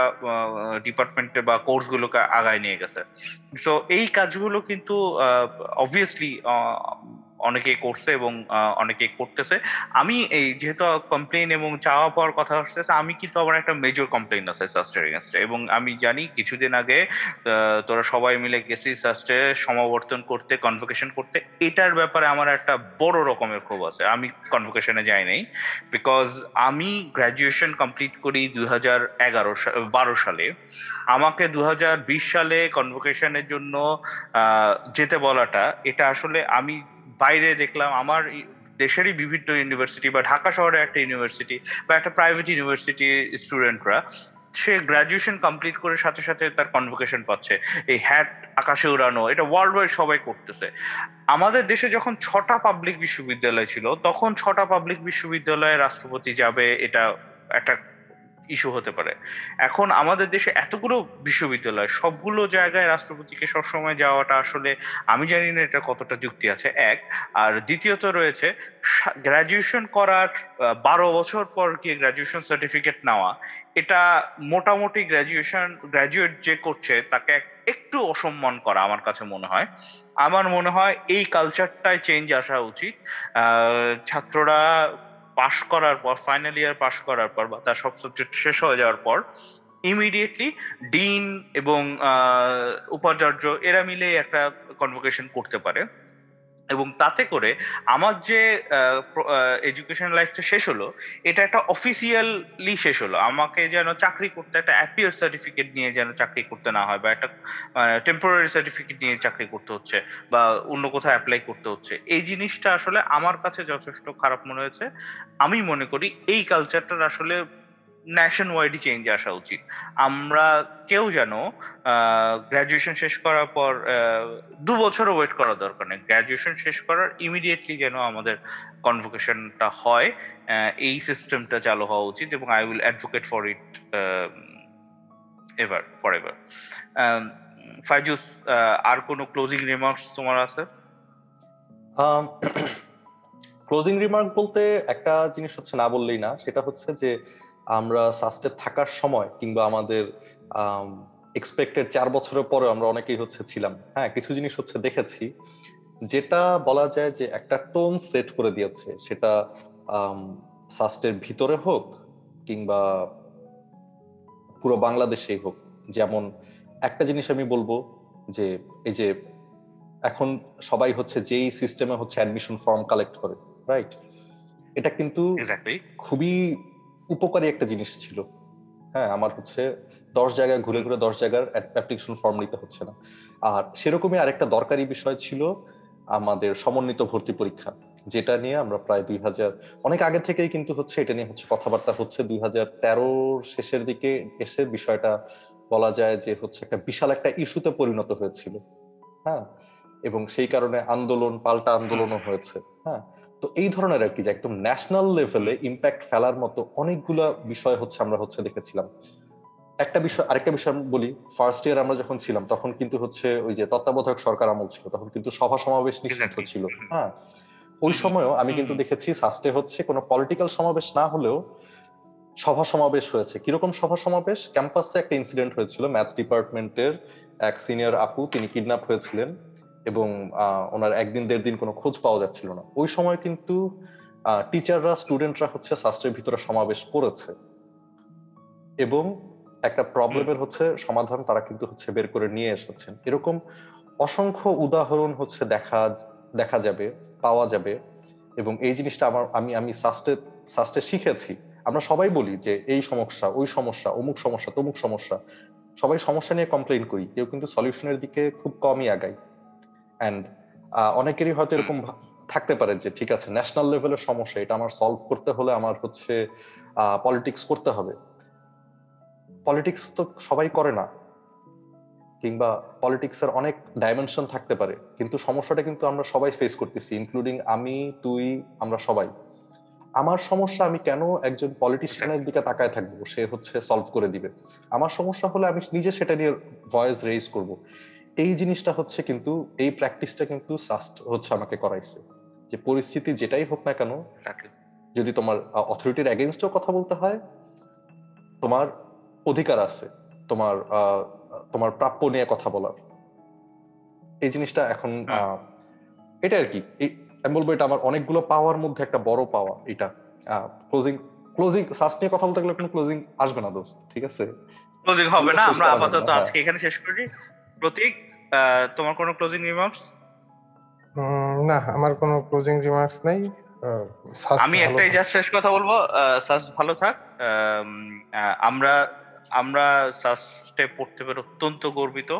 ডিপার্টমেন্টে বা কোর্সগুলোকে আগায় নিয়ে গেছে। সো এই কাজগুলো কিন্তু অবভিয়াসলি অনেকেই করছে এবং অনেকে করতেছে। আমি এই যেহেতু কমপ্লেন এবং চাওয়া পাওয়ার কথা আসতেছে, আমি কিন্তু আমার একটা মেজর কমপ্লেন আছে সাস্টের এগেনস্টে এবং আমি জানি কিছুদিন আগে তোরা সবাই মিলে গেছি সাস্টে সমাবর্তন করতে কনভোকেশন করতে। এটার ব্যাপারে আমার একটা বড় রকমের ক্ষোভ আছে। আমি কনভোকেশনে যাই নাই। বিকজ আমি গ্র্যাজুয়েশন কমপ্লিট করি দু হাজার এগারো বারো সালে। আমাকে দু হাজার বিশ সালে কনভোকেশনের জন্য যেতে বলাটা, এটা আসলে আমি বাইরে দেখলাম আমার দেশেরই বিভিন্ন ইউনিভার্সিটি বা ঢাকা শহরে একটা ইউনিভার্সিটি বা একটা প্রাইভেট ইউনিভার্সিটি স্টুডেন্টরা সে গ্রাজুয়েশন কমপ্লিট করে সাথে সাথে তার কনভোকেশন পাচ্ছে। এই হ্যাট আকাশে উড়ানো, এটা ওয়ার্ল্ড ওয়াইড সবাই করতেছে। আমাদের দেশে যখন ছটা পাবলিক বিশ্ববিদ্যালয় ছিল, তখন ছটা পাবলিক বিশ্ববিদ্যালয়ে রাষ্ট্রপতি যাবে, এটা একটা ইস্যু হতে পারে। এখন আমাদের দেশে এতগুলো বিশ্ববিদ্যালয়, সবগুলো জায়গায় রাষ্ট্রপতিকে সবসময় যাওয়াটা আসলে আমি জানি না এটা কতটা যুক্তি আছে, এক। আর দ্বিতীয়ত রয়েছে গ্রাজুয়েশন করার বারো বছর পর কি গ্রাজুয়েশন সার্টিফিকেট নেওয়া, এটা মোটামুটি গ্রাজুয়েশন গ্রাজুয়েট যে করছে তাকে একটু অসম্মান করা আমার কাছে মনে হয়। আমার মনে হয় এই কালচারটাই চেঞ্জ আসা উচিত। ছাত্ররা পাশ করার পর ফাইনাল ইয়ার পাশ করার পর বা তার সব সাবজেক্ট শেষ হয়ে যাওয়ার পর ইমিডিয়েটলি ডিন এবং উপাচার্য এরা মিলে একটা কনভোকেশন করতে পারে। এবং তাতে করে আমার যে এডুকেশন লাইফটা শেষ হলো, এটা একটা অফিসিয়ালি শেষ হলো। আমাকে যেন চাকরি করতে একটা অ্যাপিয়ার সার্টিফিকেট নিয়ে যেন চাকরি করতে না হয় বা একটা টেম্পোরারি সার্টিফিকেট নিয়ে চাকরি করতে হচ্ছে বা অন্য কোথাও অ্যাপ্লাই করতে হচ্ছে। এই জিনিসটা আসলে আমার কাছে যথেষ্ট খারাপ মনে হয়েছে। আমি মনে করি এই কালচারটার আসলে ন্যাশন ওয়াইডই চেঞ্জ আসা উচিত। আমরা কেউ যেন গ্র্যাজুয়েশন শেষ করার পর দু বছরও ওয়েট করা দরকার নেই। গ্র্যাজুয়েশন শেষ করার ইমিডিয়েটলি যেন আমাদের কনভোকেশনটা হয় এই সিস্টেমটা চালু হওয়া উচিত এবং I will advocate for it ever for ever Faizus আর কোনো ক্লোজিং রিমার্কস তোমার আছে? ক্লোজিং রিমার্ক [CLEARS THROAT] বলতে একটা জিনিস হচ্ছে না বললেই না। সেটা হচ্ছে যে আমরা সাস্টে থাকার সময় কিংবা আমাদের এক্সপেক্টেড চার বছরের পরে আমরা অনেকেই হচ্ছে ছিলাম। হ্যাঁ কিছু জিনিস হচ্ছে দেখেছি যেটা বলা যায় যে একটা টোন সেট করে দিয়েছে। সেটা সাস্টের ভিতরে হোক কিংবা পুরো বাংলাদেশেই হোক। যেমন একটা জিনিস আমি বলব যে এই যে এখন সবাই হচ্ছে যেই সিস্টেমে হচ্ছে অ্যাডমিশন ফর্ম কালেক্ট করে রাইট এটা কিন্তু খুবই উপকারী একটা জিনিস ছিল। হ্যাঁ আমার হচ্ছে দশ জায়গায় ঘুরে ঘুরে দশ জায়গার অ্যাপ্লিকেশন ফর্ম নিতে হচ্ছে না। আর সেরকমই আরেকটা দরকারি বিষয় ছিল আমাদের সমন্বিত ভর্তি পরীক্ষা, যেটা নিয়ে আমরা প্রায় দুই হাজার অনেক আগে থেকেই কিন্তু হচ্ছে এটা নিয়ে হচ্ছে কথাবার্তা হচ্ছে। দুই হাজার তেরোর শেষের দিকে এসে বিষয়টা বলা যায় যে হচ্ছে একটা বিশাল একটা ইস্যুতে পরিণত হয়েছিল। হ্যাঁ এবং সেই কারণে আন্দোলন, পাল্টা আন্দোলনও হয়েছে। হ্যাঁ তো এই ধরনের আর কি যে একদম ন্যাশনাল লেভেলে ইম্প্যাক্ট ফেলার মতো অনেকগুলা বিষয় হচ্ছে আমরা হচ্ছে দেখেছিলাম। একটা বিষয় আরেকটা বিষয় আমি বলি ফার্স্ট ইয়ার আমরা যখন ছিলাম তখন কিন্তু হচ্ছে ওই যে তত্ত্বাবধায়ক সরকার আমল ছিল তখন কিন্তু সভা সমাবেশ নিষিদ্ধ. ছিল। হ্যাঁ? ওই সময়ও আমি কিন্তু দেখেছি সাস্টে হচ্ছে কোনো পলিটিক্যাল সমাবেশ না হলেও সভা সমাবেশ হয়েছে। কীরকম সভা সমাবেশ? ক্যাম্পাসে একটা ইনসিডেন্ট হয়েছিল ম্যাথ ডিপার্টমেন্টের এক সিনিয়র আপু তিনি কিডন্যাপ হয়েছিলেন। এবং ওনার একদিন দেড় দিন কোনো খোঁজ পাওয়া যাচ্ছিল না। ওই সময় কিন্তু টিচাররা স্টুডেন্টরা হচ্ছে শাস্ত্রের ভিতরে সমাবেশ করেছে। এবং একটা প্রবলেমের হচ্ছে সমাধান তারা কিন্তু হচ্ছে বের করে নিয়ে এসেছেন। এরকম অসংখ্য উদাহরণ হচ্ছে দেখা দেখা যাবে পাওয়া যাবে। এবং এই জিনিসটা আমার আমি আমি সাস্টে সাস্টে শিখেছি। আমরা সবাই বলি যে এই সমস্যা ওই সমস্যা অমুক সমস্যা তমুক সমস্যা। সবাই সমস্যা নিয়ে কমপ্লেন করি কেউ কিন্তু সলিউশনের দিকে খুব কমই আগাই অ্যান্ড অনেকেরই হয়তো এরকম থাকতে পারে যে ঠিক আছে ন্যাশনাল লেভেলের সমস্যা এটা আমার সলভ করতে হলে আমার হচ্ছে পলিটিক্স করতে হবে। পলিটিক্স তো সবাই করে না। কিংবা পলিটিক্স এর অনেক ডাইমেনশন থাকতে পারে। কিন্তু সমস্যাটা কিন্তু আমরা সবাই ফেস করতেছি ইনক্লুডিং আমি তুই আমরা সবাই। আমার সমস্যা আমি কেন একজন পলিটিশিয়ানের দিকে তাকায় থাকব? সে হচ্ছে সলভ করে দিবে। আমার সমস্যা হলে আমি নিজে সেটা নিয়ে ভয়েস রেইজ করব। এই জিনিসটা হচ্ছে কিন্তু এই প্র্যাকটিসটা কিন্তু সাস্ট হচ্ছে আমাকে করাইছে। যে পরিস্থিতি যেটাই হোক না কেন যদি তোমার অথরিটির এগেনস্টেও কথা বলতে হয় তোমার অধিকার আছে তোমার তোমার প্রাপ্য নিয়ে কথা বলার। এই জিনিসটা এখন হ্যাঁ। এটা আর কি। আমি বলব এটা আমার অনেকগুলো পাওয়ার মধ্যে একটা বড় পাওয়া এটা। ক্লোজিং ক্লোজিং সাস নিয়ে কথা বলতে গেলে কোনো ক্লোজিং আসবে না দোস্ত ঠিক আছে? ক্লোজিং হবে না আমরা আপাতত হ্যাঁ। আজকে এখানে শেষ করি। প্রতীক তোমার কোনো ক্লোজিং রিমার্কস না আমার কোনো ক্লোজিং রিমার্কস নাই। আমি একটাই জাস্ট শেষ কথা বলব। সাস ভালো থাক। আমরা আমরা সাসটে পড়তে পেরে অত্যন্ত গর্বিত।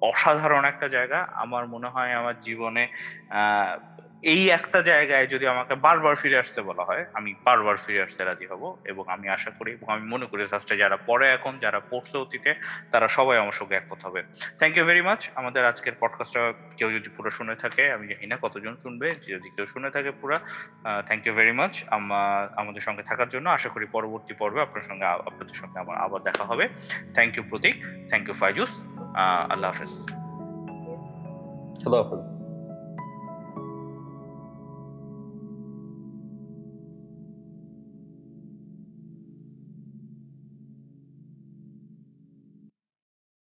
অসাধারণ একটা জায়গা। আমার মনে হয় আমার জীবনে আহ, এই একটা জায়গায় যদি আমাকে বারবার ফিরে আসতে বলা হয়, আমি বারবার ফিরে আসতে রাজি হব এবং আমি আশা করি এবং আমি মনে করি সাসটে যারা পড়ে এখন, যারা পড়ছে অতীতে, তারা সবাই আমার সঙ্গে একমত হবে। থ্যাংক ইউ ভেরি মাচ আমাদের আজকের পডকাস্টটা কেউ যদি পুরো শুনে থাকে, আমি জানি না কতজন শুনবে, যদি কেউ শুনে থাকে পুরো থ্যাংক ইউ ভেরি মাচ আমাদের সঙ্গে থাকার জন্য আশা করি পরবর্তী পর্বে আপনার সঙ্গে আপনাদের সঙ্গে আমার আবার দেখা হবে। Thank you Pratik. Thank you Faizus. আল্লাহ হাফেজ। খুদা হাফেজ।